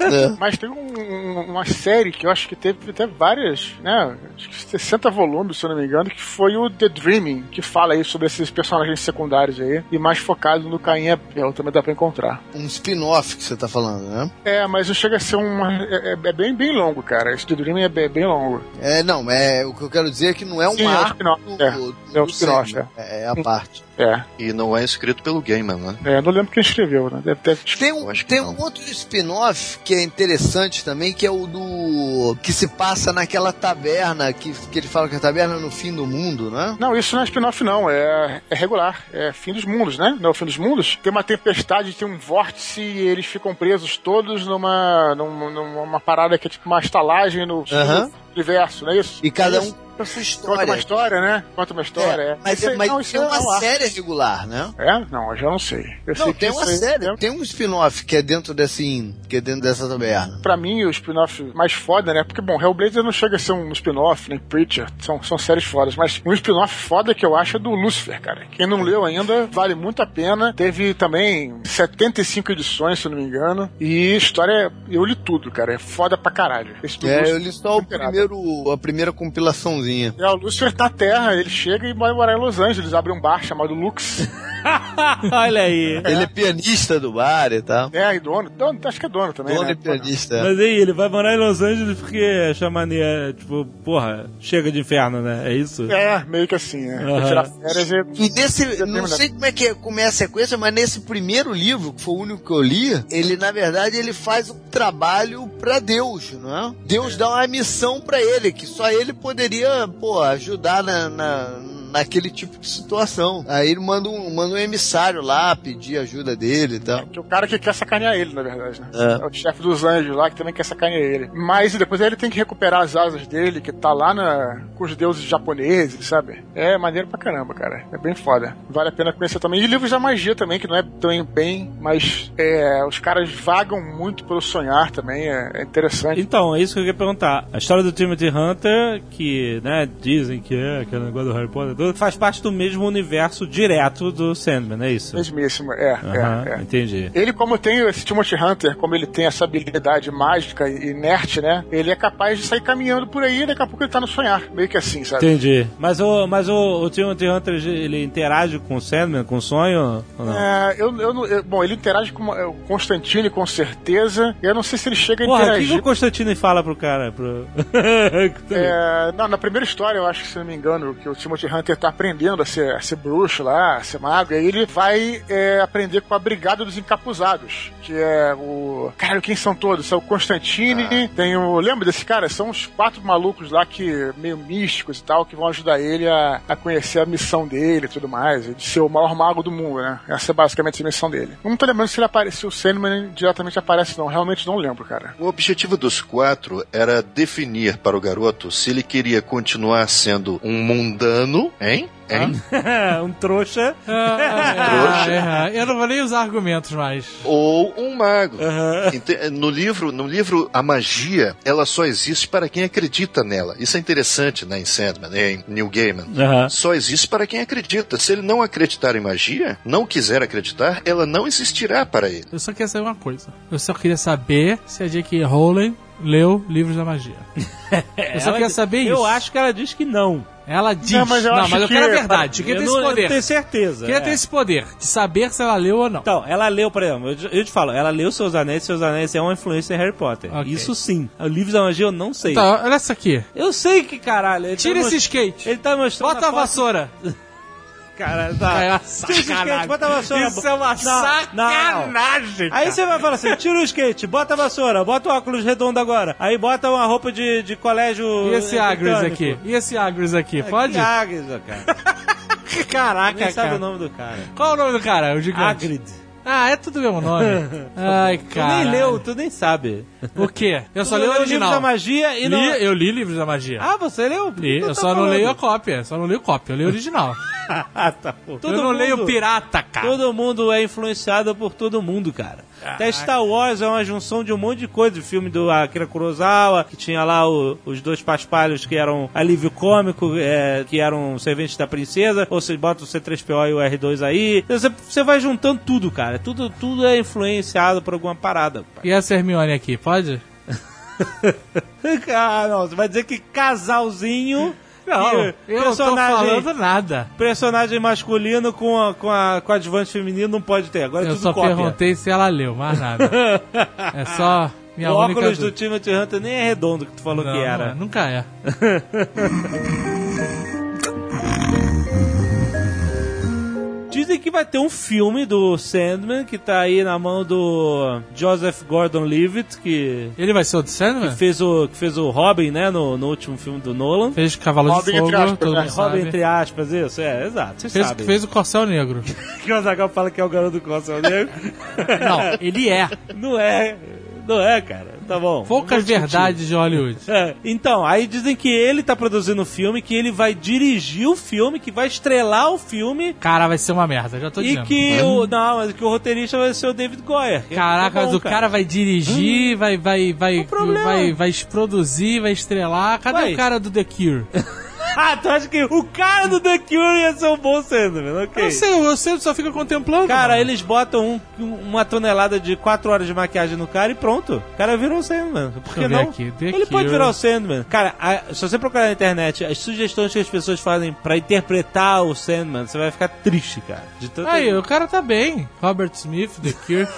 É. Mas tem um- uma série que eu acho que teve até várias, né? Acho que 60 volumes, se eu não me engano, que foi o The Dreaming, que fala aí sobre esses personagens secundários aí, e mais focado no Caim Abel, também dá pra encontrar. Um spin-off que você tá falando, né? É, mas não chega a ser uma. É, é- é bem, bem longo, cara. Esse The Dreaming é bem, bem longo. É, não, é, o que eu quero dizer é que não é um Sim, é um arco spin-off, do, é. do- É um do spin-off, é. é a parte. É. E não é escrito pelo Gaiman, né? É, não lembro quem escreveu, né? Deve ter. Tem um, Eu acho que tem um outro spin-off que é interessante também, que é o do. que se passa naquela taberna, que, que ele fala que a taberna é no fim do mundo, né? Não, isso não é spin-off, não. É, é regular. É fim dos mundos, né? Não é o fim dos mundos. Tem uma tempestade, tem um vórtice e eles ficam presos todos numa, numa, numa parada que é tipo uma estalagem no Aham. Universo, não é isso? E cada É um com sua Conta uma história. história, né? Conta uma história. É, É, mas Isso é, mas não, isso é aí uma há. série regular, né? É? Não, eu já não sei. Eu sei Não, que tem uma série, é- tem um spin-off que é dentro desse. que é dentro dessa taberna. Pra mim, o spin-off mais foda, né? Porque, bom, Hellblazer não chega a ser um spin-off, nem Preacher, são, são séries fodas, mas um spin-off foda que eu acho é do Lucifer, cara. Quem não leu ainda, vale muito a pena. Teve também 75 edições, se eu não me engano, e história, eu li tudo, cara. É foda pra caralho. Esse É, Lucifer, eu li só o tem nada. Primeiro, a primeira compilaçãozinha. É, o Lucifer tá na Terra, ele chega e vai morar em Los Angeles, abre um bar chamado Lux. (laughs) Olha aí. Ele é pianista do bar e tal. é, e dono, dono, acho que é dono também, Dono né? e pianista. Mas aí, ele vai morar em Los Angeles porque acha mania, tipo, porra, chega de inferno, né? É isso? É, meio que assim, né? Aham. tirar férias e... E nesse, não sei como é que é, como é a sequência, mas nesse primeiro livro, que foi o único que eu li, ele na verdade ele faz um trabalho pra Deus, não é? Deus dá uma missão pra ele, que só ele poderia, pô, ajudar na, na- naquele tipo de situação. Aí ele manda um, manda um emissário lá pedir ajuda dele e tal. Que é o cara que quer sacanear ele, na verdade, né? É. É, o chefe dos anjos lá que também quer sacanear ele. Mas e depois ele tem que recuperar as asas dele, que tá lá na, com os deuses japoneses, sabe? É maneiro pra caramba, cara. É bem foda. Vale a pena conhecer também. E livros da magia também, que não é tão bem, mas é, os caras vagam muito pelo sonhar também. É, é interessante. Então, é isso que eu queria perguntar. A história do Timothy Hunter, que, né, dizem que é aquele negócio do Harry Potter, faz parte do mesmo universo direto do Sandman, é isso? Mesmíssimo, é, Aham, é, é. entendi. Ele, como tem esse Timothy Hunter, como ele tem essa habilidade mágica e inerte, né? Ele é capaz de sair caminhando por aí e daqui a pouco ele tá no sonhar. Meio que assim, sabe? Entendi. Mas o, mas o, o Timothy Hunter, ele interage com o Sandman, com o sonho? É, eu, eu, eu- bom, ele interage com é, o Constantine com certeza. Eu não sei se ele chega a Porra, o que, que interagir. o Constantine fala pro cara? Pro... (laughs) É, não, na primeira história, eu acho que, se não me engano, que o Timothy Hunter tá aprendendo a ser, a ser bruxo lá, a ser mago, e aí ele vai é, aprender com a Brigada dos Encapuzados, que é o... Caralho, quem são todos? São o Constantine, tem o... Lembra desse cara? São os quatro malucos lá que, meio místicos e tal, que vão ajudar ele a, a conhecer a missão dele e tudo mais, de ser o maior mago do mundo, né? Essa é basicamente a missão dele. Não tô lembrando se ele aparece, se o Sandman diretamente aparece, não. Realmente não lembro, cara. O objetivo dos quatro era definir para o garoto se ele queria continuar sendo um mundano, hein? Hein? (laughs) um trouxa. Ah, é, é, eu não vou nem usar argumentos mais. Ou um mago. Ente- No livro, no livro, a magia, ela só existe para quem acredita nela. Isso é interessante, né, em Sandman, em New Gaiman. Aham. Só existe para quem acredita. Se ele não acreditar em magia, não quiser acreditar, ela não existirá para ele. Eu só queria saber uma coisa. Eu só queria saber se a J.K. Rowling leu livros da magia. (laughs) Eu só Ela- queria saber isso. Eu acho que ela diz que não. Ela diz. Não, mas eu acho eu que- quero a verdade. Eu queria eu, ter não, esse eu poder. tenho certeza. Queria é. ter esse poder de saber se ela leu ou não. Então, ela leu, por exemplo, eu te- eu te falo, ela leu Seus Anéis, Seus Anéis é uma influência em Harry Potter. Ok. Isso sim. O livro da magia eu não sei. Então, olha isso aqui. Eu sei que caralho. Ele Tira tá esse most- skate. Ele tá mostrando. Bota a foto- vassoura. (laughs) Cara, tá. É uma Tira esse skate, sacanagem. bota a vassoura. Isso é uma Não, não. sacanagem. Aí você vai falar assim: tira o skate, bota a vassoura, bota o óculos redondo agora. Aí bota uma roupa de, de colégio. E esse Agris aqui? E esse Agris aqui? É, Pode? Agris, cara. (laughs) Caraca, Nem sabe cara. o nome do cara. Qual é o nome do cara? O gigante. Agrid. Ah, é tudo o mesmo nome. (laughs) Ai, Tu cara. nem leu, tu nem sabe. O quê? Eu só Tu leio o leu livro original. da magia e não. Li- eu li livros da magia. Ah, você leu? Li, eu tá só não falando. leio a cópia. Só não leio cópia. Eu leio o original. (laughs) Ah, tá, eu não leio pirata, cara. Todo mundo é influenciado por todo mundo, cara. Até Star Wars é uma junção de um monte de coisa. O filme do Akira Kurosawa, que tinha lá o- os dois paspalhos que eram alívio cômico, é, que eram serventes da princesa. Ou você bota o C3PO e o R2 aí. Você, você vai juntando tudo, cara. Tudo, tudo é influenciado por alguma parada. E essa Hermione aqui, pode? (laughs) ah, não. Você vai dizer que casalzinho... Não, eu não tô falando nada. Personagem masculino com a, com a com advante feminino não pode ter. Agora é Eu tudo só cópia. perguntei se ela leu, mais nada. (laughs) É só minha o única óculos do. Timothy Hunter nem é redondo que tu falou Não, que não era. é, nunca é. (laughs) Dizem que vai ter um filme do Sandman que tá aí na mão do Joseph Gordon-Levitt que Ele vai ser o de Sandman? fez o que fez o Robin, né, no, no último filme do Nolan. Fez Cavalo Robin, de entre Fogo, aspas, todo né? mundo Robin sabe. entre aspas, isso, é, exato. Vocês Fez, sabem. fez o Corcel Negro. (laughs) que o Zagal fala que é o garoto do Corcel Negro. Não, ele é. não é, não é, cara. Tá bom. Poucas verdades de Hollywood. (laughs) É, então, aí dizem que ele tá produzindo o filme, que ele vai dirigir o filme, que vai estrelar o filme Cara, vai ser uma merda, já tô e dizendo. que o. Não, mas que o roteirista vai ser o David Goyer. é Caraca, bom, mas o cara vai dirigir, vai, vai, vai, problema. vai, vai produzir, vai estrelar. Cadê Vai. o cara do The Cure? (laughs) Ah, tu acha que o cara do The Cure ia ser um bom Sandman, ok. Eu sei, você só fica contemplando. Cara, mano. eles botam um- uma tonelada de 4 horas de maquiagem no cara e pronto. O cara virou o Sandman. Por que não? aqui, The Ele pode Cure. virar o Sandman. Cara, a- se você procurar na internet as sugestões que as pessoas fazem pra interpretar o Sandman, você vai ficar triste, cara. Aí, o cara tá bem. Robert Smith, The Cure.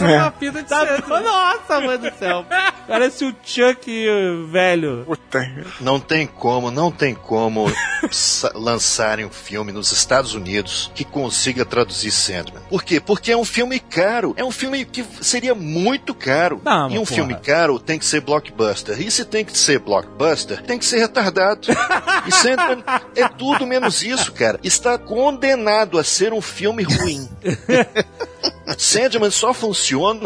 É uma pinta de Tá Sandman. Nossa, mãe do céu. Parece o Chuck velho. Puta. Não tem como, não tem como lançarem um filme nos Estados Unidos que consiga traduzir Sandman. Por quê? Porque é um filme caro. É um filme que seria muito caro. Não, e um mas filme porra. caro tem que ser blockbuster. E se tem que ser blockbuster, tem que ser retardado. e Sandman é tudo menos isso, cara. Está condenado a ser um filme ruim. (laughs) Sandman só funciona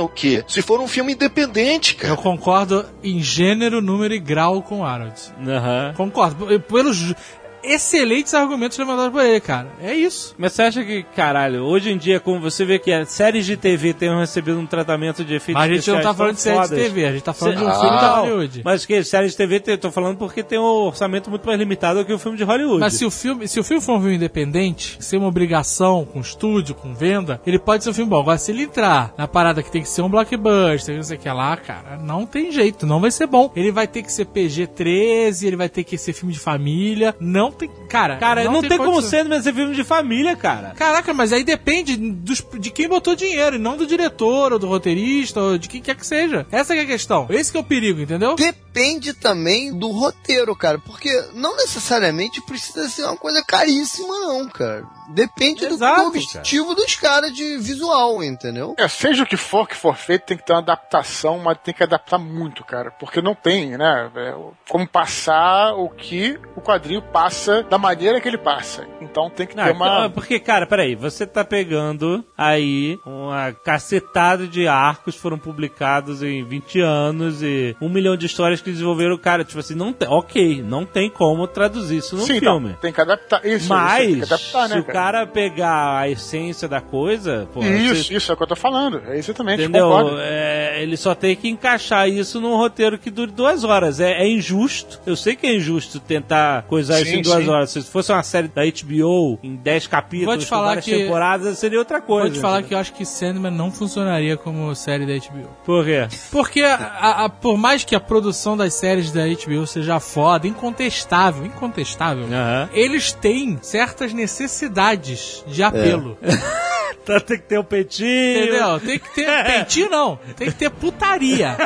o quê? Se for um filme independente, cara. Eu concordo em gênero, número e grau com o Harold. Aham. Concordo. Pelos excelentes argumentos levantados por ele, cara. É isso. Mas você acha que, caralho, hoje em dia, como você vê que as séries de TV têm recebido um tratamento de efeitos Mas a gente não tá falando de tão série de. TV, a gente tá falando Cê- de um Ah, filme da. Hollywood. Mas que séries de TV, eu tô falando porque tem um orçamento muito mais limitado que o filme de Hollywood. Mas se o filme, se o filme for um filme independente, ser uma obrigação com estúdio, com venda, ele pode ser um filme bom. Agora, se ele entrar na parada que tem que ser um blockbuster, não sei o que lá, cara, não tem jeito, não vai ser bom. Ele vai ter que ser PG-13, ele vai ter que ser filme de família, não tem, cara, Cara, não, tem, como condição. Sandman ser filme de família, cara. Caraca, mas aí depende dos- de quem botou dinheiro, e não do diretor, ou do roteirista, ou de quem quer que seja. Essa que é a questão. Esse que é o perigo, entendeu? Depende também do roteiro, cara. Porque não necessariamente precisa ser uma coisa caríssima, não, cara. Depende do- Exato, do objetivo dos caras de visual, entendeu? É, seja o que for que for feito, tem que ter uma adaptação, mas tem que adaptar muito, cara. Porque não tem, né? é, como passar o que o quadrinho passa da maneira que ele passa. Então tem que Não, ter uma. Porque, cara, peraí, você tá pegando aí uma cacetada de arcos foram publicados em 20 anos e um milhão de histórias que desenvolveram, cara, tipo assim, não tem, ok, não tem como traduzir isso num Sim, filme. então, tem que adaptar. Isso, Mas, isso, tem que adaptar, né, o cara pegar a essência da coisa, pô, Isso, você- isso é o que eu tô falando. É exatamente. Entendeu? É, ele só tem que encaixar isso num roteiro que dure duas horas. É, é injusto. Eu sei que é injusto tentar coisar Sim, isso em duas sim. horas. Se fosse uma série da HBO em 10 capítulos, Vou te com falar várias que- temporadas, seria outra coisa. Vou te falar que eu acho que Sandman não funcionaria como série da HBO. Por quê? Porque, a- a- por mais que a produção das séries da HBO seja foda, incontestável, incontestável, eles têm certas necessidades de apelo. (laughs) Então tem que ter o peitinho. Entendeu? Tem que ter (laughs) peitinho, não. Tem que ter putaria.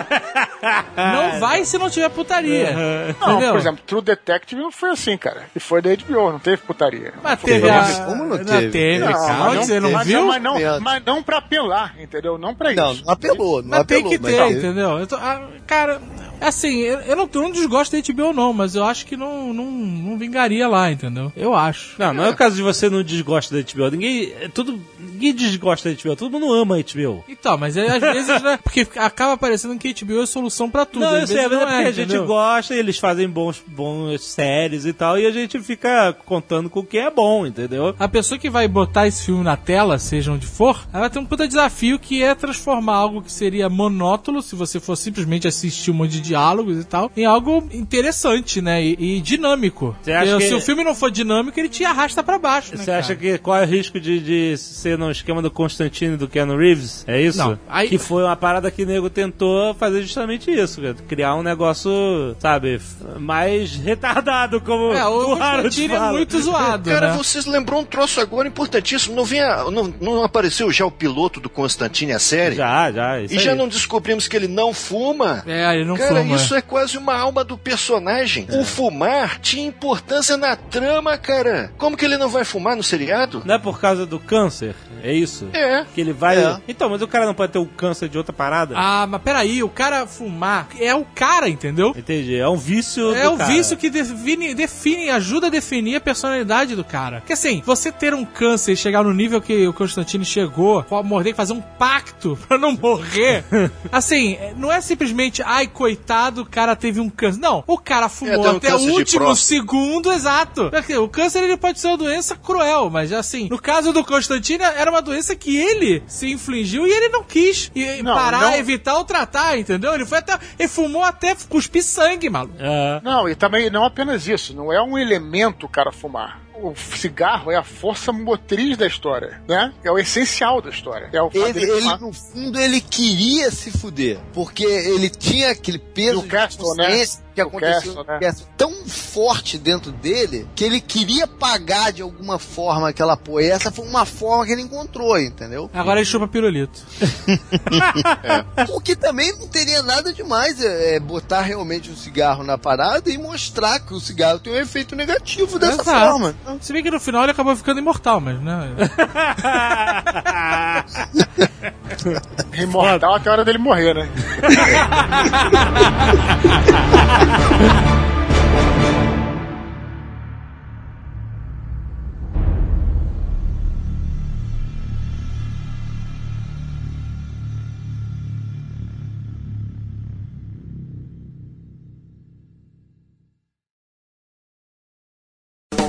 Não (laughs) vai se não tiver putaria. Não, Entendeu? por exemplo, True Detective não foi assim, cara. E foi da HBO, não teve putaria. Mas Foi- teve Mas a... como não teve? Não, calma, mas você não mas viu? Mas não, Teve. mas não pra apelar, entendeu? Não pra Não, isso. não apelou, não Mas tem apelou. que mas ter, teve. entendeu? Eu tô- ah, cara, assim, eu, eu não, eu não desgosto da HBO não, mas eu acho que não, não, não vingaria lá, entendeu? Eu acho. Não, não é o caso de você não desgosta da HBO. Ninguém. é Tudo. Ninguém desgosta da HBO, todo mundo ama a HBO. Então, mas é, às vezes, né? Porque acaba parecendo que HBO é solução pra tudo. Não, eu sei, mas é não porque a gente gosta e eles fazem bons, bons séries e tal, e a gente fica contando com o que é bom, entendeu? A pessoa que vai botar esse filme na tela, seja onde for, ela vai ter um puta desafio que é transformar algo que seria monótono, se você for simplesmente assistir um monte de diálogos e tal, em algo interessante, né? E, e dinâmico. Acha Porque que- Se o filme não for dinâmico, ele te arrasta pra baixo, né, Você acha cara? que qual é o risco de, de ser no esquema do Constantino e do Keanu Reeves? É isso? Não, aí- Que foi uma parada que o nego tentou fazer justamente isso, cara. criar um negócio, sabe, mais retardado, como É, o Harold Constantine é fala. muito zoado, Cara, né? vocês lembrou um troço agora importantíssimo. Não, vinha, não, não apareceu já o piloto do Constantine, a série? Já, já. Isso E já aí. não descobrimos que ele não fuma? É, ele não Cara, fuma. isso é quase uma alma do personagem. O fumar tinha importância na trama, cara. Como que ele não vai fumar no seriado? Não é por causa do câncer? É isso? É. Que ele vai. É. Então, mas o cara não pode ter o câncer de outra parada? Ah, mas peraí, o cara fumar é o cara, entendeu? Entendi. É um vício. É o cara. vício que define, define, ajuda a definir a personalidade do cara. Porque assim, você ter um câncer e chegar no nível que o Constantine chegou, morder e fazer um pacto (laughs) pra não morrer. (laughs) assim, não é simplesmente, ai, coitado, o cara teve um câncer. Não, o cara fumou um até o último segundo, exato. O câncer ele pode ser uma doença cruel, mas assim, no caso do Constantine, era uma doença que ele se infligiu e ele não quis Não, parar, não- evitar ou tratar, entendeu? Ele foi até. Ele fumou até cuspir sangue, maluco. É. Não, e também não apenas isso, não é um elemento o cara fumar. O cigarro é a força motriz da história, né? É o essencial da história. É o Ele, ele, no fundo, ele queria se fuder. Porque ele tinha aquele peso Do Castle, né? que Do aconteceu Castle, né? Tão forte dentro dele que ele queria pagar de alguma forma aquela porra. E essa foi uma forma que ele encontrou, entendeu? Agora ele chupa pirulito. (laughs) O que também não teria nada demais é, é botar realmente o cigarro na parada e mostrar que o cigarro tem um efeito negativo dessa Exato. forma. Se bem que no final ele acabou ficando imortal, mas né. (laughs) Imortal até a hora dele morrer, né? (laughs)